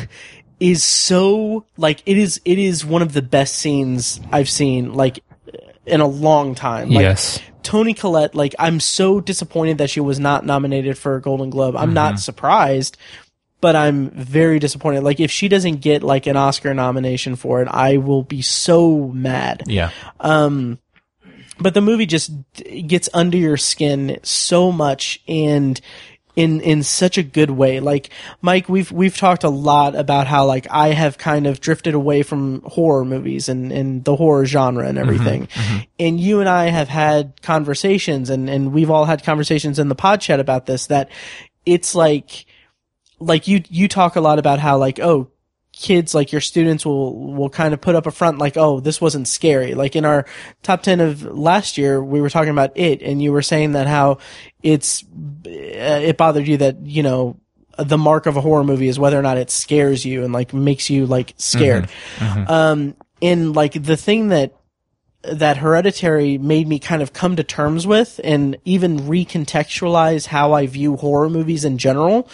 is so like it is it is one of the best scenes I've seen like in a long time. Like, yes. Toni Collette, like I'm so disappointed that she was not nominated for a Golden Globe. I'm not surprised, but I'm very disappointed. Like if she doesn't get like an Oscar nomination for it, I will be so mad Yeah. Um but the movie just gets under your skin so much and in in such a good way. Like mike we've we've talked a lot about how like i have kind of drifted away from horror movies and and the horror genre and mm-hmm. everything. Mm-hmm. And you and i have had conversations and and we've all had conversations in the pod chat about this that it's like like you you talk a lot about how like oh kids like your students will will kind of put up a front like oh this wasn't scary. Like in our top 10 of last year we were talking about it and you were saying that how it's uh, it bothered you that you know the mark of a horror movie is whether or not it scares you and like makes you like scared. Um and like the thing that that hereditary made me kind of come to terms with and even recontextualize how I view horror movies in general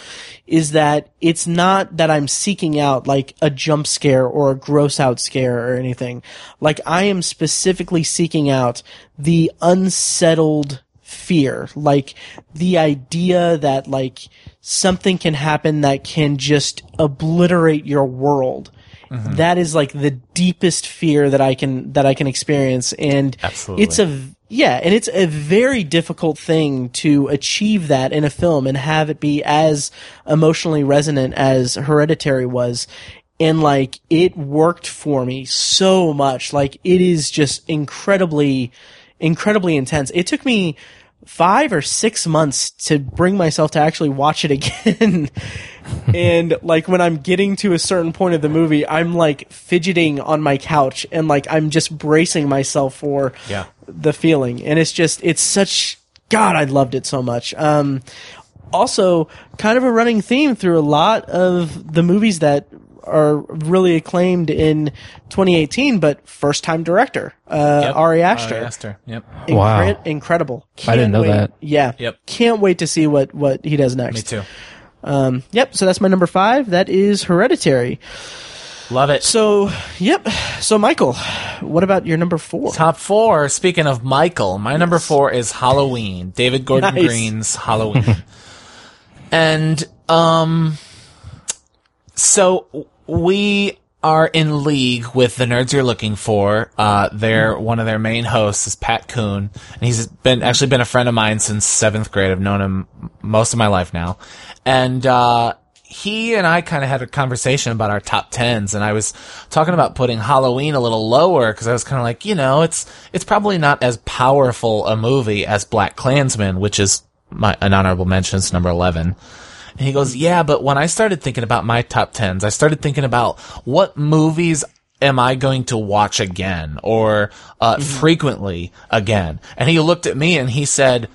is that it's not that I'm seeking out like a jump scare or a gross out scare or anything. Like I am specifically seeking out the unsettled fear, like the idea that like something can happen that can just obliterate your world. Mm-hmm. That is like the deepest fear that I can that I can experience, and Absolutely. it's a yeah, and it's a very difficult thing to achieve that in a film and have it be as emotionally resonant as Hereditary was. And like, it worked for me so much. Like, it is just incredibly, incredibly intense. It took me five or six months to bring myself to actually watch it again. and like when I'm getting to a certain point of the movie, I'm like fidgeting on my couch and like I'm just bracing myself for Yeah. the feeling. And it's just it's such God, I loved it so much. Um also kind of a running theme through a lot of the movies that are really acclaimed in 2018, but first time director, uh, Yep. Ari Aster. Ari Aster. Yep. Wow. Incre- incredible. I didn't know wait- that. Yeah. Yep. Can't wait to see what, what he does next. Me too. Um, yep. So that's my number five. That is Hereditary. Love it. So, yep. So, Michael, what about your number four? Top four. Speaking of Michael, my number four is Halloween. David Gordon Nice. Green's Halloween. and um, so we are in league with the nerds you're looking for. Uh, their one of their main hosts is Pat Coon, and he's been actually been a friend of mine since seventh grade. I've known him most of my life now, and uh, he and I kind of had a conversation about our top tens, and I was talking about putting Halloween a little lower because I was kind of like, you know, it's it's probably not as powerful a movie as BlacKkKlansman, which is my an honorable mention, it's number eleven. And he goes, yeah, but when I started thinking about my top tens, I started thinking about what movies am I going to watch again or uh, frequently again. And he looked at me and he said,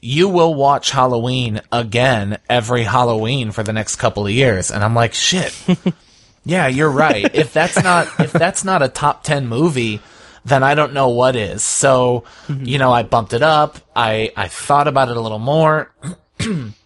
you will watch Halloween again every Halloween for the next couple of years. And I'm like, shit. yeah, you're right. If that's not, if that's not a top 10 movie, then I don't know what is. So, you know, I bumped it up. I, I thought about it a little more.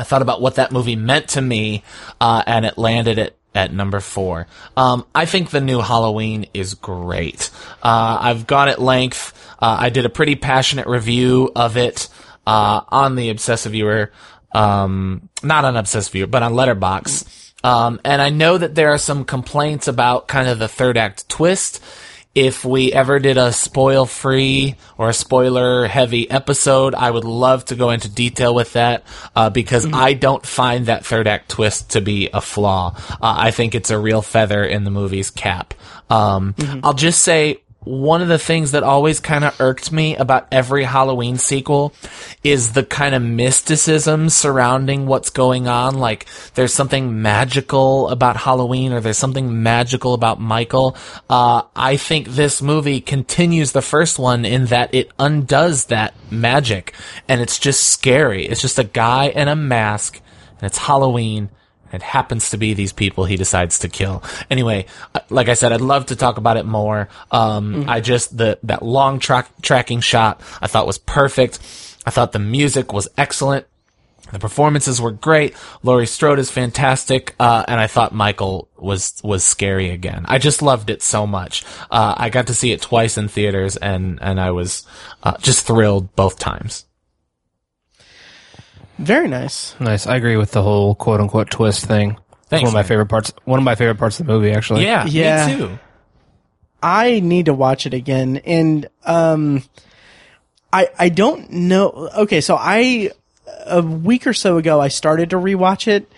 I thought about what that movie meant to me, uh, and it landed at, at number four. Um, I think the new Halloween is great. Uh, I've gone at length. Uh, I did a pretty passionate review of it, uh, on the Obsessive Viewer, um, not on Obsessive Viewer, but on Letterboxd. Um, and I know that there are some complaints about kind of the third act twist if we ever did a spoil free or a spoiler heavy episode, I would love to go into detail with that uh, because I don't find that third act twist to be a flaw. Uh, I think it's a real feather in the movie's cap. Um, I'll just say one of the things that always kind of irked me about every Halloween sequel is the kind of mysticism surrounding what's going on. Like there's something magical about Halloween or there's something magical about Michael. Uh, I think this movie continues the first one in that it undoes that magic and it's just scary. It's just a guy in a mask and it's Halloween. It happens to be these people he decides to kill. Anyway, uh, like I said, I'd love to talk about it more. Um, I just the that long track tracking shot I thought was perfect. I thought the music was excellent. The performances were great. Laurie Strode is fantastic, uh, and I thought Michael was was scary again. I just loved it so much. Uh, I got to see it twice in theaters, and and I was uh, just thrilled both times. Very nice. Nice. I agree with the whole quote unquote twist thing. Thanks, one of my man. favorite parts. One of my favorite parts of the movie, actually. Yeah, Yeah. me too. I need to watch it again. And, um, I, I don't know. Okay. So I, a week or so ago, I started to rewatch it.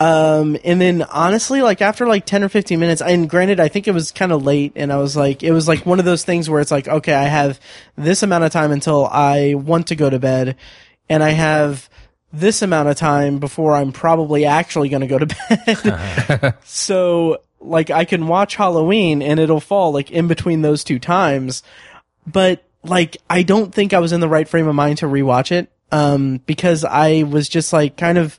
Um, and then honestly, like after like 10 or 15 minutes, and granted, I think it was kind of late and I was like, it was like one of those things where it's like, okay, I have this amount of time until I want to go to bed and I have this amount of time before I'm probably actually going to go to bed. so like I can watch Halloween and it'll fall like in between those two times. But like I don't think I was in the right frame of mind to rewatch it um because I was just like kind of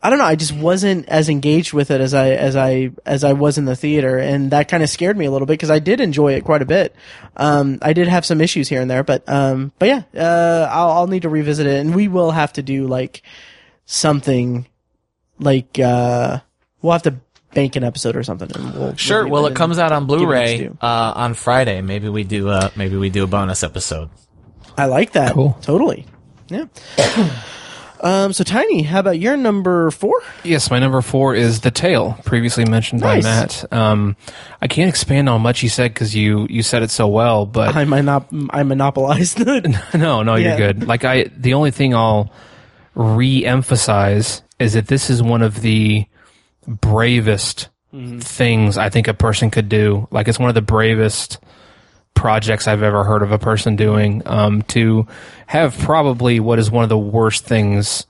I don't know, I just wasn't as engaged with it as I as I as I was in the theater and that kind of scared me a little bit because I did enjoy it quite a bit. Um I did have some issues here and there, but um but yeah, uh I'll I'll need to revisit it and we will have to do like something like uh we'll have to bank an episode or something and we'll Sure. review Well, it it comes out on give it its Blu-ray uh, on Friday. Maybe we do. Uh, maybe we do a bonus episode. I like that. Cool. Totally. Yeah. Um, so Tiny, how about your number four? Yes, my number four is the tale, previously mentioned Nice. by Matt. Um, I can't expand on much you said because you you said it so well, but I monop- I monopolized it. no, no, Yeah. you're good. Like I, the only thing I'll re-emphasize is that this is one of the bravest things I think a person could do. Like it's one of the bravest projects I've ever heard of a person doing. Um, to have probably what is one of the worst things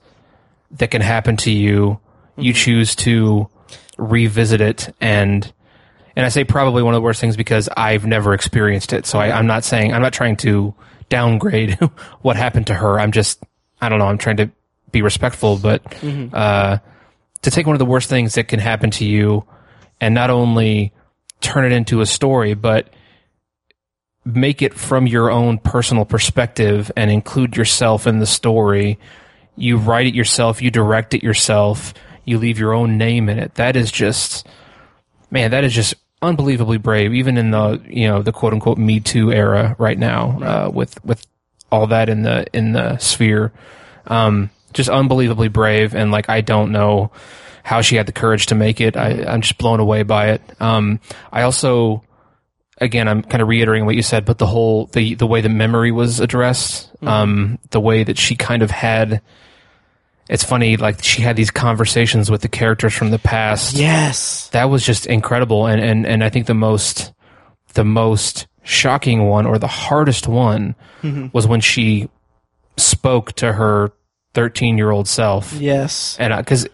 that can happen to you, you choose to revisit it and and I say probably one of the worst things because I've never experienced it. So I, I'm not saying I'm not trying to downgrade what happened to her. I'm just I don't know. I'm trying to be respectful, but uh, to take one of the worst things that can happen to you and not only turn it into a story, but make it from your own personal perspective and include yourself in the story. You write it yourself, you direct it yourself, you leave your own name in it. That is just man, that is just unbelievably brave, even in the you know the quote unquote Me Too era right now, uh, with with all that in the in the sphere. Um, just unbelievably brave, and like I don't know how she had the courage to make it. I, I'm just blown away by it. Um, I also, again, I'm kind of reiterating what you said, but the whole the the way the memory was addressed, um, the way that she kind of had. It's funny, like she had these conversations with the characters from the past yes. that was just incredible and, and and I think the most the most shocking one or the hardest one was when she spoke to her 13 year old self Yes. and because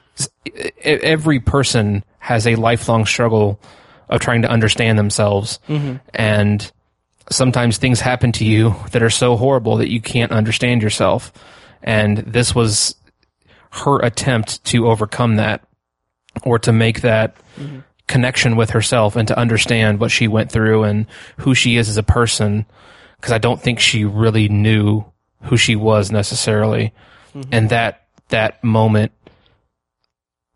every person has a lifelong struggle of trying to understand themselves. And sometimes things happen to you that are so horrible that you can't understand yourself. And this was her attempt to overcome that or to make that connection with herself and to understand what she went through and who she is as a person. Because I don't think she really knew who she was necessarily. And that that moment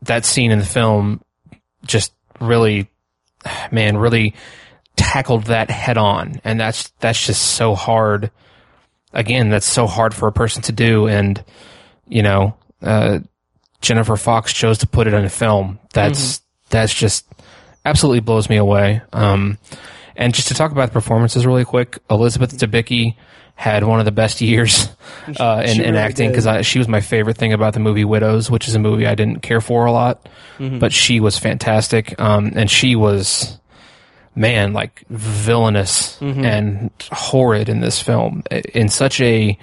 that scene in the film just really man really tackled that head on. And that's that's just so hard. Again that's so hard for a person to do. And you know uh, Jennifer Fox chose to put it in a film. That's that's just absolutely blows me away. Um, and just to talk about the performances really quick Elizabeth Debicki had one of the best years uh, in, She in acting because she was my favorite thing about the movie Widows, which is a movie I didn't care for a lot, but she was fantastic. Um, and she was, man, like villainous and horrid in this film in such a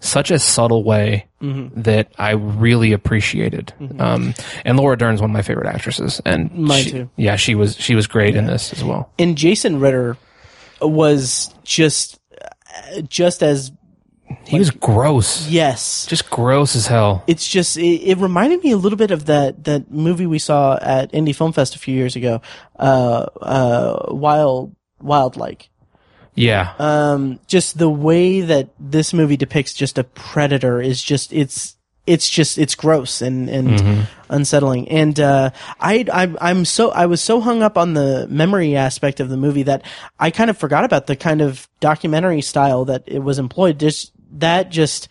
such a subtle way that I really appreciated. Um, and Laura Dern's one of my favorite actresses, and Mine she- too. Yeah, she was she was great in this as well. And Jason Ritter was just just as He was gross, yes. just gross as hell. It's just it, it reminded me a little bit of that that movie we saw at Indie Film Fest a few years ago, uh, uh, Wild Wild Like. Yeah, um, just the way that this movie depicts just a predator is just it's it's just it's gross and and unsettling. And uh i i'm i'm so i was so hung up on the memory aspect of the movie that i kind of forgot about the kind of documentary style that it was employed. Just that just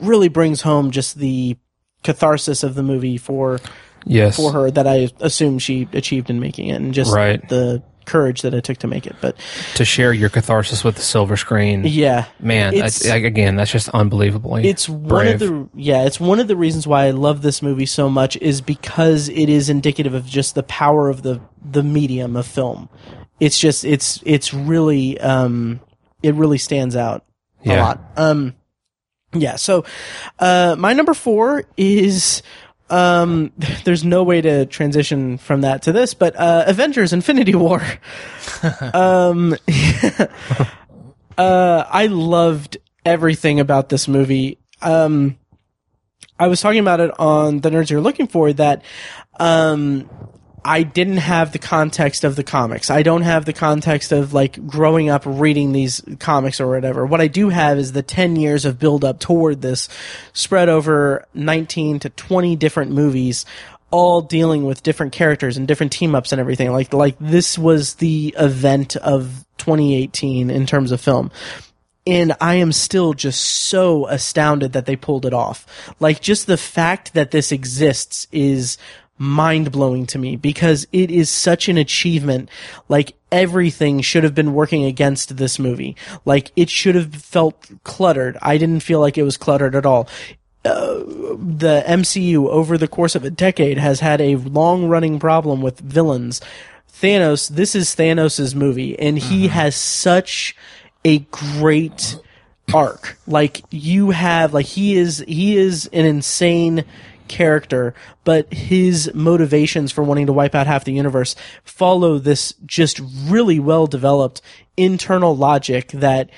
really brings home just the catharsis of the movie for yes, for her that i assume she achieved in making it and just Right. the courage that it took to make it but to share your catharsis with the silver screen. yeah Man, like, again, that's just unbelievably. it's one of the yeah it's one of the reasons why i love this movie so much is because it is indicative of just the power of the the medium of film it's just it's it's really um it really stands out a Yeah. lot um Yeah. So, uh, my number four is, um, there's no way to transition from that to this, but, uh, Avengers Infinity War. um, uh, I loved everything about this movie. Um, I was talking about it on the nerds you're looking for that, um, I didn't have the context of the comics. I don't have the context of like growing up reading these comics or whatever. What I do have is the 10 years of build up toward this spread over 19 to 20 different movies all dealing with different characters and different team ups and everything. Like like this was the event of 2018 in terms of film. And I am still just so astounded that they pulled it off. Like just the fact that this exists is mind blowing to me because it is such an achievement. Like everything should have been working against this movie. Like it should have felt cluttered. I didn't feel like it was cluttered at all. Uh, the MCU over the course of a decade has had a long running problem with villains. Thanos, this is Thanos' movie and he has such a great arc. Like you have like he is he is an insane character, but his motivations for wanting to wipe out half the universe follow this just really well developed internal logic that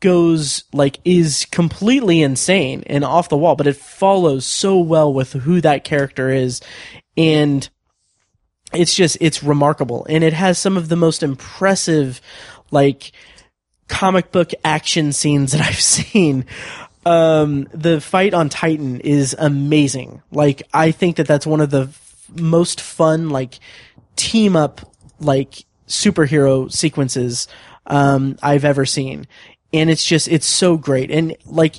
goes like is completely insane and off the wall, but it follows so well with who that character is and it's just it's remarkable and it has some of the most impressive like comic book action scenes that I've seen. Um, the fight on Titan is amazing. Like, I think that that's one of the f- most fun, like, team up, like, superhero sequences, um, I've ever seen. And it's just, it's so great. And, like,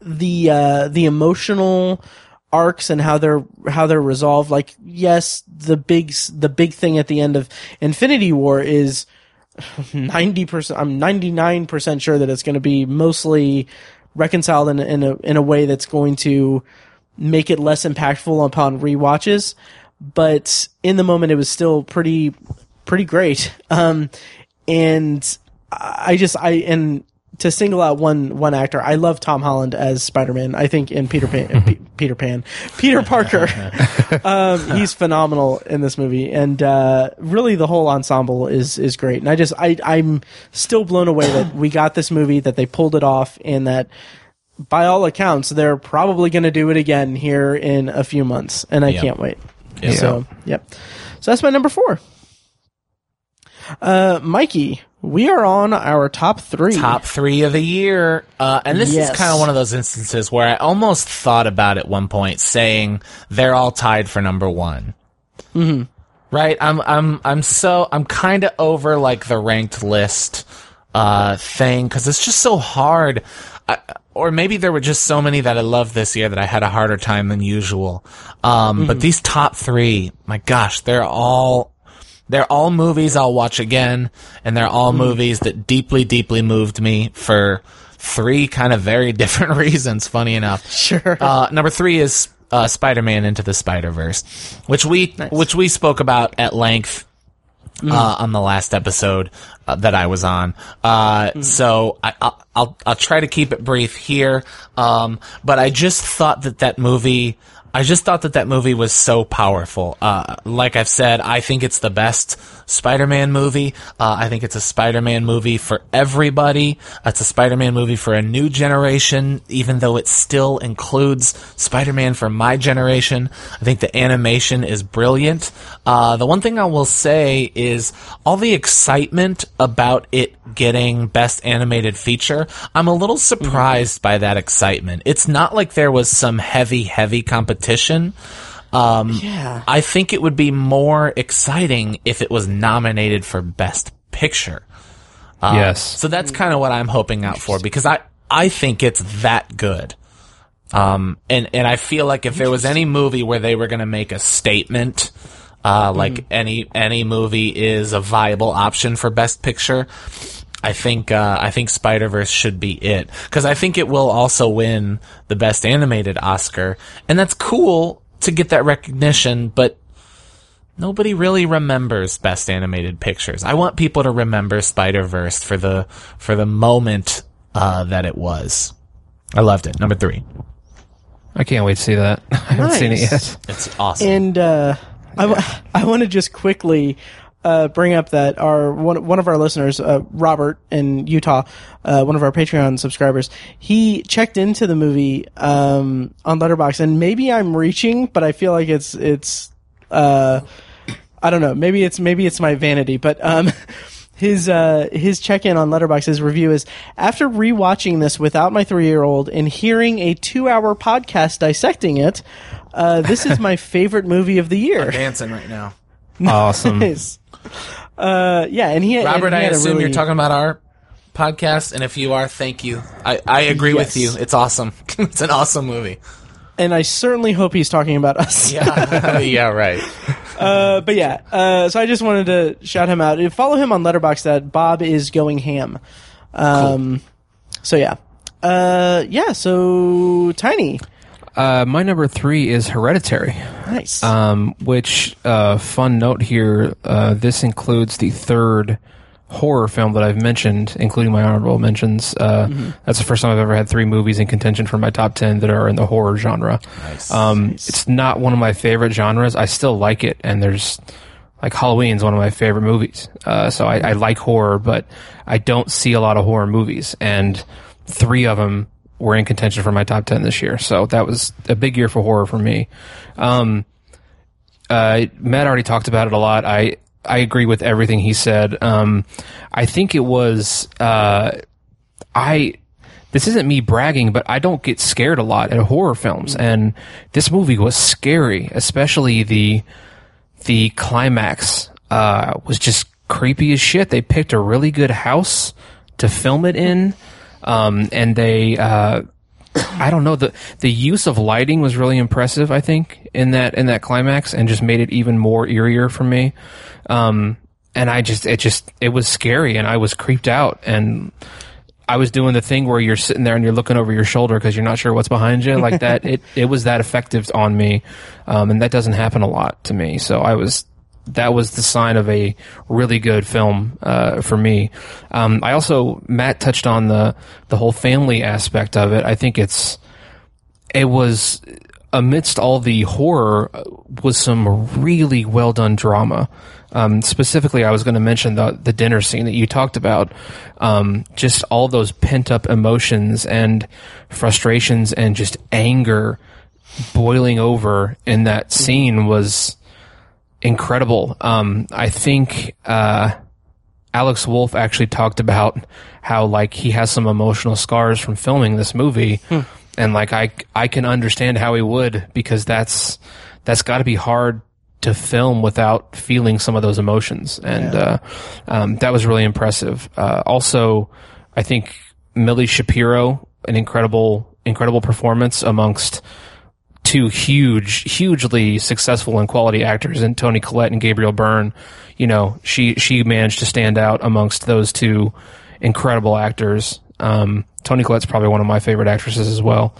the, uh, the emotional arcs and how they're, how they're resolved. Like, yes, the big, the big thing at the end of Infinity War is, 90% I'm 99% sure that it's going to be mostly reconciled in, in a in a way that's going to make it less impactful upon rewatches. But in the moment it was still pretty pretty great. Um and I just I and to single out one one actor, I love Tom Holland as Spider Man. I think in Peter Pan, P- Peter Pan, Peter Parker, um, he's phenomenal in this movie, and uh, really the whole ensemble is is great. And I just I I'm still blown away that we got this movie, that they pulled it off, and that by all accounts they're probably going to do it again here in a few months, and I Yep. can't wait. Yep. So yep, so that's my number four. Uh, Mikey, we are on our top three. top three of the year. Uh, and this Yes. is kind of one of those instances where I almost thought about at one point saying they're all tied for number one. Mm-hmm. Right? I'm, I'm, I'm so, I'm kind of over like the ranked list, uh, thing because it's just so hard. I, or maybe there were just so many that I loved this year that I had a harder time than usual. Um, but these top three, my gosh, they're all they're all movies I'll watch again, and they're all movies that deeply, deeply moved me for three kind of very different reasons. Funny enough, Sure. Uh, number three is uh, Spider-Man Into the Spider-Verse, which we which we spoke about at length uh, on the last episode uh, that I was on. Uh, So I, I'll, I'll I'll try to keep it brief here. Um, but I just thought that that movie. I just thought that that movie was so powerful. Uh, like I've said, I think it's the best Spider-Man movie. Uh, I think it's a Spider-Man movie for everybody. It's a Spider-Man movie for a new generation, even though it still includes Spider-Man for my generation. I think the animation is brilliant. Uh, the one thing I will say is all the excitement about it getting best animated feature. I'm a little surprised by that excitement. It's not like there was some heavy, heavy competition. Um, yeah. I think it would be more exciting if it was nominated for Best Picture. Uh, Yes. So that's kind of what I'm hoping out for because I, I think it's that good. Um, and, and I feel like if there was any movie where they were going to make a statement, uh, like any, any movie is a viable option for Best Picture, I think, uh, I think Spider-Verse should be it. Cause I think it will also win the Best Animated Oscar. And that's cool to get that recognition, but nobody really remembers best animated pictures. I want people to remember Spider Verse for the for the moment uh, that it was. I loved it. Number three. I can't wait to see that. I haven't seen it yet. It's awesome. And uh, I, w- I want to just quickly uh, bring up that our one one of our listeners, uh, Robert in Utah, uh, one of our Patreon subscribers, he checked into the movie um, on Letterboxd, and maybe I'm reaching, but I feel like it's it's uh, I don't know, maybe it's maybe it's my vanity, but um. His uh, his check in on Letterboxd, his review is after rewatching this without my three year old and hearing a two hour podcast dissecting it, uh, this is my favorite movie of the year. dancing right now. Awesome. Nice. Uh, yeah, and he Robert, and he I assume really- you're talking about our podcast, and if you are, thank you. I, I agree with you. It's awesome. it's an awesome movie. and I certainly hope he's talking about us. Yeah, yeah, right. Uh, but yeah, uh, so I just wanted to shout him out. Follow him on Letterboxd. That Bob is going ham. Um, so yeah, uh, yeah. So tiny, Uh, my number three is Hereditary. nice. Um, which uh, fun note here. Uh, this includes the third horror film that I've mentioned, including my honorable mentions. Uh, That's the first time I've ever had three movies in contention for my top ten that are in the horror genre. Um, It's not one of my favorite genres. I still like it, and there's like Halloween's one of my favorite movies. Uh, so I, I like horror, but I don't see a lot of horror movies, and three of them were in contention for my top ten this year. So that was a big year for horror for me. Um, uh, Matt already talked about it a lot. I I agree with everything he said. Um, I think it was uh, I. This isn't me bragging, but I don't get scared a lot at horror films, and this movie was scary, especially the the climax uh, was just creepy as shit. They picked a really good house to film it in, um, and they. Uh, I don't know the the use of lighting was really impressive. I think in that in that climax and just made it even more eerier for me. Um, and I just it just it was scary and I was creeped out and I was doing the thing where you're sitting there and you're looking over your shoulder because you're not sure what's behind you like that. It it was that effective on me, um, and that doesn't happen a lot to me. So I was that was the sign of a really good film uh, for me. Um, I also Matt touched on the the whole family aspect of it. I think it's it was amidst all the horror was some really well done drama. Um, specifically, I was going to mention the the dinner scene that you talked about. Um, just all those pent up emotions and frustrations and just anger boiling over in that scene was incredible. Um, I think uh, Alex Wolff actually talked about how like he has some emotional scars from filming this movie, and like I I can understand how he would because that's that's got to be hard to film without feeling some of those emotions, and uh, um, that was really impressive. Uh, also, I think Milly Shapiro, an incredible incredible performance amongst two huge, hugely successful and quality actors in Toni Collette and Gabriel Byrne. You know, she she managed to stand out amongst those two incredible actors. Um, Toni Collette's probably one of my favorite actresses as well.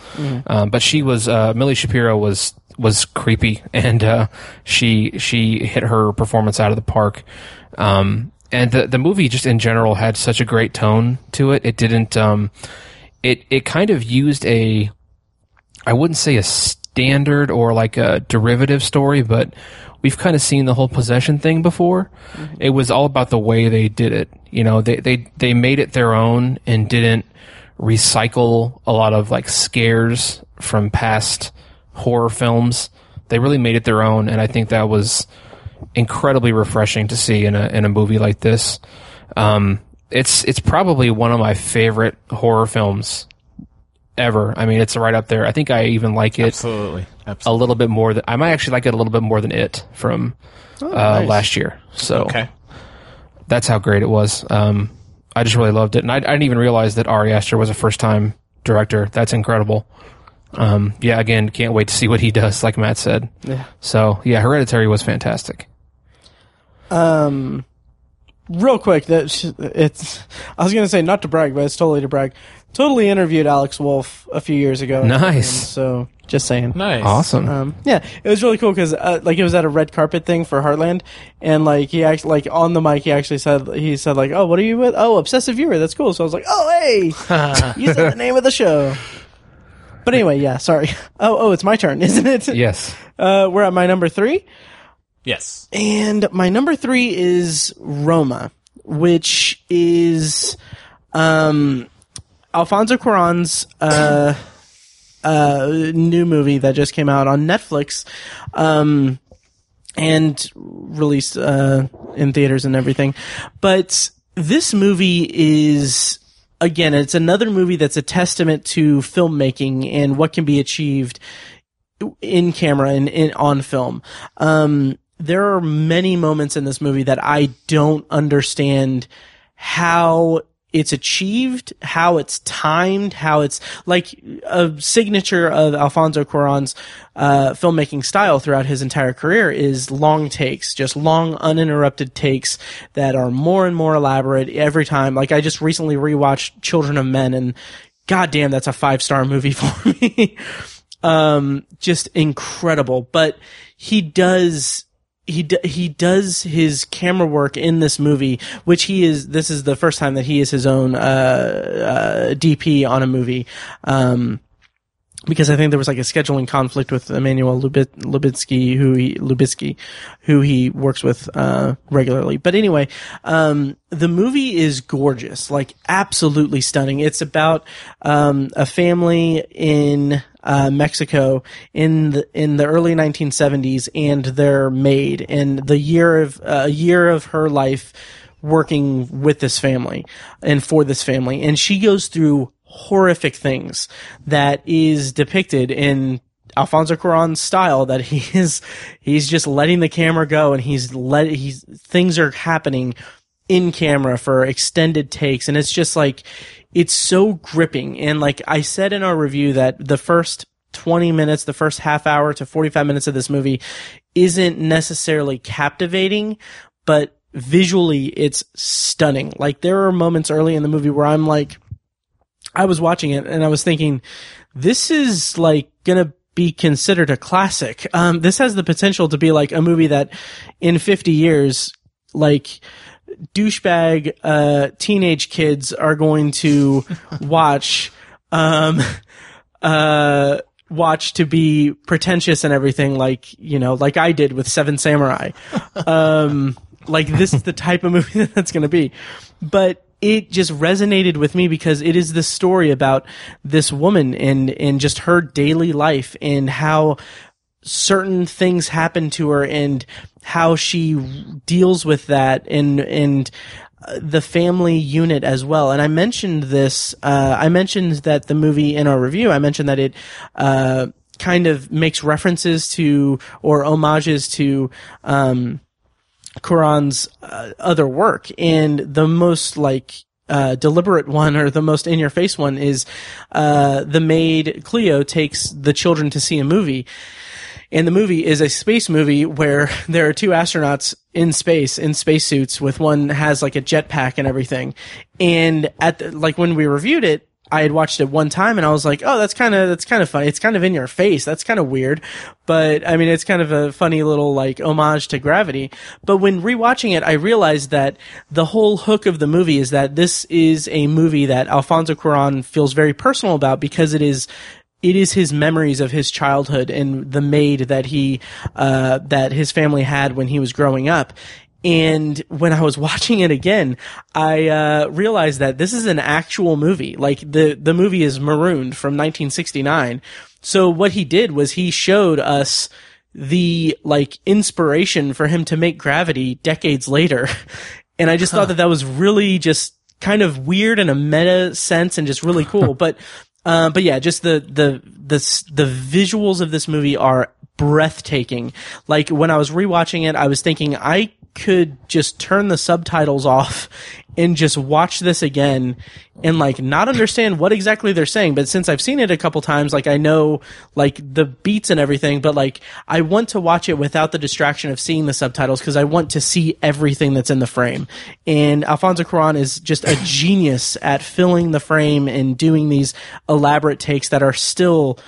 Um, but she was uh, Milly Shapiro was was creepy, and uh, she she hit her performance out of the park. Um, and the the movie just in general had such a great tone to it. It didn't. Um, it it kind of used a I wouldn't say a standard or like a derivative story, but we've kind of seen the whole possession thing before. It was all about the way they did it. You know, they, they, they made it their own and didn't recycle a lot of like scares from past horror films. They really made it their own. And I think that was incredibly refreshing to see in a, in a movie like this. Um, it's, it's probably one of my favorite horror films ever. I mean, it's right up there. I think I even like it Absolutely. a little bit more than I might actually like it a little bit more than it from uh, nice. last year. So Okay. that's how great it was. Um, I just really loved it, and I, I didn't even realize that Ari Aster was a first time director. That's incredible. Um, yeah, again, can't wait to see what he does. Like Matt said. Yeah. So yeah, Hereditary was fantastic. Um, real quick, that it's. I was gonna say not to brag, but it's totally to brag. Totally interviewed Alex Wolff a few years ago. Nice. And so just saying. Nice. Awesome. Um, yeah, it was really cool because uh, like it was at a red carpet thing for Heartland, and like he actually like on the mic he actually said he said like oh what are you with oh obsessive viewer that's cool so I was like oh hey you said the name of the show But anyway, yeah, sorry. Oh, oh, it's my turn, isn't it? Yes. Uh, we're at my number three. Yes. And my number three is Roma, which is um, Alfonso Cuarón's uh, uh, new movie that just came out on Netflix. Um, and released uh, in theaters and everything. But this movie is again, it's another movie that's a testament to filmmaking and what can be achieved in camera and in, on film. Um, there are many moments in this movie that I don't understand how it's achieved, how it's timed, how it's like a signature of Alfonso Cuarón's uh, filmmaking style throughout his entire career is long takes, just long uninterrupted takes that are more and more elaborate every time. Like I just recently rewatched Children of Men and goddamn, that's a five star movie for me. um, just incredible, but he does he d- he does his camera work in this movie, which he is. This is the first time that he is his own uh, uh, DP on a movie. Um, because I think there was like a scheduling conflict with Emmanuel Lubit- Lubezki, who he Lubezki, who he works with uh, regularly. But anyway, um, the movie is gorgeous, like absolutely stunning. It's about um, a family in uh, Mexico in the in the early 1970s and their maid, and the year of a uh, year of her life working with this family and for this family, and she goes through horrific things that is depicted in Alfonso Cuarón's style that he is he's just letting the camera go and he's let he's things are happening in camera for extended takes. And it's just like it's so gripping and like I said in our review that the first 20 minutes the first half hour to 45 minutes of this movie isn't necessarily captivating but visually it's stunning like there are moments early in the movie where I'm like I was watching it and I was thinking, this is like gonna be considered a classic. Um, this has the potential to be like a movie that in 50 years, like, douchebag, uh, teenage kids are going to watch, um, uh, watch to be pretentious and everything like, you know, like I did with Seven Samurai. Um, like this is the type of movie that's going to be. But it just resonated with me because it is the story about this woman and and just her daily life and how certain things happen to her and how she deals with that and and uh, the family unit as well. And I mentioned this. Uh, I mentioned that the movie in our review. I mentioned that it. Uh, kind of makes references to or homages to um, Cuarón's uh, other work, and the most like uh, deliberate one or the most in your face one is uh, the maid Cleo takes the children to see a movie. And the movie is a space movie where there are two astronauts in space in spacesuits with one has like a jetpack and everything. And at the, like when we reviewed it, I had watched it one time and I was like, oh, that's kind of that's kind of funny. It's kind of in your face. That's kind of weird, but I mean, it's kind of a funny little like homage to Gravity. But when rewatching it, I realized that the whole hook of the movie is that this is a movie that Alfonso Cuarón feels very personal about because it is it is his memories of his childhood and the maid that he uh, that his family had when he was growing up and when I was watching it again, I uh, realized that this is an actual movie. Like the the movie is Marooned from 1969. So what he did was he showed us the like inspiration for him to make Gravity decades later, and I just huh. thought that that was really just kind of weird in a meta sense and just really cool. but uh, but yeah, just the the the the visuals of this movie are breathtaking. Like when I was rewatching it, I was thinking I could just turn the subtitles off and just watch this again and like not understand what exactly they're saying. But since i've seen it a couple times like i know like the beats and everything but like i want to watch it without the distraction of seeing the subtitles because i want to see everything that's in the frame. And alfonso cuaron is just a genius at filling the frame and doing these elaborate takes that are still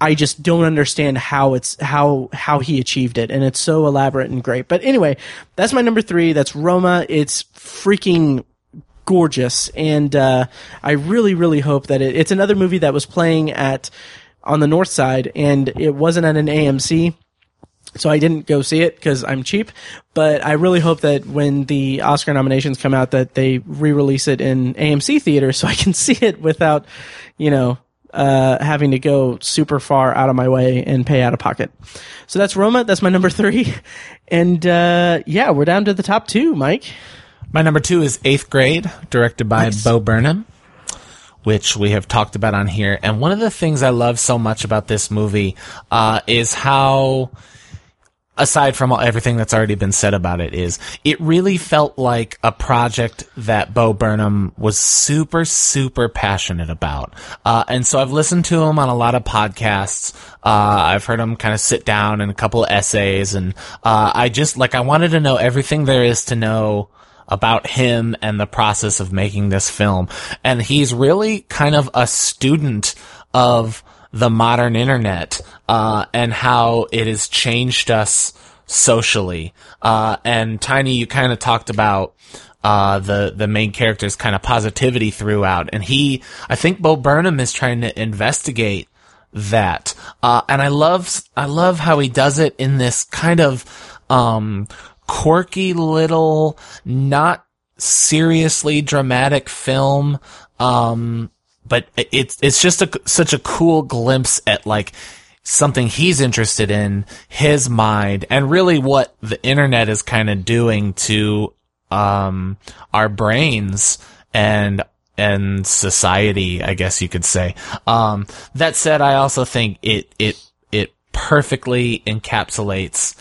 I just don't understand how it's how how he achieved it, and it's so elaborate and great. But anyway, that's my number three. That's Roma. It's freaking gorgeous, and uh, I really really hope that it, it's another movie that was playing at on the north side, and it wasn't at an AMC. So I didn't go see it because I'm cheap, but I really hope that when the Oscar nominations come out that they re-release it in AMC theaters so I can see it without, you know, uh, having to go super far out of my way and pay out of pocket. So that's Roma. That's my number three. And, uh, yeah, we're down to the top two, Mike. My number two is Eighth Grade, directed by Nice. Bo Burnham, which we have talked about on here. And one of the things I love so much about this movie uh, is how, aside from all, everything that's already been said about it, is it really felt like a project that Bo Burnham was super, super passionate about. Uh, and so I've listened to him on a lot of podcasts. Uh, I've heard him kind of sit down in a couple of essays, and uh, I just like I wanted to know everything there is to know about him and the process of making this film. And he's really kind of a student of the modern internet, uh, and how it has changed us socially. Uh, and Tiny, you kind of talked about, uh, the, the main character's kind of positivity throughout. And he, I think Bo Burnham is trying to investigate that. Uh, and I love, I love how he does it in this kind of, um, quirky little, not seriously dramatic film. Um, but it's, it's just a, such a cool glimpse at like, something he's interested in, his mind, and really what the internet is kind of doing to, um, our brains and and society, I guess you could say. Um, that said, I also think it it it perfectly encapsulates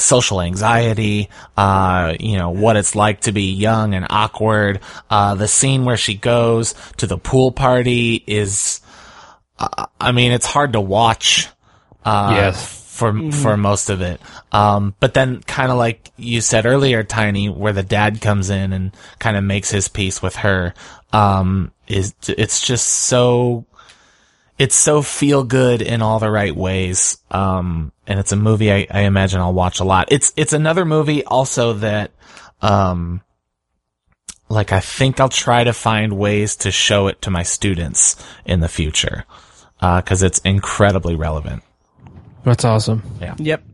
social anxiety, uh, you know, what it's like to be young and awkward. Uh, the scene where she goes to the pool party is, uh, I mean, it's hard to watch. Uh, Yes. For, for most of it. Um, but then kind of like you said earlier, Tiny, where the dad comes in and kind of makes his peace with her, um, is, it's just so, it's so feel good in all the right ways. Um, and it's a movie I, I imagine I'll watch a lot. It's, it's another movie also that, um, like I think I'll try to find ways to show it to my students in the future. Uh, cause it's incredibly relevant. That's awesome. Yeah. Yep.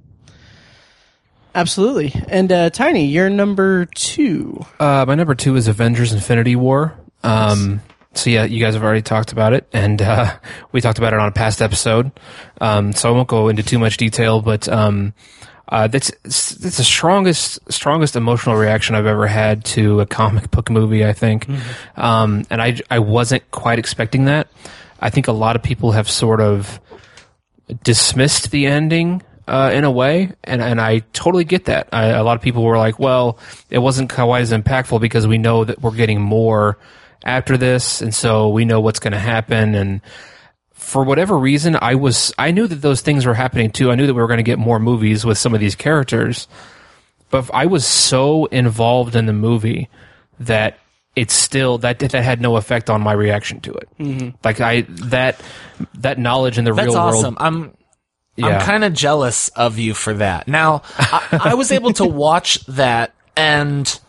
Absolutely. And uh, Tiny, you're number two. Uh, my number two is Avengers: Infinity War. Um, so yeah, you guys have already talked about it, and uh, we talked about it on a past episode. Um, so I won't go into too much detail, but um, uh, that's the strongest strongest emotional reaction I've ever had to a comic book movie. I think, um, and I I wasn't quite expecting that. I think a lot of people have sort of dismissed the ending uh, in a way, and and I totally get that. I, a lot of people were like, "Well, it wasn't quite as impactful because we know that we're getting more after this, and so we know what's going to happen." And for whatever reason, I was I knew that those things were happening too. I knew that we were going to get more movies with some of these characters, but I was so involved in the movie that it's still that that had no effect on my reaction to it. Mm-hmm. Like I that that knowledge in the That's real awesome. world. I'm, Yeah. I'm kind of jealous of you for that. Now, I, I was able to watch that and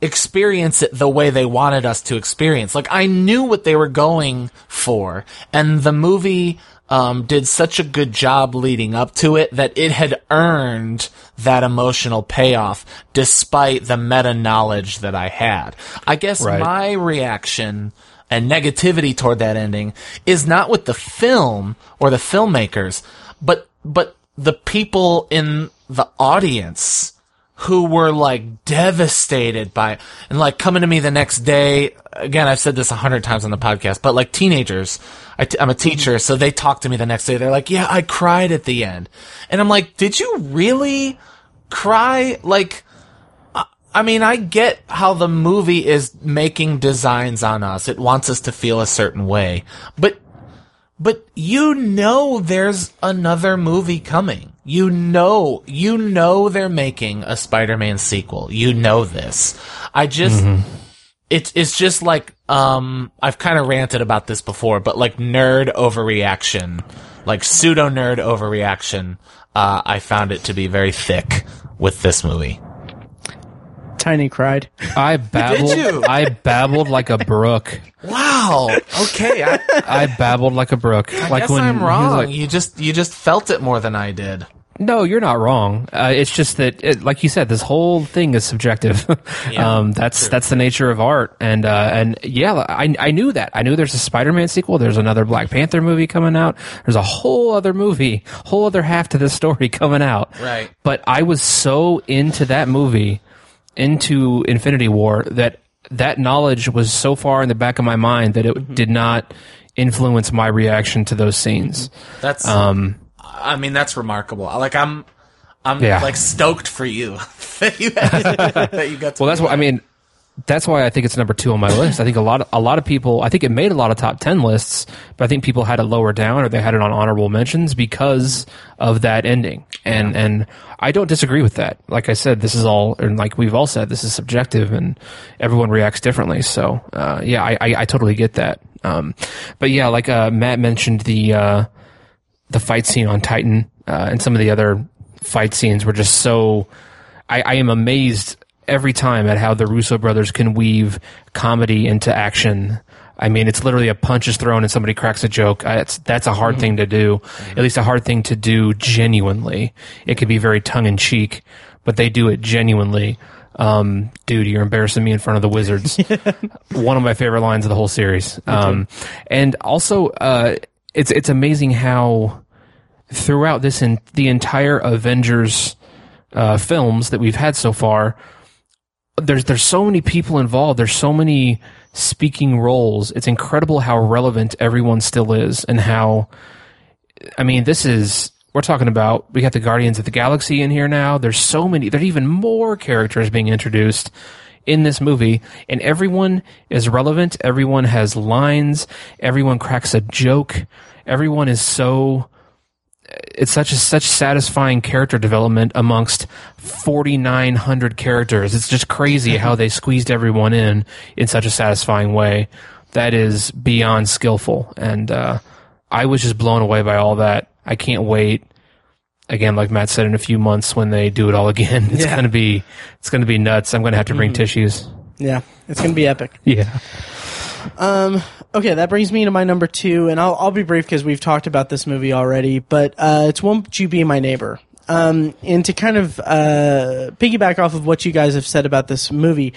experience it the way they wanted us to experience. Like I knew what they were going for, and the movie um, did such a good job leading up to it that it had earned that emotional payoff, despite the meta knowledge that I had. I guess Right. my reaction and negativity toward that ending is not with the film or the filmmakers, but but the people in the audience who were like devastated by and like coming to me the next day again i've said this a hundred times on the podcast but like teenagers I t- i'm a teacher so they talk to me the next day they're like yeah i cried at the end and i'm like did you really cry like I- I mean, I get how the movie is making designs on us. It wants us to feel a certain way. But but you know there's another movie coming. You know, you know they're making a Spider-Man sequel. You know this. I just, it's, it's just like, um, I've kind of ranted about this before, but like nerd overreaction, like pseudo nerd overreaction, uh, I found it to be very thick with this movie. Tiny cried. I babbled. you? I babbled like a brook. Wow. Okay. I, I babbled like a brook. I like guess when I'm wrong. like, you just you just felt it more than I did. No, you're not wrong. Uh, it's just that, it, like you said, this whole thing is subjective. Yeah, um, that's that's the nature of art, and uh, and yeah, I I knew that. I knew there's a Spider-Man sequel. There's another Black Panther movie coming out. There's a whole other movie, whole other half to this story coming out. Right. But I was so into that movie, into Infinity War, that that knowledge was so far in the back of my mind that it Mm-hmm. did not influence my reaction to those scenes. That's Um, I mean that's remarkable. Like I'm I'm Yeah. like stoked for you that you that you got to Well, that's what I mean. That's why I think it's number two on my list. I think a lot of a lot of people. I think it made a lot of top ten lists, but I think people had it lower down or they had it on honorable mentions because of that ending. And and I don't disagree with that. Like I said, this is all and like we've all said, this is subjective and everyone reacts differently. So uh, yeah, I, I I totally get that. Um, but yeah, like uh, Matt mentioned the uh, the fight scene on Titan uh, and some of the other fight scenes were just so. I, I am amazed every time at how the Russo brothers can weave comedy into action. I mean, it's literally a punch is thrown and somebody cracks a joke. It's, that's a hard thing to do. At least a hard thing to do genuinely. It can be very tongue in cheek, but they do it genuinely. Um, dude, you're embarrassing me in front of the Wizards. One of my favorite lines of the whole series. Um, and also, uh, it's, it's amazing how throughout this in the entire Avengers uh, films that we've had so far, there's there's so many people involved. There's so many speaking roles. It's incredible how relevant everyone still is, and how I mean, this is we're talking about. We got the Guardians of the Galaxy in here now. There's so many. There's even more characters being introduced in this movie, and everyone is relevant. Everyone has lines. Everyone cracks a joke. Everyone is so it's such a such satisfying character development amongst 4900 characters. It's just crazy how they squeezed everyone in in such a satisfying way. That is beyond skillful. And uh, i was just blown away by all that. I can't wait. Again like matt said in a few months when they do it all again it's Yeah. gonna be it's gonna be nuts. I'm gonna have to bring tissues. Yeah, it's gonna be epic. yeah Okay, that brings me to my number two, and I'll I'll be brief because we've talked about this movie already. But uh, it's "Won't You Be My Neighbor?" Um, and to kind of uh, piggyback off of what you guys have said about this movie,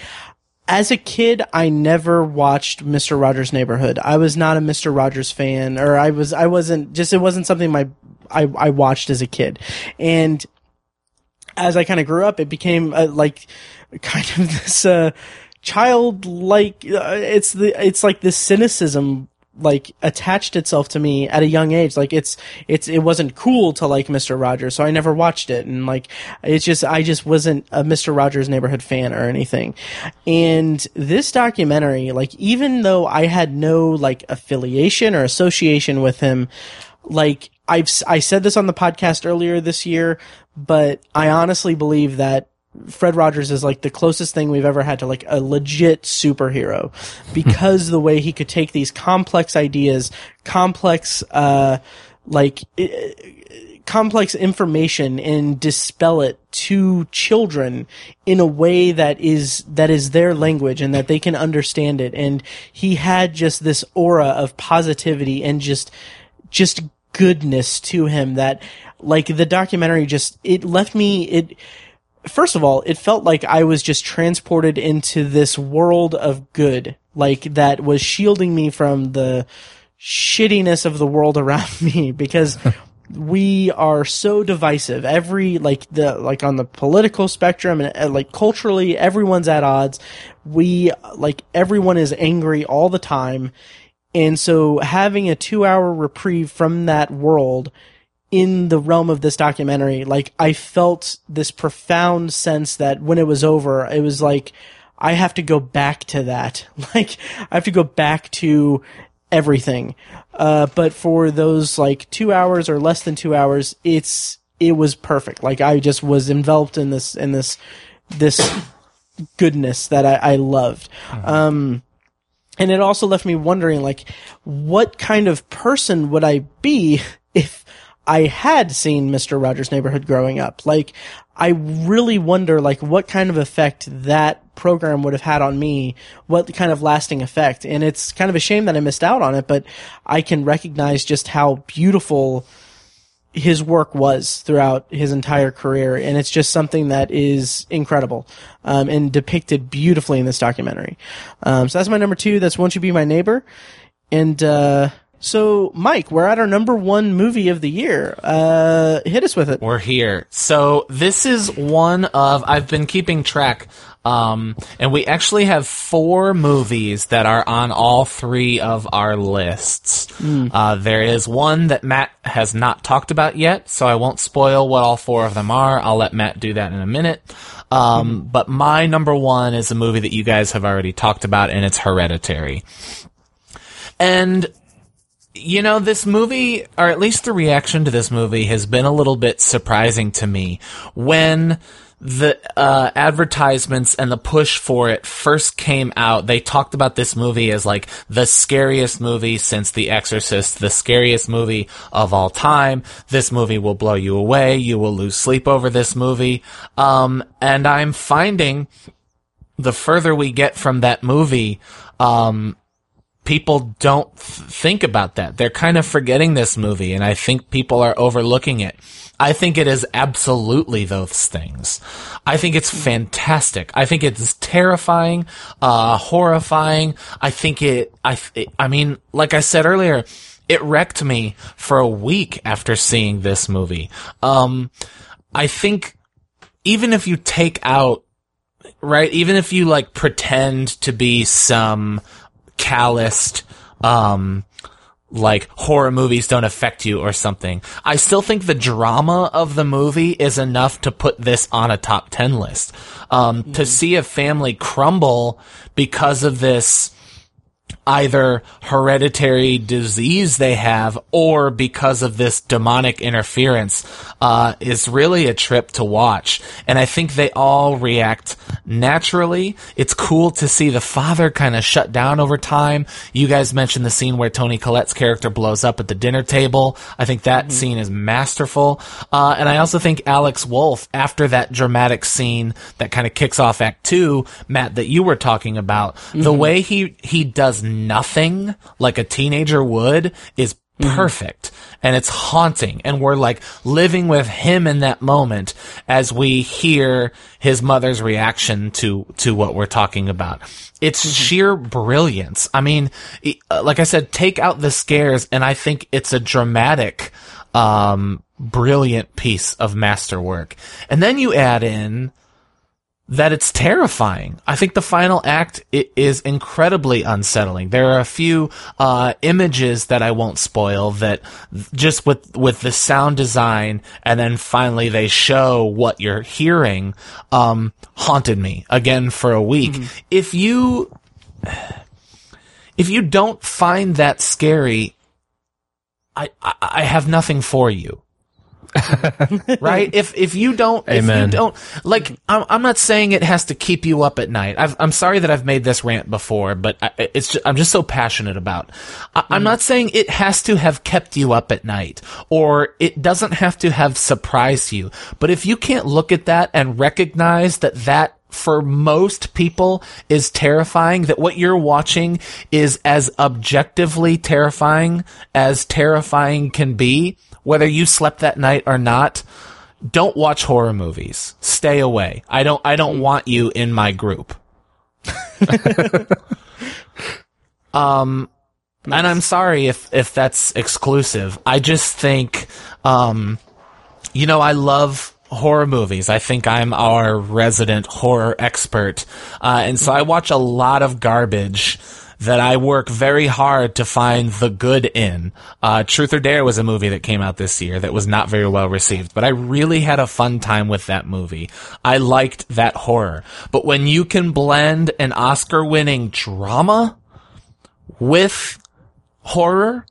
as a kid, I never watched Mister Rogers' Neighborhood. I was not a Mister Rogers fan, or I was I wasn't just it wasn't something my I I watched as a kid, and as I kind of grew up, it became uh, like kind of this uh, childlike. Uh, it's the it's like this cynicism like attached itself to me at a young age. Like it's it's it wasn't cool to like Mister Rogers, so I never watched it, and like it's just I just wasn't a Mister Rogers Neighborhood fan or anything. And this documentary, like even though I had no like affiliation or association with him, like I've I said this on the podcast earlier this year, but I honestly believe that Fred Rogers is like the closest thing we've ever had to like a legit superhero. Because the way he could take these complex ideas, complex uh like complex information and dispel it to children in a way that is that is their language and that they can understand it. And he had just this aura of positivity and just just goodness to him that like the documentary just it left me it first of all, it felt like I was just transported into this world of good, like that was shielding me from the shittiness of the world around me because we are so divisive. Every, like the, like on the political spectrum and uh, like culturally, everyone's at odds. We, like everyone is angry all the time. And so having a two hour reprieve from that world in the realm of this documentary, like I felt this profound sense that when it was over, it was like I have to go back to that. Like I have to go back to everything. Uh, but for those like two hours or less than two hours, it's it was perfect. Like I just was enveloped in this in this this goodness that I, I loved. Um, and it also left me wondering like what kind of person would i be I had seen Mr. Rogers' Neighborhood growing up. Like, I really wonder, like, what kind of effect that program would have had on me, what kind of lasting effect. And it's kind of a shame that I missed out on it, but I can recognize just how beautiful his work was throughout his entire career. And it's just something that is incredible, um, and depicted beautifully in this documentary. Um, so that's my number two. That's Won't You Be My Neighbor? And, uh, so, Mike, we're at our number one movie of the year. Uh, hit us with it. We're here. So this is one of I've been keeping track, um, and we actually have four movies that are on all three of our lists. Uh, there is one that Matt has not talked about yet, so I won't spoil what all four of them are. I'll let Matt do that in a minute. Um, But my number one is a movie that you guys have already talked about, and it's Hereditary. And you know, this movie, or at least the reaction to this movie, has been a little bit surprising to me. When the uh, advertisements and the push for it first came out, they talked about this movie as like the scariest movie since The Exorcist, the scariest movie of all time. This movie will blow you away. You will lose sleep over this movie. Um, and I'm finding the further we get from that movie, um, people don't th- think about that. They're kind of forgetting this movie, and I think people are overlooking it. I think it is absolutely those things. I think it's fantastic. I think it's terrifying, uh, horrifying. I think it, I, I mean, like I said earlier, it wrecked me for a week after seeing this movie. Um, I think even if you take out right? Even if you like pretend to be some calloused, um, like horror movies don't affect you or something. I still think the drama of the movie is enough to put this on a top 10 list. Um, to see a family crumble because of this either hereditary disease they have or because of this demonic interference uh, is really a trip to watch. And I think they all react naturally. It's cool to see the father kind of shut down over time. You guys mentioned the scene where Toni Collette's character blows up at the dinner table. I think that scene is masterful. Uh, and I also think Alex Wolff, after that dramatic scene that kind of kicks off Act Two, Matt, that you were talking about, the way he he does nothing like a teenager would is perfect. And it's haunting. And we're like living with him in that moment as we hear his mother's reaction to to what we're talking about. It's sheer brilliance. I mean uh, like i said take out the scares and i think it's a dramatic um brilliant piece of masterwork. And then you add in that it's terrifying. I think the final act is incredibly unsettling. There are a few uh, images that I won't spoil that just with with the sound design, and then finally they show what you're hearing. Um, haunted me again for a week. If you if you don't find that scary, I I, I have nothing for you right? If if you don't, if you don't like, I'm, I'm not saying it has to keep you up at night. I've, I'm sorry that I've made this rant before, but I, it's just, I'm just so passionate about. I, I'm not saying it has to have kept you up at night, or it doesn't have to have surprised you. But if you can't look at that and recognize that that for most people is terrifying that what you're watching is as objectively terrifying as terrifying can be whether you slept that night or not don't watch horror movies stay away i don't i don't want you in my group um and i'm sorry if if that's exclusive i just think um you know, I love horror movies. I think I'm our resident horror expert. Uh, and so I watch a lot of garbage that I work very hard to find the good in. Uh, Truth or Dare was a movie that came out this year that was not very well received, but I really had a fun time with that movie. I liked that horror. But when you can blend an Oscar winning drama with horror,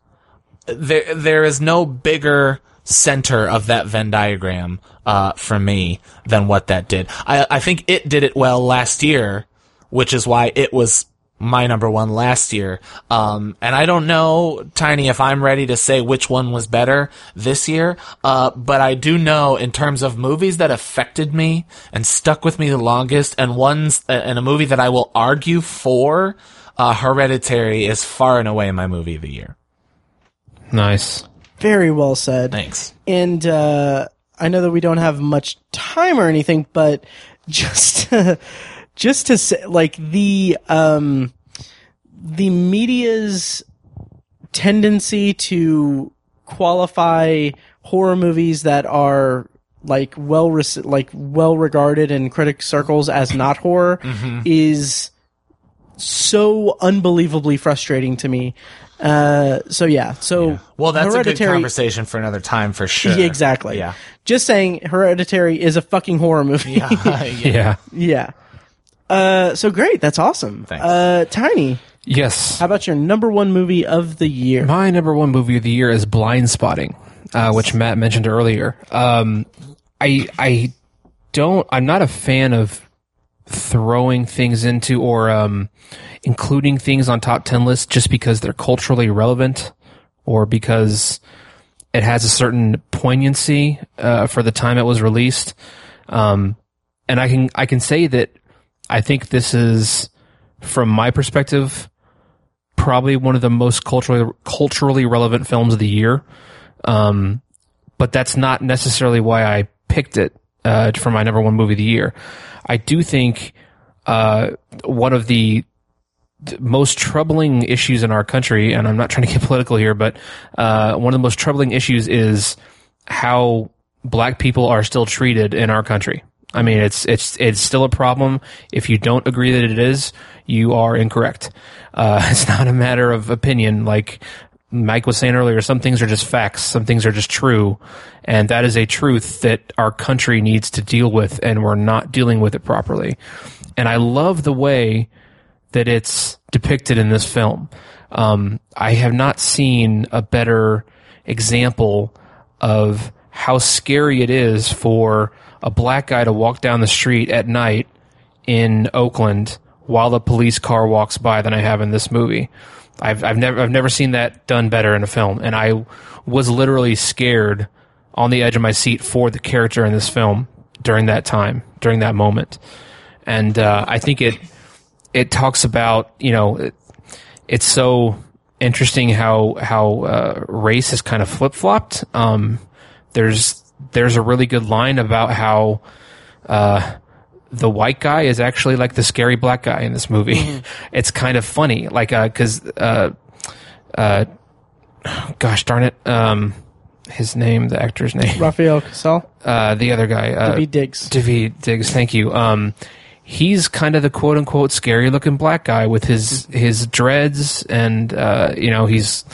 there there is no bigger center of that Venn diagram uh, for me than what that did. I I think it did it well last year, which is why it was my number one last year. Um, and I don't know, Tiny, if I'm ready to say which one was better this year. Uh, but I do know in terms of movies that affected me and stuck with me the longest and ones, uh, and a movie that I will argue for, uh, Hereditary is far and away my movie of the year. Nice. Very well said. Thanks. And uh, I know that we don't have much time or anything, but just just to say, like the um, the media's tendency to qualify horror movies that are like well rec- like well regarded in critic circles as not horror is so unbelievably frustrating to me. Uh, so yeah, so Well, that's a good conversation for another time for sure. exactly. Yeah. Just saying, Hereditary is a fucking horror movie. Yeah. yeah. Yeah. Uh, so great. That's awesome. Thanks. Uh, Tiny, Yes. how about your number one movie of the year? My number one movie of the year is Blindspotting, uh, which Matt mentioned earlier. Um, I I don't. I'm not a fan of throwing things into or um, including things on top ten lists just because they're culturally relevant or because it has a certain poignancy uh, for the time it was released. Um, and I can I can say that I think this is, from my perspective, probably one of the most culturally culturally relevant films of the year. Um, but that's not necessarily why I picked it uh, for my number one movie of the year. I do think uh, one of the most troubling issues in our country, and I'm not trying to get political here, but uh, one of the most troubling issues is how black people are still treated in our country. I mean, it's it's it's still a problem. If you don't agree that it is, you are incorrect. Uh, it's not a matter of opinion. Like Mike was saying earlier, some things are just facts. Some things are just true, and that is a truth that our country needs to deal with, and we're not dealing with it properly. And I love the way that it's depicted in this film. Um, I have not seen a better example of how scary it is for a black guy to walk down the street at night in Oakland while a police car walks by than I have in this movie. I've, I've never I've never seen that done better in a film, and I was literally scared on the edge of my seat for the character in this film during that time, during that moment, and uh, I think it it talks about you know it, it's so interesting how how uh, race has kind of flip flopped. Um, there's there's a really good line about how uh, the white guy is actually like the scary black guy in this movie. it's kind of funny, like because uh, uh, gosh darn it, um, his name, the actor's name, Rafael Casal, uh, the other guy, uh, Daveed Diggs. Daveed Diggs, thank you. Um, he's kind of the quote unquote scary looking black guy with his his dreads and uh, you know he's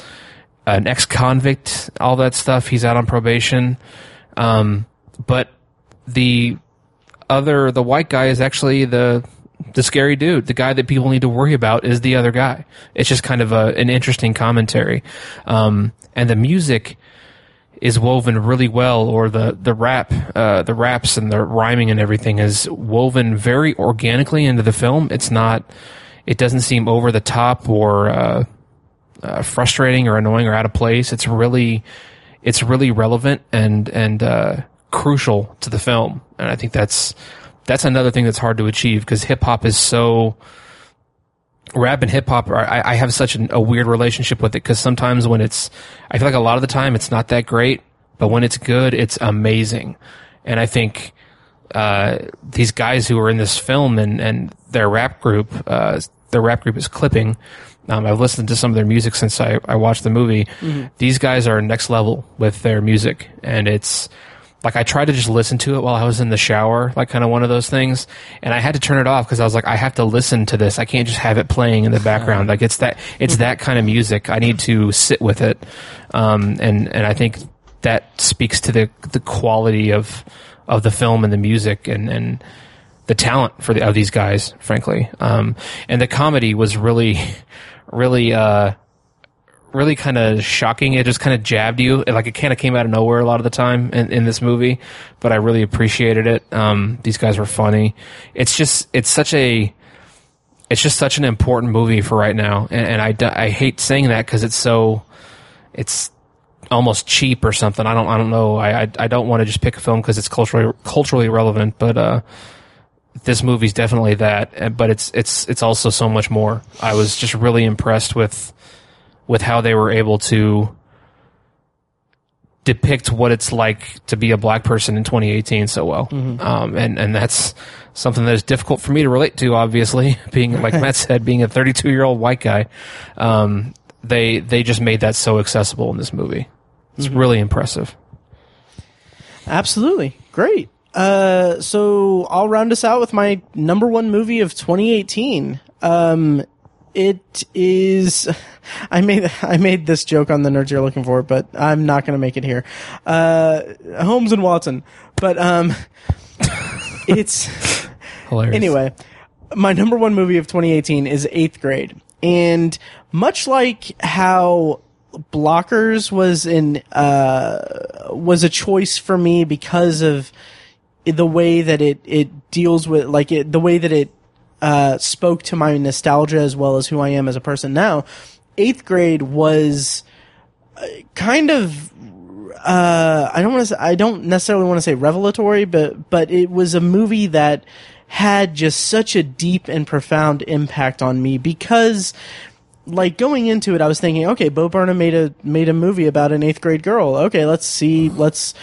an ex convict, all that stuff. He's out on probation, um, but the other the white guy is actually the the scary dude. The guy that people need to worry about is the other guy. It's just kind of a, an interesting commentary, um, and the music is woven really well, or the the rap, uh, the raps and the rhyming and everything is woven very organically into the film. It's not, it doesn't seem over the top or uh, uh, frustrating or annoying or out of place. It's really, it's really relevant and and uh, crucial to the film, and I think that's that's another thing that's hard to achieve because hip hop is so rap and hip hop I, I have such an, a weird relationship with it because sometimes when it's I feel like a lot of the time it's not that great, but when it's good, it's amazing. And I think uh, these guys who are in this film and, and their rap group, uh, their rap group is clipping. Um, I've listened to some of their music since I, I watched the movie. These guys are next level with their music, and it's like I tried to just listen to it while I was in the shower, like kind of one of those things, and I had to turn it off because I was like, I have to listen to this. I can't just have it playing in the background. Like it's that it's that kind of music. I need to sit with it, um, and and I think that speaks to the the quality of of the film and the music and and the talent for the, of these guys, frankly. Um, and the comedy was really, really, uh, really kind of shocking. It just kind of jabbed you. Like it kind of came out of nowhere a lot of the time in, in this movie, but I really appreciated it. Um, these guys were funny. It's just, it's such a, it's just such an important movie for right now, and, and I, I hate saying that because it's so it's almost cheap or something. I don't I don't know. I I, I don't want to just pick a film because it's culturally culturally relevant, but uh, this movie's definitely that. uh, But it's it's it's also so much more. I was just really impressed with with how they were able to depict what it's like to be a black person in 2018 so well. Um, and, and that's something that is difficult for me to relate to, obviously, being, like Matt said, being a 32 year old white guy. Um, they, they just made that so accessible in this movie. It's really impressive. Absolutely. Great. Uh, so I'll round us out with my number one movie of 2018. Um, it is, I made, I made this joke on the nerds you're looking for, but I'm not going to make it here. Uh, Holmes and Watson, but, um, it's, Hilarious. Anyway, my number one movie of 2018 is Eighth Grade, and much like how Blockers was in uh, was a choice for me because of the way that it it deals with like it the way that it uh, spoke to my nostalgia as well as who I am as a person now. Eighth Grade was uh, kind of uh, I don't want to. I don't necessarily want to say revelatory, but but it was a movie that had just such a deep and profound impact on me because, like going into it, I was thinking, okay, Bo Burnham made a made a movie about an eighth grade girl. Okay, let's see, let's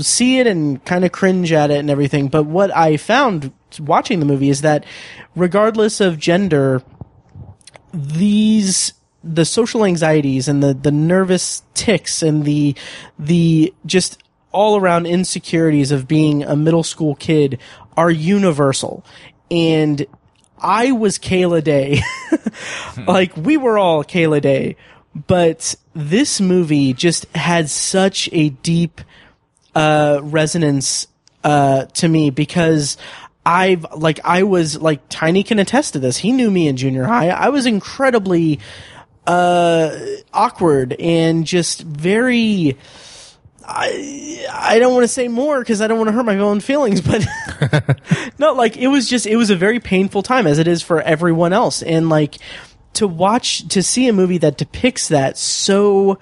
see it and kind of cringe at it and everything. But what I found watching the movie is that, regardless of gender, these the social anxieties and the the nervous ticks and the the just all around insecurities of being a middle school kid are universal and I was Kayla Day. like we were all Kayla Day, but this movie just had such a deep uh resonance uh to me because I've like I was like Tiny can attest to this. He knew me in junior high. I was incredibly uh awkward and just very I I don't want to say more because I don't want to hurt my own feelings, but no, like it was just it was a very painful time as it is for everyone else, and like to watch to see a movie that depicts that so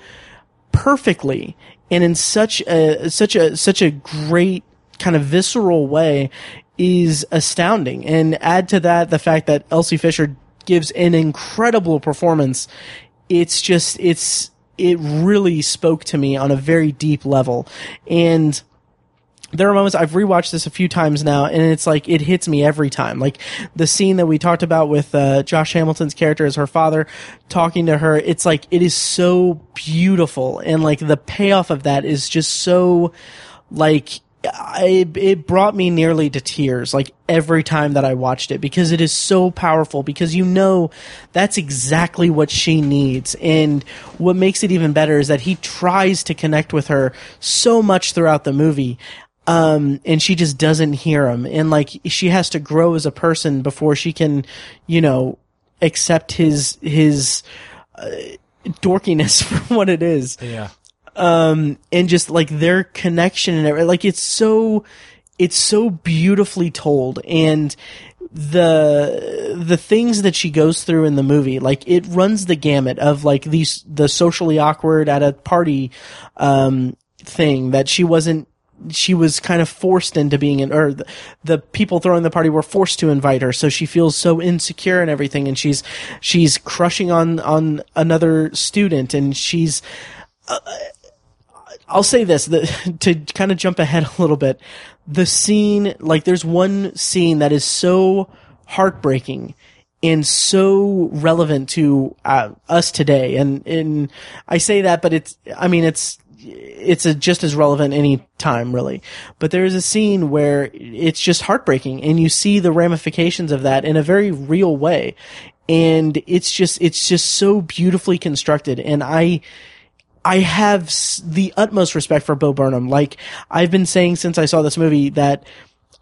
perfectly and in such a such a such a great kind of visceral way is astounding. And add to that the fact that Elsie Fisher gives an incredible performance. It's just it's it really spoke to me on a very deep level. And there are moments I've rewatched this a few times now, and it's like it hits me every time. Like the scene that we talked about with uh, Josh Hamilton's character as her father talking to her. It's like it is so beautiful, and like the payoff of that is just so like I, it brought me nearly to tears like every time that I watched it because it is so powerful because you know that's exactly what she needs. And what makes it even better is that he tries to connect with her so much throughout the movie um and she just doesn't hear him. And like she has to grow as a person before she can you know accept his his uh, dorkiness for what it is. Yeah. Um, and just like their connection and everything. Like it's so, it's so beautifully told, and the the things that she goes through in the movie, like it runs the gamut of like these the socially awkward at a party um, thing that she wasn't. She was kind of forced into being an, or the, the people throwing the party were forced to invite her, so she feels so insecure and everything, and she's she's crushing on on another student, and she's I'll say this the, to kind of jump ahead a little bit. The scene, like, there's one scene that is so heartbreaking and so relevant to uh, us today. And and I say that, but it's I mean it's it's a, just as relevant any time really. But there is a scene where it's just heartbreaking, and you see the ramifications of that in a very real way. And it's just it's just so beautifully constructed, and I. I have the utmost respect for Bo Burnham. Like I've been saying since I saw this movie that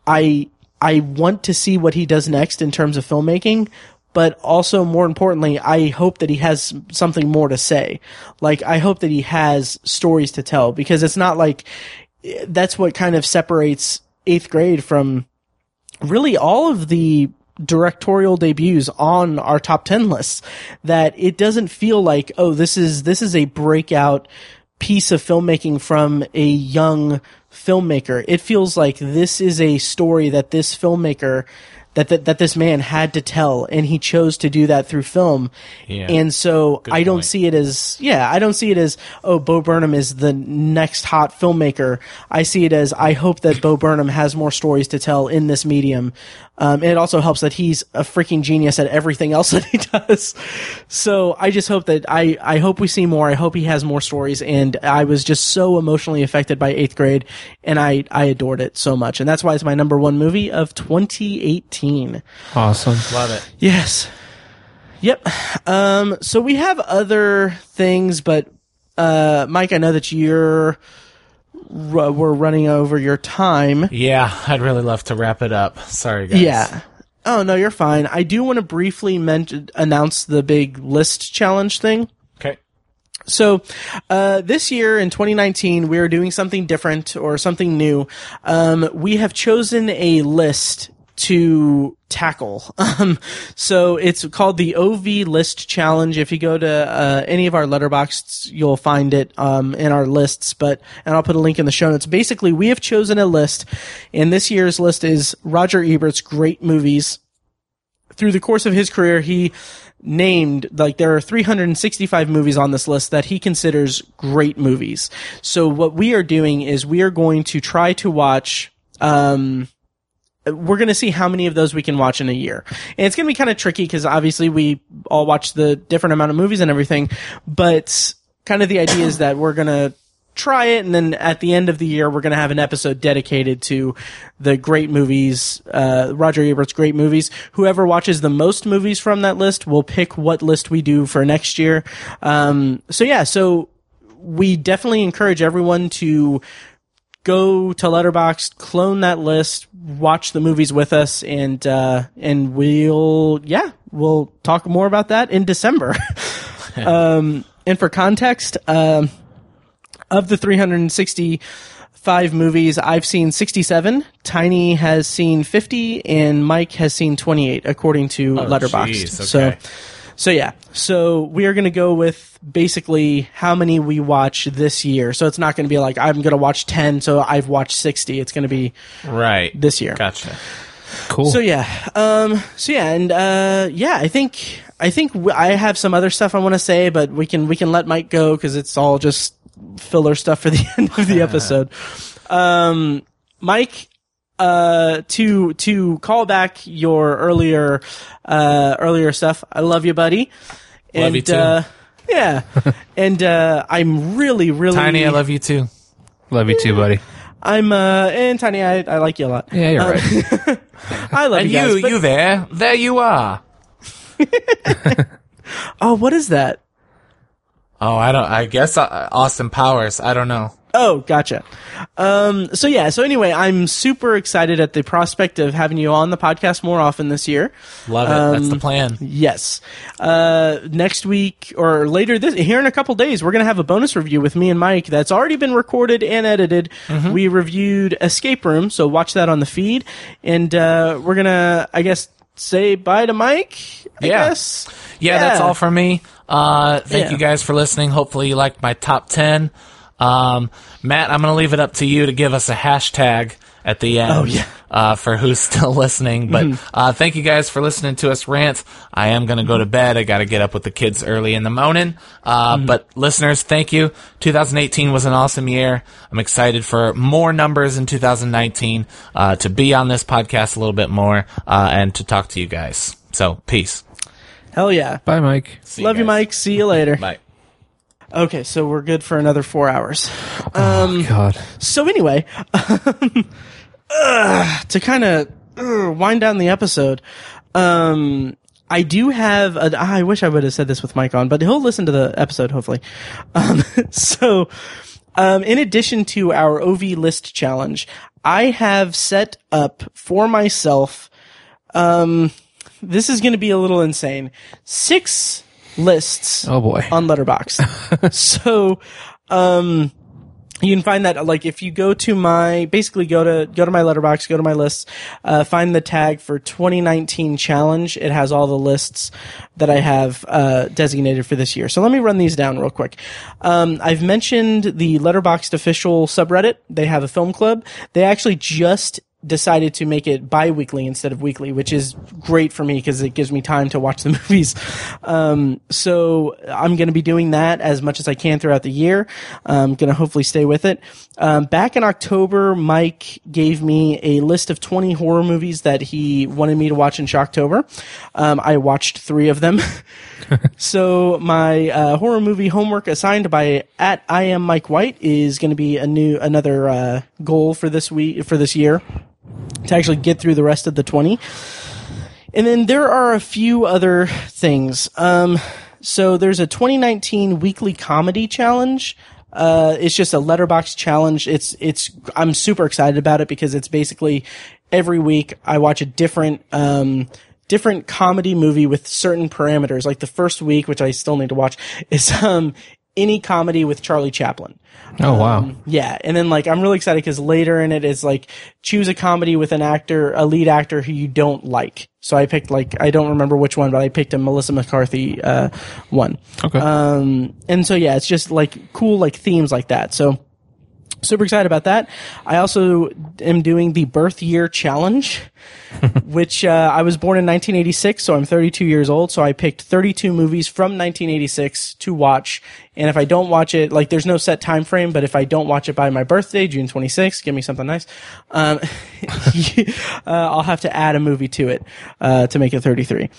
I I want to see what he does next in terms of filmmaking, but also more importantly, I hope that he has something more to say. Like I hope that he has stories to tell because it's not like eh, that's what kind of separates 8th grade from really all of the directorial debuts on our top 10 lists that it doesn't feel like, oh, this is, this is a breakout piece of filmmaking from a young filmmaker. It feels like this is a story that this filmmaker that, that that this man had to tell and he chose to do that through film. Yeah. And so I don't point. see it as yeah, I don't see it as oh Bo Burnham is the next hot filmmaker. I see it as I hope that Bo Burnham has more stories to tell in this medium. Um, and it also helps that he's a freaking genius at everything else that he does. So I just hope that I, I hope we see more. I hope he has more stories. And I was just so emotionally affected by eighth grade and I, I adored it so much. And that's why it's my number one movie of 2018. Awesome. Love it. Yes. Yep. Um, so we have other things, but, uh, Mike, I know that you're, r- we're running over your time. Yeah, I'd really love to wrap it up. Sorry, guys. Yeah. Oh no, you're fine. I do want to briefly mention announce the big list challenge thing. Okay. So, uh, this year in 2019, we are doing something different or something new. Um, we have chosen a list to tackle. Um, so it's called the OV List Challenge. If you go to uh, any of our letterboxs, you'll find it um, in our lists. But and I'll put a link in the show notes. Basically, we have chosen a list, and this year's list is Roger Ebert's great movies through the course of his career, he named like there are 365 movies on this list that he considers great movies. So what we are doing is we are going to try to watch. Um, we're going to see how many of those we can watch in a year. And it's going to be kind of tricky because obviously we all watch the different amount of movies and everything, but kind of the idea is that we're going to try it and then at the end of the year we're going to have an episode dedicated to the great movies uh, roger ebert's great movies whoever watches the most movies from that list will pick what list we do for next year um, so yeah so we definitely encourage everyone to go to Letterboxd clone that list watch the movies with us and uh, and we'll yeah we'll talk more about that in december um, and for context um, of the 365 movies, I've seen 67. Tiny has seen 50, and Mike has seen 28, according to Letterboxd. jeez, So, okay. so yeah. So we are going to go with basically how many we watch this year. So it's not going to be like I'm going to watch 10, so I've watched 60. It's going to be Right. this year. Gotcha. Cool. So yeah, um, so yeah, and uh, yeah, I think I think w- I have some other stuff I want to say, but we can we can let Mike go because it's all just filler stuff for the end of the episode. Um, Mike, uh, to to call back your earlier uh, earlier stuff. I love you, buddy. Love and, you too. Uh, yeah, and uh, I'm really really Tiny, I love you too. Love you too, buddy. I'm uh, and Tiny, I, I like you a lot. Yeah, you're right. I love And you guys. you, but- you there? There you are. oh, what is that? Oh, I don't. I guess uh, Austin Powers. I don't know. Oh, gotcha. Um, so yeah, so anyway, I'm super excited at the prospect of having you on the podcast more often this year. Love it. That's the plan. Yes. Uh, next week or later this, here in a couple days, we're going to have a bonus review with me and Mike that's already been recorded and edited. We reviewed Escape Room, so watch that on the feed. And, uh, we're going to, I guess, say bye to Mike. I Yeah. guess. Yeah, that's all from me. Uh, thank Yeah. you guys for listening. Hopefully you liked my top 10. Um, Matt, I'm going to leave it up to you to give us a hashtag at the end Oh, yeah. Mm-hmm. uh, for who's still listening. But uh, thank you guys for listening to us rant. I am going to go to bed. I got to get up with the kids early in the morning. Uh, Mm-hmm. But listeners, thank you. 2018 was an awesome year. I'm excited for more numbers in 2019 uh, to be on this podcast a little bit more uh, and to talk to you guys. So, peace. Hell yeah. Bye, Mike. See Love you, guys. Mike. See you later. Bye. Okay, so we're good for another four hours. oh God. So anyway, uh, to kind of uh, wind down the episode, um, I do have. A, ah, I wish I would have said this with Mike on, but he'll listen to the episode hopefully. Um, so, um, in addition to our OV list challenge, I have set up for myself. Um, this is going to be a little insane. Six lists Oh boy. on Letterboxd. so, um, you can find that like if you go to my basically go to go to my Letterboxd go to my lists uh, find the tag for 2019 challenge. It has all the lists that i have uh, designated for this year. So let me run these down real quick. Um, i've mentioned the letterboxd official subreddit. They have a film club. They actually just decided to make it bi-weekly instead of weekly, which is great for me because it gives me time to watch the movies. Um, so I'm going to be doing that as much as I can throughout the year. I'm going to hopefully stay with it. Um, back in October, Mike gave me a list of 20 horror movies that he wanted me to watch in Shocktober. Um, I watched three of them. so my uh, horror movie homework assigned by at I am Mike White is going to be a new another uh, goal for this week for this year to actually get through the rest of the 20. And then there are a few other things. Um, so there's a 2019 weekly comedy challenge. Uh, it's just a Letterboxd challenge. It's, it's, I'm super excited about it because it's basically every week I watch a different, um, different comedy movie with certain parameters. Like the first week, which I still need to watch, is, um, any comedy with Charlie Chaplin. Oh wow. Um, yeah, and then like I'm really excited because later in it is like choose a comedy with an actor, a lead actor who you don't like. So I picked like I don't remember which one, but I picked a Melissa McCarthy uh, one. Okay. Um, and so yeah, it's just like cool like themes like that. So super excited about that. I also am doing the birth year challenge, which uh, I was born in 1986, so I'm 32 years old. So I picked 32 movies from 1986 to watch, and if I don't watch it, like there's no set time frame, but if I don't watch it by my birthday, June 26, give me something nice. Um, uh, I'll have to add a movie to it uh, to make it 33.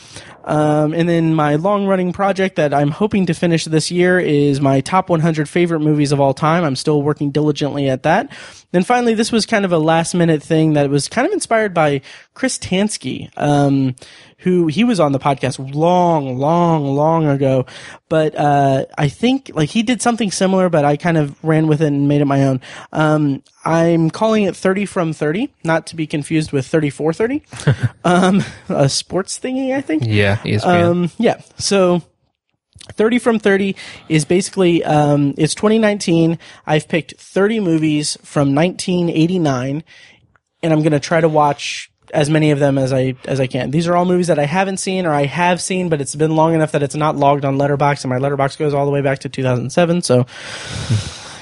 Um, and then my long running project that I'm hoping to finish this year is my top 100 favorite movies of all time. I'm still working diligently at that. Then finally, this was kind of a last minute thing that was kind of inspired by Chris Tansky, um, who he was on the podcast long, long, long ago. But uh, I think like he did something similar, but I kind of ran with it and made it my own. Um, I'm calling it 30 from 30, not to be confused with 34 30. um, a sports thingy, I think. Yeah, ESPN. Um, yeah. So 30 from 30 is basically, um, it's 2019. I've picked 30 movies from 1989 and I'm going to try to watch as many of them as I, as I can. These are all movies that I haven't seen or I have seen, but it's been long enough that it's not logged on Letterboxd and my Letterboxd goes all the way back to 2007. So.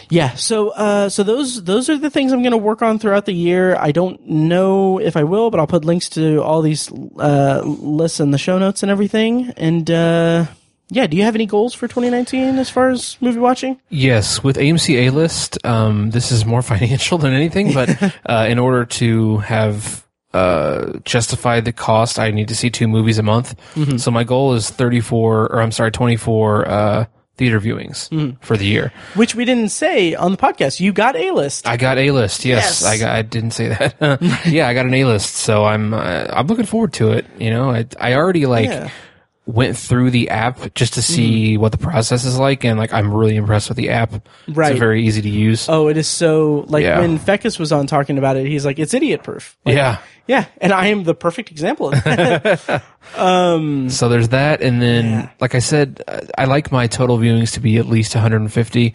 Yeah, so uh, so those those are the things I'm going to work on throughout the year. I don't know if I will, but I'll put links to all these uh, lists in the show notes and everything. And uh, yeah, do you have any goals for 2019 as far as movie watching? Yes, with AMC A List, um, this is more financial than anything, but uh, in order to have uh, justify the cost, I need to see two movies a month. So my goal is 34, or I'm sorry, 24 uh, theater viewings for the year. Which we didn't say on the podcast. You got a list. I got A list. Yes, Yes. I got, I didn't say that. yeah, I got an A list, so I'm uh, I'm looking forward to it. You know, I I already like Yeah. went through the app just to see what the process is like, and like I'm really impressed with the app. Right. it's very easy to use. Oh, it is so like Yeah. when Fekkes was on talking about it, he's like, it's idiot proof. yeah. Yeah, and I am the perfect example of that. So there's that, and then like I said, uh, I like my total viewings to be at least 150.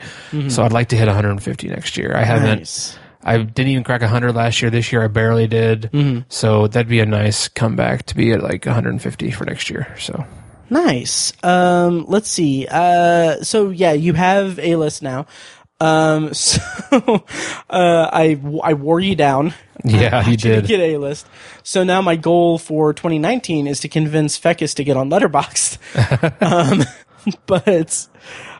So I'd like to hit 150 next year. I haven't. Nice. I didn't even crack 100 last year. This year I barely did. So that'd be a nice comeback to be at like 150 for next year. So Nice. Um, let's see. Uh, so yeah, you have a list now. Um, so, uh, I, I wore you down. yeah, you did. get a list. So now my goal for 2019 is to convince Fekkes to get on Letterboxd. um, but,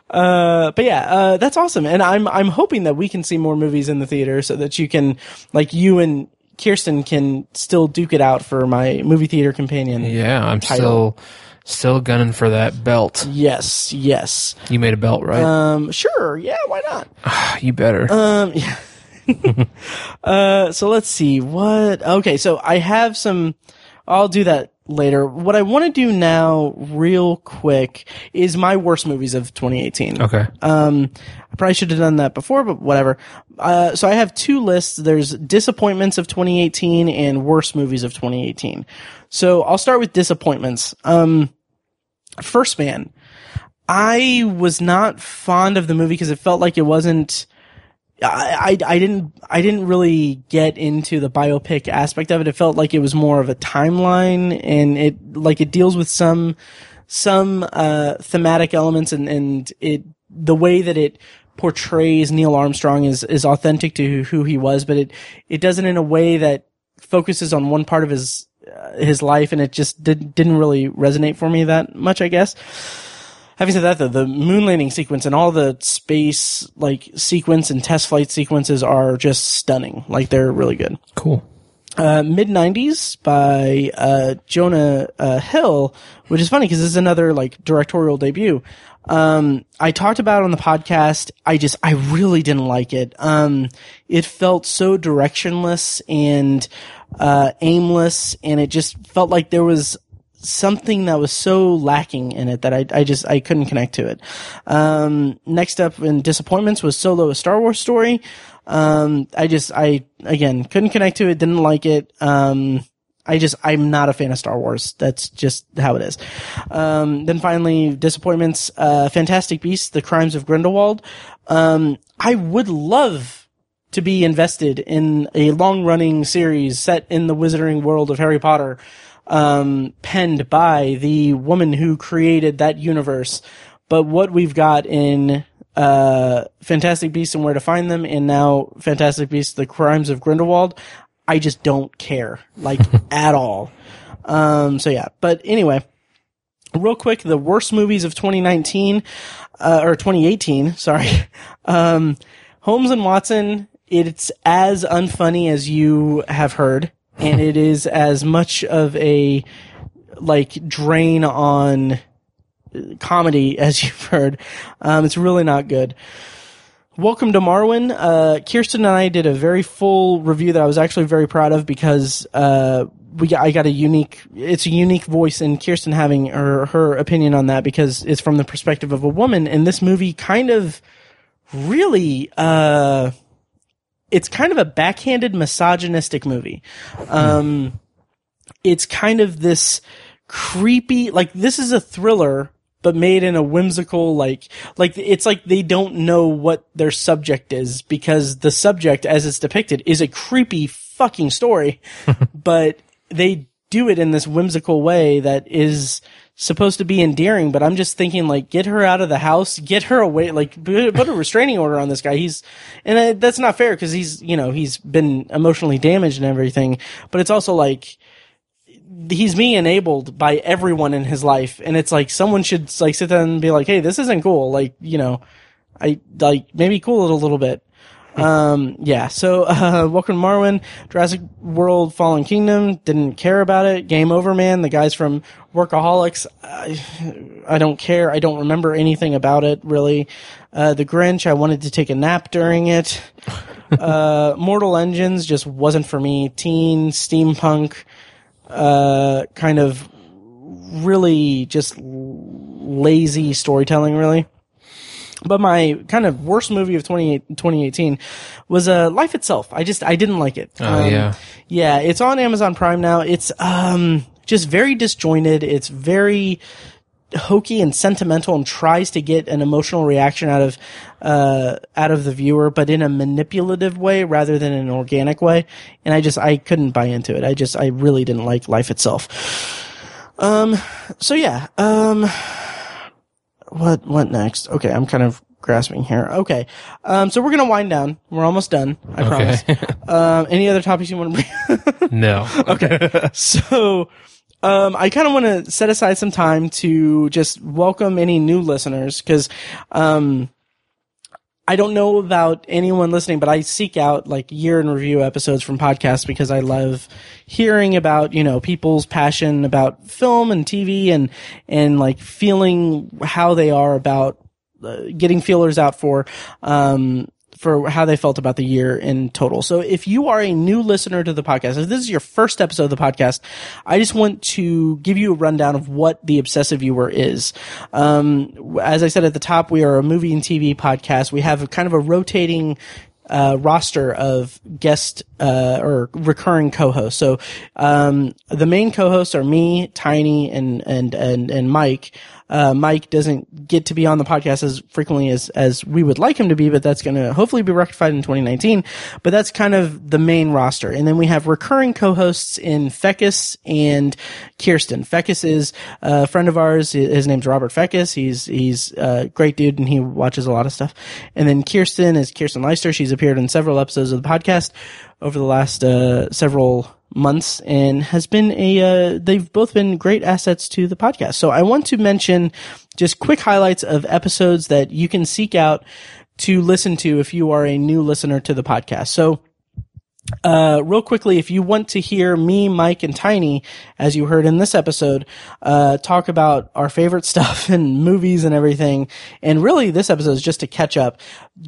uh, but yeah, uh, that's awesome. And I'm, I'm hoping that we can see more movies in the theater so that you can, like you and Kyrsten can still duke it out for my movie theater companion. Yeah, I'm Title. still still gunning for that belt. Yes, yes. You made a belt, right? Um, sure. Yeah, why not? you better. Um, yeah. uh, so let's see what. Okay, so I have some. I'll do that later. What I want to do now, real quick, is my worst movies of 2018. okay. Um, I probably should have done that before, but whatever. Uh, so I have two lists. There's disappointments of 2018 and worst movies of 2018. So I'll start with disappointments. Um, First Man. I was not fond of the movie because it felt like it wasn't. I, I, didn't I didn't really get into the biopic aspect of it. It felt like it was more of a timeline, and it like it deals with some some uh, thematic elements, and and it the way that it portrays Neil Armstrong is is authentic to who he was, but it it does it in a way that focuses on one part of his uh, his life, and it just did, didn't really resonate for me that much, I guess having said that though the moon landing sequence and all the space like sequence and test flight sequences are just stunning. Like they're really good. Cool. uh, mid 90s by uh, jonah uh, hill which is funny because this is another like directorial debut. Um, i talked about it on the podcast. I just i really didn't like it. Um, it felt so directionless and uh, aimless and it just felt like there was something that was so lacking in it that I, I just I couldn't connect to it. Um, next up in disappointments was Solo: A Star Wars Story. Um, I just I again couldn't connect to it, didn't like it. Um, I just I'm not a fan of Star Wars. That's just how it is. Um, then finally, disappointments. Uh, Fantastic Beasts: The Crimes of Grindelwald. Um, I would love to be invested in a long running series set in the wizarding world of Harry Potter um, penned by the woman who created that universe. But what we've got in uh, Fantastic Beasts and Where to Find Them, and now Fantastic Beasts: The Crimes of Grindelwald, I just don't care, like at all. Um, so yeah, but anyway, real quick, the worst movies of 2019 uh, or 2018. Sorry, um, Holmes and Watson. It's as unfunny as you have heard and it is as much of a like drain on comedy as you've heard. Um, it's really not good. Welcome to Marwen. Uh, Kyrsten and I did a very full review that I was actually very proud of because uh, we got, I got a unique. It's a unique voice, in Kyrsten having her her opinion on that because it's from the perspective of a woman, and this movie kind of really. Uh, it's kind of a backhanded misogynistic movie. Um, it's kind of this creepy, like this is a thriller, but made in a whimsical, like, like it's like they don't know what their subject is because the subject, as it's depicted, is a creepy fucking story, but they do it in this whimsical way that is supposed to be endearing, but I'm just thinking like, get her out of the house, get her away, like put a restraining order on this guy. He's, and uh, that's not fair because he's, you know, he's been emotionally damaged and everything, but it's also like, he's being enabled by everyone in his life. And it's like, someone should like sit down and be like, Hey, this isn't cool. Like, you know, I like maybe cool it a little bit. Um, yeah, so, uh, welcome to Marwen, Jurassic World Fallen Kingdom, didn't care about it. Game Over Man, the guys from Workaholics, I, I don't care. I don't remember anything about it, really. Uh, The Grinch, I wanted to take a nap during it. uh, Mortal Engines just wasn't for me. Teen, steampunk, uh, kind of really just lazy storytelling, really. But my kind of worst movie of 2018 was uh, Life Itself. I just I didn't like it. Oh, yeah. yeah. It's on Amazon Prime now. It's um just very disjointed. It's very hokey and sentimental and tries to get an emotional reaction out of uh out of the viewer but in a manipulative way rather than an organic way and i just i couldn't buy into it i just i really didn't like life itself um so yeah um what what next? Okay i'm kind of grasping here. Okay um so we're gonna wind down. We're almost done i promise. Um any other topics you want to bring? No. okay. so, um, I kind of want to set aside some time to just welcome any new listeners because, um, I don't know about anyone listening, but I seek out like year in review episodes from podcasts because I love hearing about, you know, people's passion about film and TV and, and like feeling how they are about uh, getting feelers out for, um, for how they felt about the year in total. So if you are a new listener to the podcast, if this is your first episode of the podcast, I just want to give you a rundown of what the Obsessive Viewer is. Um, as I said at the top, we are a movie and TV podcast. We have a kind of a rotating uh, roster of guest uh, or recurring co-hosts. So um, the main co-hosts are me, Tiny, and and and and Mike. Uh, Mike doesn't get to be on the podcast as frequently as as we would like him to be, but that's going to hopefully be rectified in 2019. But that's kind of the main roster, and then we have recurring co-hosts in Fekkes and Kyrsten. Fekkes is a friend of ours. His name's Robert Fekkes. He's he's a great dude, and he watches a lot of stuff. And then Kyrsten is Kyrsten Leister. She's appeared in several episodes of the podcast over the last uh, several months and has been a uh, they've both been great assets to the podcast. So I want to mention just quick highlights of episodes that you can seek out to listen to if you are a new listener to the podcast. So uh, real quickly, if you want to hear me, Mike, and Tiny, as you heard in this episode, uh, talk about our favorite stuff and movies and everything, and really this episode is just to catch up,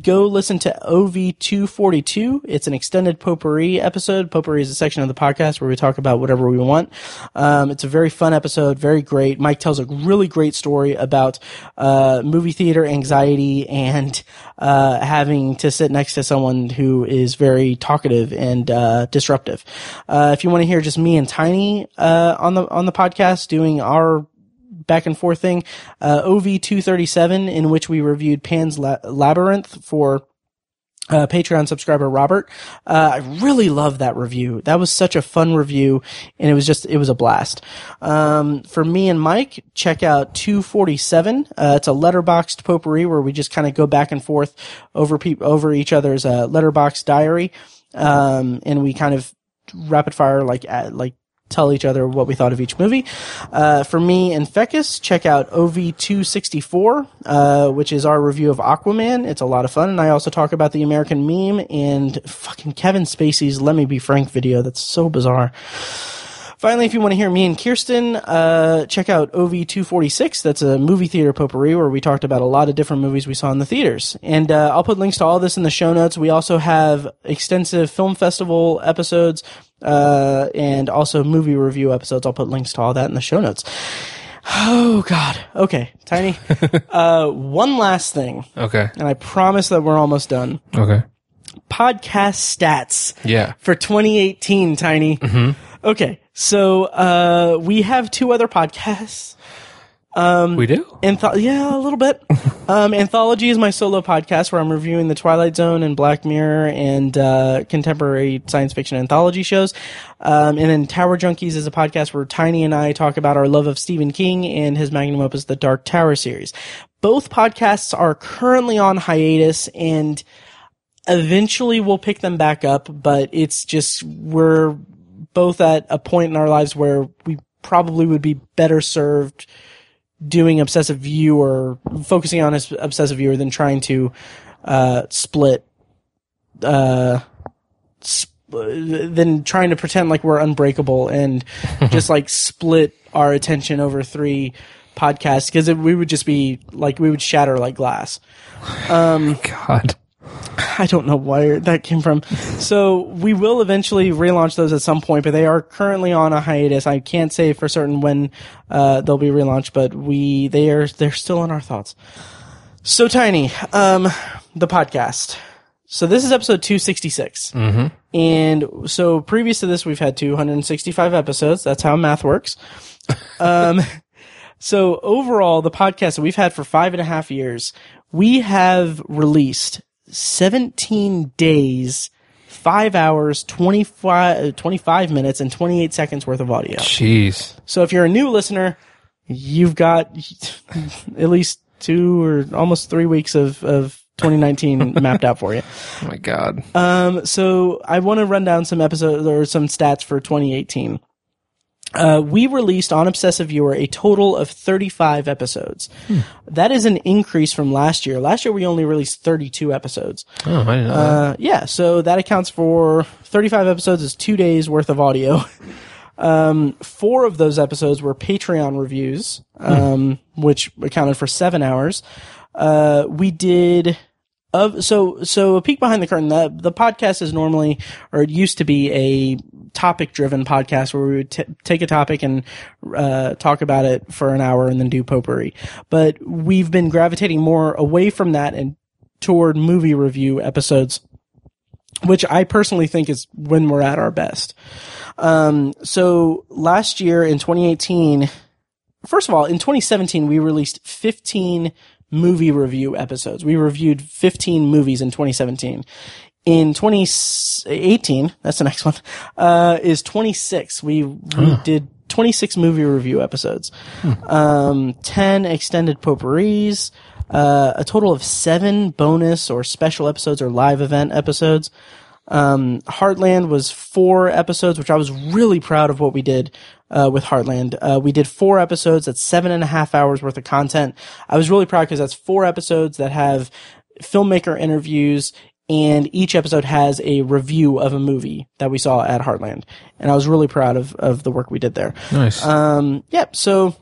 go listen to OV242. It's an extended potpourri episode. Potpourri is a section of the podcast where we talk about whatever we want. Um, it's a very fun episode, very great. Mike tells a really great story about uh, movie theater anxiety and uh, having to sit next to someone who is very talkative and uh, disruptive. Uh, if you want to hear just me and Tiny uh, on the on the podcast doing our back and forth thing, uh, OV237, in which we reviewed Pan's La- Labyrinth for uh, Patreon subscriber Robert. Uh, I really love that review. That was such a fun review, and it was just it was a blast. Um, for me and Mike, check out 247. Uh, it's a Letterboxd potpourri where we just kind of go back and forth over pe- over each other's uh, Letterboxd diary, um, and we kind of rapid fire like at, like tell each other what we thought of each movie. Uh, for me and Fekkes, check out OV264, uh, which is our review of Aquaman. It's a lot of fun. And I also talk about the American meme and fucking Kevin Spacey's Let Me Be Frank video. That's so bizarre. Finally, if you want to hear me and Kyrsten, uh, check out OV246. That's a movie theater potpourri where we talked about a lot of different movies we saw in the theaters. And uh, I'll put links to all this in the show notes. We also have extensive film festival episodes uh, and also movie review episodes. I'll put links to all that in the show notes. Oh God. Okay, Tiny. uh, one last thing, Okay. and I promise that we're almost done. Okay. Podcast stats Yeah. for 2018, Tiny. Okay, so uh, we have two other podcasts. we do? Antho- yeah, a little bit. um, Anthology is my solo podcast where I'm reviewing the Twilight Zone and Black Mirror and uh, contemporary science fiction anthology shows. Um, and then Tower Junkies is a podcast where Tiny and I talk about our love of Stephen King and his magnum opus, The Dark Tower series. Both podcasts are currently on hiatus and eventually we'll pick them back up, but it's just we're both at a point in our lives where we probably would be better served doing obsessive view or focusing on as obsessive viewer than trying to uh, split uh, sp- than trying to pretend like we're unbreakable and just like split our attention over three podcasts because we would just be like we would shatter like glass. Um, God. I don't know where that came from. So we will eventually relaunch those at some point, but they are currently on a hiatus. I can't say for certain when uh, they'll be relaunched, but we they are they're still in our thoughts. So tiny, um, the podcast. So this is episode 266. Mm-hmm. And so previous to this, we've had 265 episodes. That's how math works. Um, so overall, the podcast that we've had for five and a half years, we have released 17 days, five hours, 25, uh, 25 minutes, and 28 seconds worth of audio. Jeez. So if you're a new listener, you've got at least two or almost three weeks of, of 2019 mapped out for you. Oh my God. Um, so I want to run down some episodes or some stats for 2018. Uh, we released on Obsessive Viewer a total of 35 episodes. That is an increase from last year. Last year we only released 32 episodes. oh, I didn't know that. Uh, yeah, so that accounts for 35 episodes is two days worth of audio. Um, four of those episodes were Patreon reviews, um, which accounted for seven hours. Uh, we did of so so a peek behind the curtain. The the podcast is normally or it used to be a topic driven podcast where we would t- take a topic and uh, talk about it for an hour and then do potpourri. But we've been gravitating more away from that and toward movie review episodes which I personally think is when we're at our best. Um, so last year in 2018, first of all, in 2017, we released 15 movie review episodes. We reviewed 15 movies in 2017. In 2018, that's the next one, uh, is 26. We, we did 26 movie review episodes, um, 10 extended potpourris, uh, a total of seven bonus or special episodes or live event episodes. Um, Heartland was four episodes, which I was really proud of what we did uh, with Heartland. Uh, we did four episodes. That's seven and a half hours worth of content. I was really proud because that's four episodes that have filmmaker interviews and each episode has a review of a movie that we saw at Heartland. And I was really proud of, of the work we did there. Nice. Um, yep. So,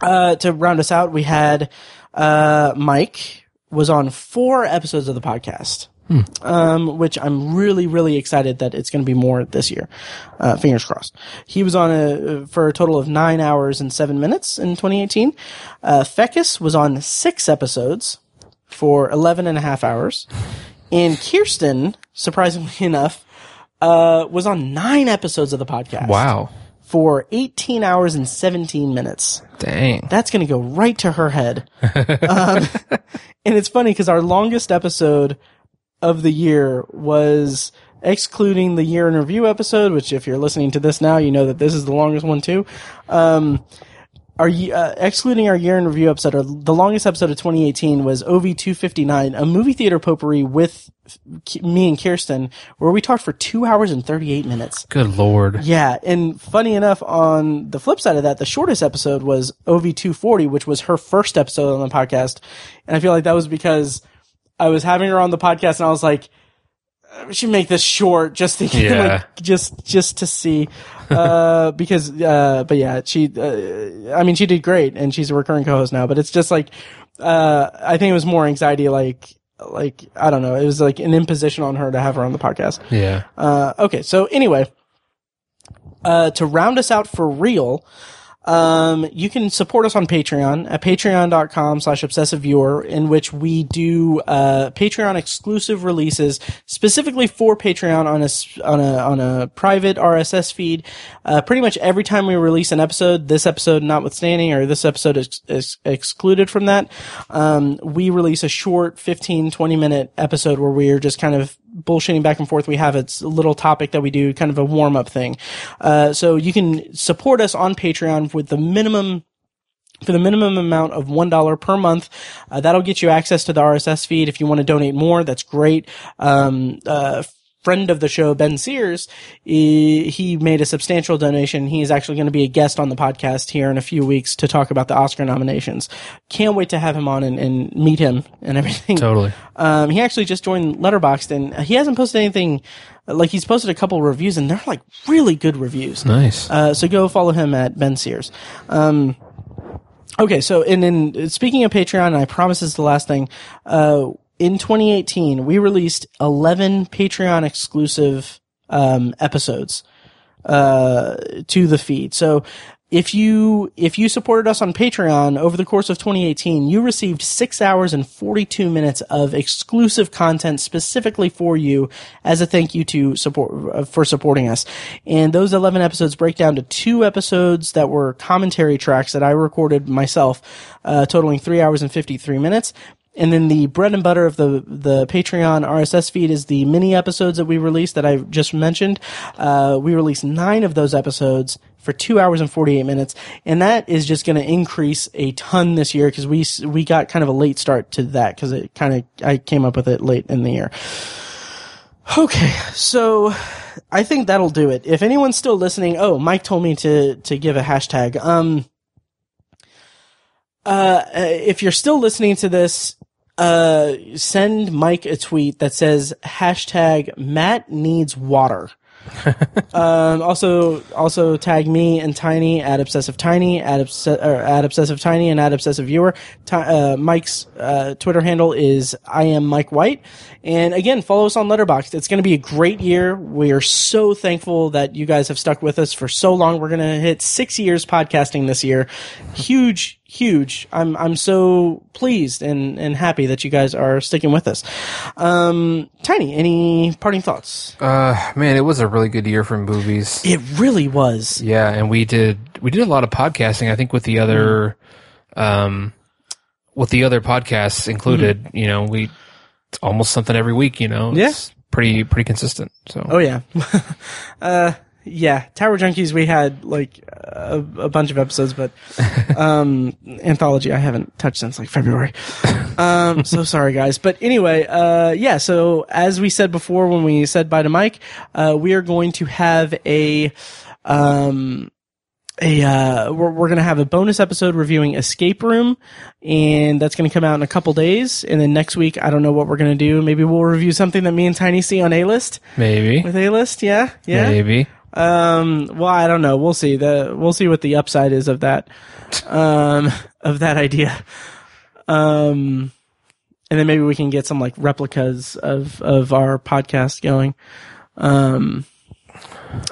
uh, to round us out, we had, uh, Mike was on four episodes of the podcast. Um, which I'm really, really excited that it's going to be more this year. Uh, fingers crossed. He was on a, for a total of nine hours and seven minutes in 2018. Uh, Fekkes was on six episodes for 11 and a half hours. And Kyrsten, surprisingly enough, uh, was on nine episodes of the podcast. wow. For 18 hours and 17 minutes. Dang. That's going to go right to her head. um, and it's funny because our longest episode of the year was excluding the year in review episode, which if you're listening to this now, you know that this is the longest one too. Um, our uh, excluding our year in review episode, or the longest episode of 2018 was OV 259, a movie theater potpourri with me and Kyrsten, where we talked for two hours and 38 minutes. Good lord. Yeah, and funny enough, on the flip side of that, the shortest episode was OV240, which was her first episode on the podcast. And I feel like that was because I was having her on the podcast and I was like, "Uh, we should make this short just to Yeah. like, just just to see uh because uh but yeah she uh, i mean she did great and she's a recurring co-host now but it's just like uh i think it was more anxiety like like i don't know it was like an imposition on her to have her on the podcast Yeah. uh, okay, so anyway, uh, to round us out for real, um, you can support us on Patreon at patreon.com slash obsessive viewer, in which we do, uh, Patreon exclusive releases specifically for Patreon on a, on a, on a private RSS feed. Uh, pretty much every time we release an episode, this episode notwithstanding, or this episode is, is excluded from that, um, we release a short 15, 20 minute episode where we are just kind of bullshitting back and forth. We have It's a little topic that we do, kind of a warm up thing. Uh, so you can support us on Patreon with the minimum for the minimum amount of one dollar per month. Uh, that'll get you access to the RSS feed. If you want to donate more, that's great. Um, uh, friend of the show, Ben Sears, he, made a substantial donation. He is actually going to be a guest on the podcast here in a few weeks to talk about the Oscar nominations. Can't wait to have him on and, and meet him and everything. Totally. Um, he actually just joined Letterboxd and he hasn't posted anything. Like he's posted a couple reviews and they're like really good reviews. Nice. Uh, so go follow him at Ben Sears. Um, okay, so and then speaking of Patreon, and I promise this is the last thing. Uh, in 2018, we released 11 Patreon exclusive um, episodes uh, to the feed. So if you if you supported us on Patreon over the course of 2018, you received six hours and 42 minutes of exclusive content specifically for you as a thank you to support uh, for supporting us. And those 11 episodes break down to two episodes that were commentary tracks that I recorded myself, uh, totaling three hours and 53 minutes. And then the bread and butter of the the Patreon RSS feed is the mini episodes that we release that I just mentioned. Uh, we release nine of those episodes for two hours and forty eight minutes, and that is just going to increase a ton this year because we we got kind of a late start to that because it kind of I came up with it late in the year. Okay, so I think that'll do it. If anyone's still listening, oh, Mike told me to to give a hashtag. Um, uh, if you're still listening to this, uh, send Mike a tweet that says hashtag Matt needs water. um, also, also tag me and Tiny at Obsessive Tiny at, obs- at Obsessive Tiny and at Obsessive Viewer. Ti- uh, Mike's uh, Twitter handle is I am Mike White. And again, follow us on Letterboxd. It's going to be a great year. We are so thankful that you guys have stuck with us for so long. We're going to hit six years podcasting this year. Huge, huge. I'm I'm so pleased and and happy that you guys are sticking with us. Um, Tiny, any parting thoughts? Uh, man, it was a really good year for movies. It really was. Yeah, and we did we did a lot of podcasting. I think with the other, um, with the other podcasts included. You know, we it's almost something every week. You know, Yeah. it's pretty pretty consistent. So Oh yeah. uh, yeah. Tower Junkies. We had like a, a bunch of episodes, but um, anthology I haven't touched since like February. Um, so sorry guys. But anyway, uh, yeah. So as we said before when we said bye to Mike, uh, we are going to have a um a uh we're, we're gonna have a bonus episode reviewing escape room and that's gonna come out in a couple days and then next week i don't know what we're gonna do maybe we'll review something that me and tiny see on a list maybe with a list yeah yeah maybe um well i don't know. We'll see. The we'll see what the upside is of that um of that idea. Um and then maybe we can get some like replicas of of our podcast going. Um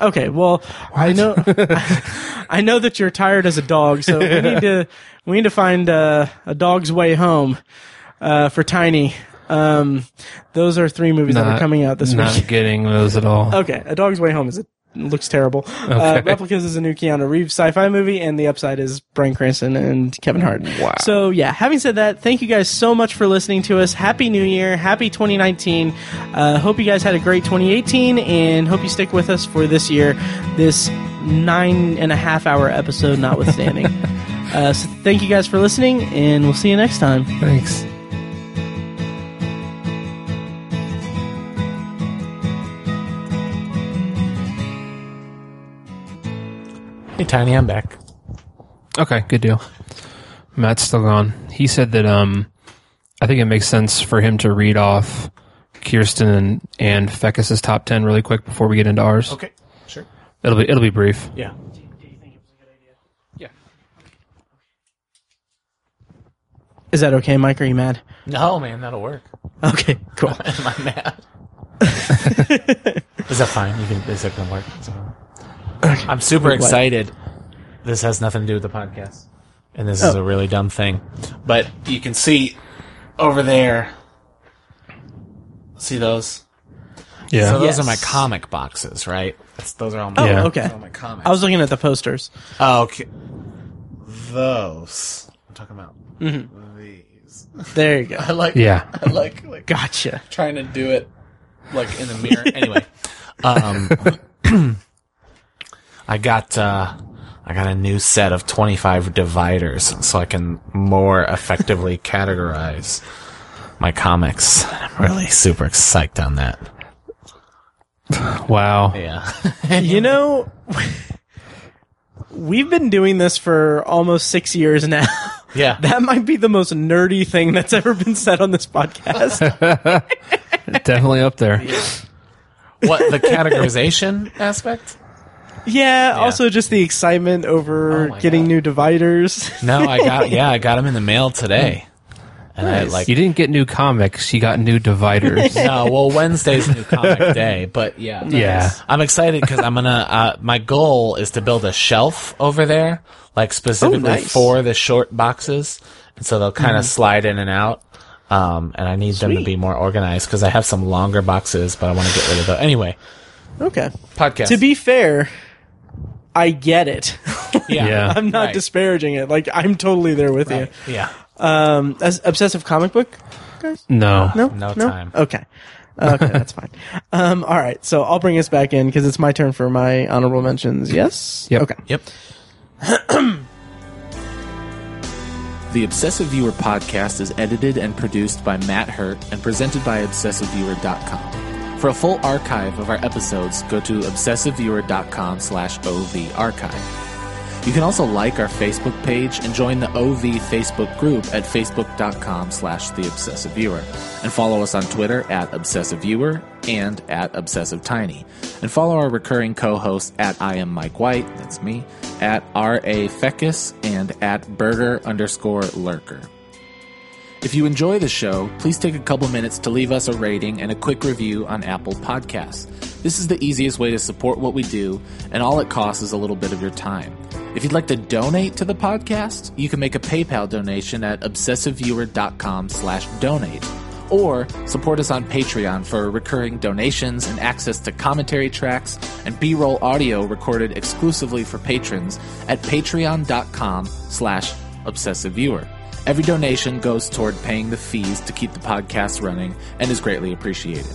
okay well i know i know that you're tired as a dog so we need to we need to find uh, a dog's way home uh for tiny. Um those are three movies that are Not- coming out this week. not getting those at all. Okay, A Dog's Way Home is a looks terrible. Uh, Replicas is a new Keanu Reeves sci-fi movie, and the upside is Bryan Cranston and Kevin Hart. Wow. So yeah, having said that, thank you guys so much for listening to us. Happy New Year, Happy 2019. Uh, hope you guys had a great 2018, and hope you stick with us for this year. This nine and a half hour episode, notwithstanding. uh, so thank you guys for listening, and we'll see you next time. Thanks. Hey, Tiny, I'm back. Okay, good deal. Matt's still gone. He said that um, I think it makes sense for him to read off Kyrsten and, and Fekkes's top ten really quick before we get into ours. Okay, sure. It'll be it'll be brief. Yeah. Yeah. Is that okay, Mike? Are you mad? No, man, that'll work. Okay, cool. Am I mad? is that fine? You can. Is that gonna work? Is that gonna- I'm super excited. This has nothing to do with the podcast, and this is a really dumb thing. But you can see over there. See those? Yeah. So those Yes. are my comic boxes, right? That's, those are all my, Oh, Yeah. okay. those are all my comics. I was looking at the posters. oh, okay. Those. I'm talking about these. There you go. I like. yeah. I like like Gotcha. trying to do it like in the mirror. anyway, um, I got uh, I got a new set of twenty five dividers, so I can more effectively categorize my comics. I'm really super psyched on that. Wow. Yeah, You know, we've been doing this for almost six years now. yeah. That might be the most nerdy thing that's ever been said on this podcast. Definitely up there. what the categorization aspect? Yeah, also just the excitement over Oh my getting God. new dividers. No, I got yeah, I got them in the mail today, and I like You didn't get new comics. You got new dividers. no. Well, Wednesday's new comic day, but yeah, Yeah. I'm excited because I'm gonna. Uh, my goal is to build a shelf over there, like specifically nice. for the short boxes, and so they'll kind of slide in and out. Um, and I need them to Sweet. be more organized because I have some longer boxes, but I want to get rid of those. Anyway, Okay. podcast. To be fair, I get it. yeah, Yeah. I'm not Right. disparaging it. Like I'm totally there with Right. Yeah. Um, as obsessive comic book guys. No. No, No time. Okay, okay, that's fine. Um, all right, so I'll bring us back in because it's my turn for my honorable mentions. Yes. Yep. Okay. Yep. The Obsessive Viewer podcast is edited and produced by Matt Hurt and presented by ObsessiveViewer.com. For a full archive of our episodes, go to ObsessiveViewer.com slash OV archive. You can also like our Facebook page and join the OV Facebook group at Facebook.com slash The. And follow us on Twitter at Obsessive Viewer and at Obsessive Tiny. And follow our recurring co-hosts at I am Mike White, that's me, at R.A. Fekkes, and at Burger underscore Lurker. If you enjoy the show, please take a couple minutes to leave us a rating and a quick review on Apple Podcasts. This is the easiest way to support what we do, and all it costs is a little bit of your time. If you'd like to donate to the podcast, you can make a PayPal donation at obsessiveviewer.com slash donate. Or support us on Patreon for recurring donations and access to commentary tracks and B-roll audio recorded exclusively for patrons at patreon.com slash obsessiveviewer. Every donation goes toward paying the fees to keep the podcast running and is greatly appreciated.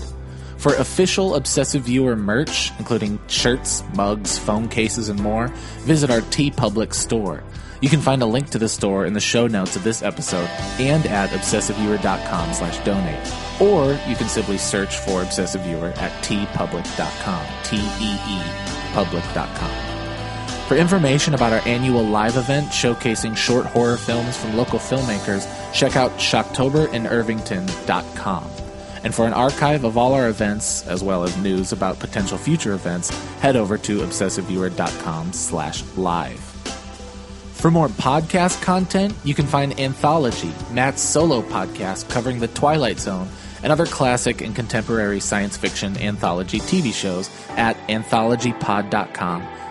For official Obsessive Viewer merch, including shirts, mugs, phone cases, and more, visit our TeePublic store. You can find a link to the store in the show notes of this episode and at obsessiveviewer.com slash donate. Or you can simply search for Obsessive Viewer at teepublic.com. T-E-E public.com. For information about our annual live event showcasing short horror films from local filmmakers, check out shocktoberinirvington.com. And for an archive of all our events, as well as news about potential future events, head over to obsessiveviewer.com slash live. For more podcast content, you can find Anthology, Matt's solo podcast covering the Twilight Zone and other classic and contemporary science fiction anthology TV shows at anthologypod.com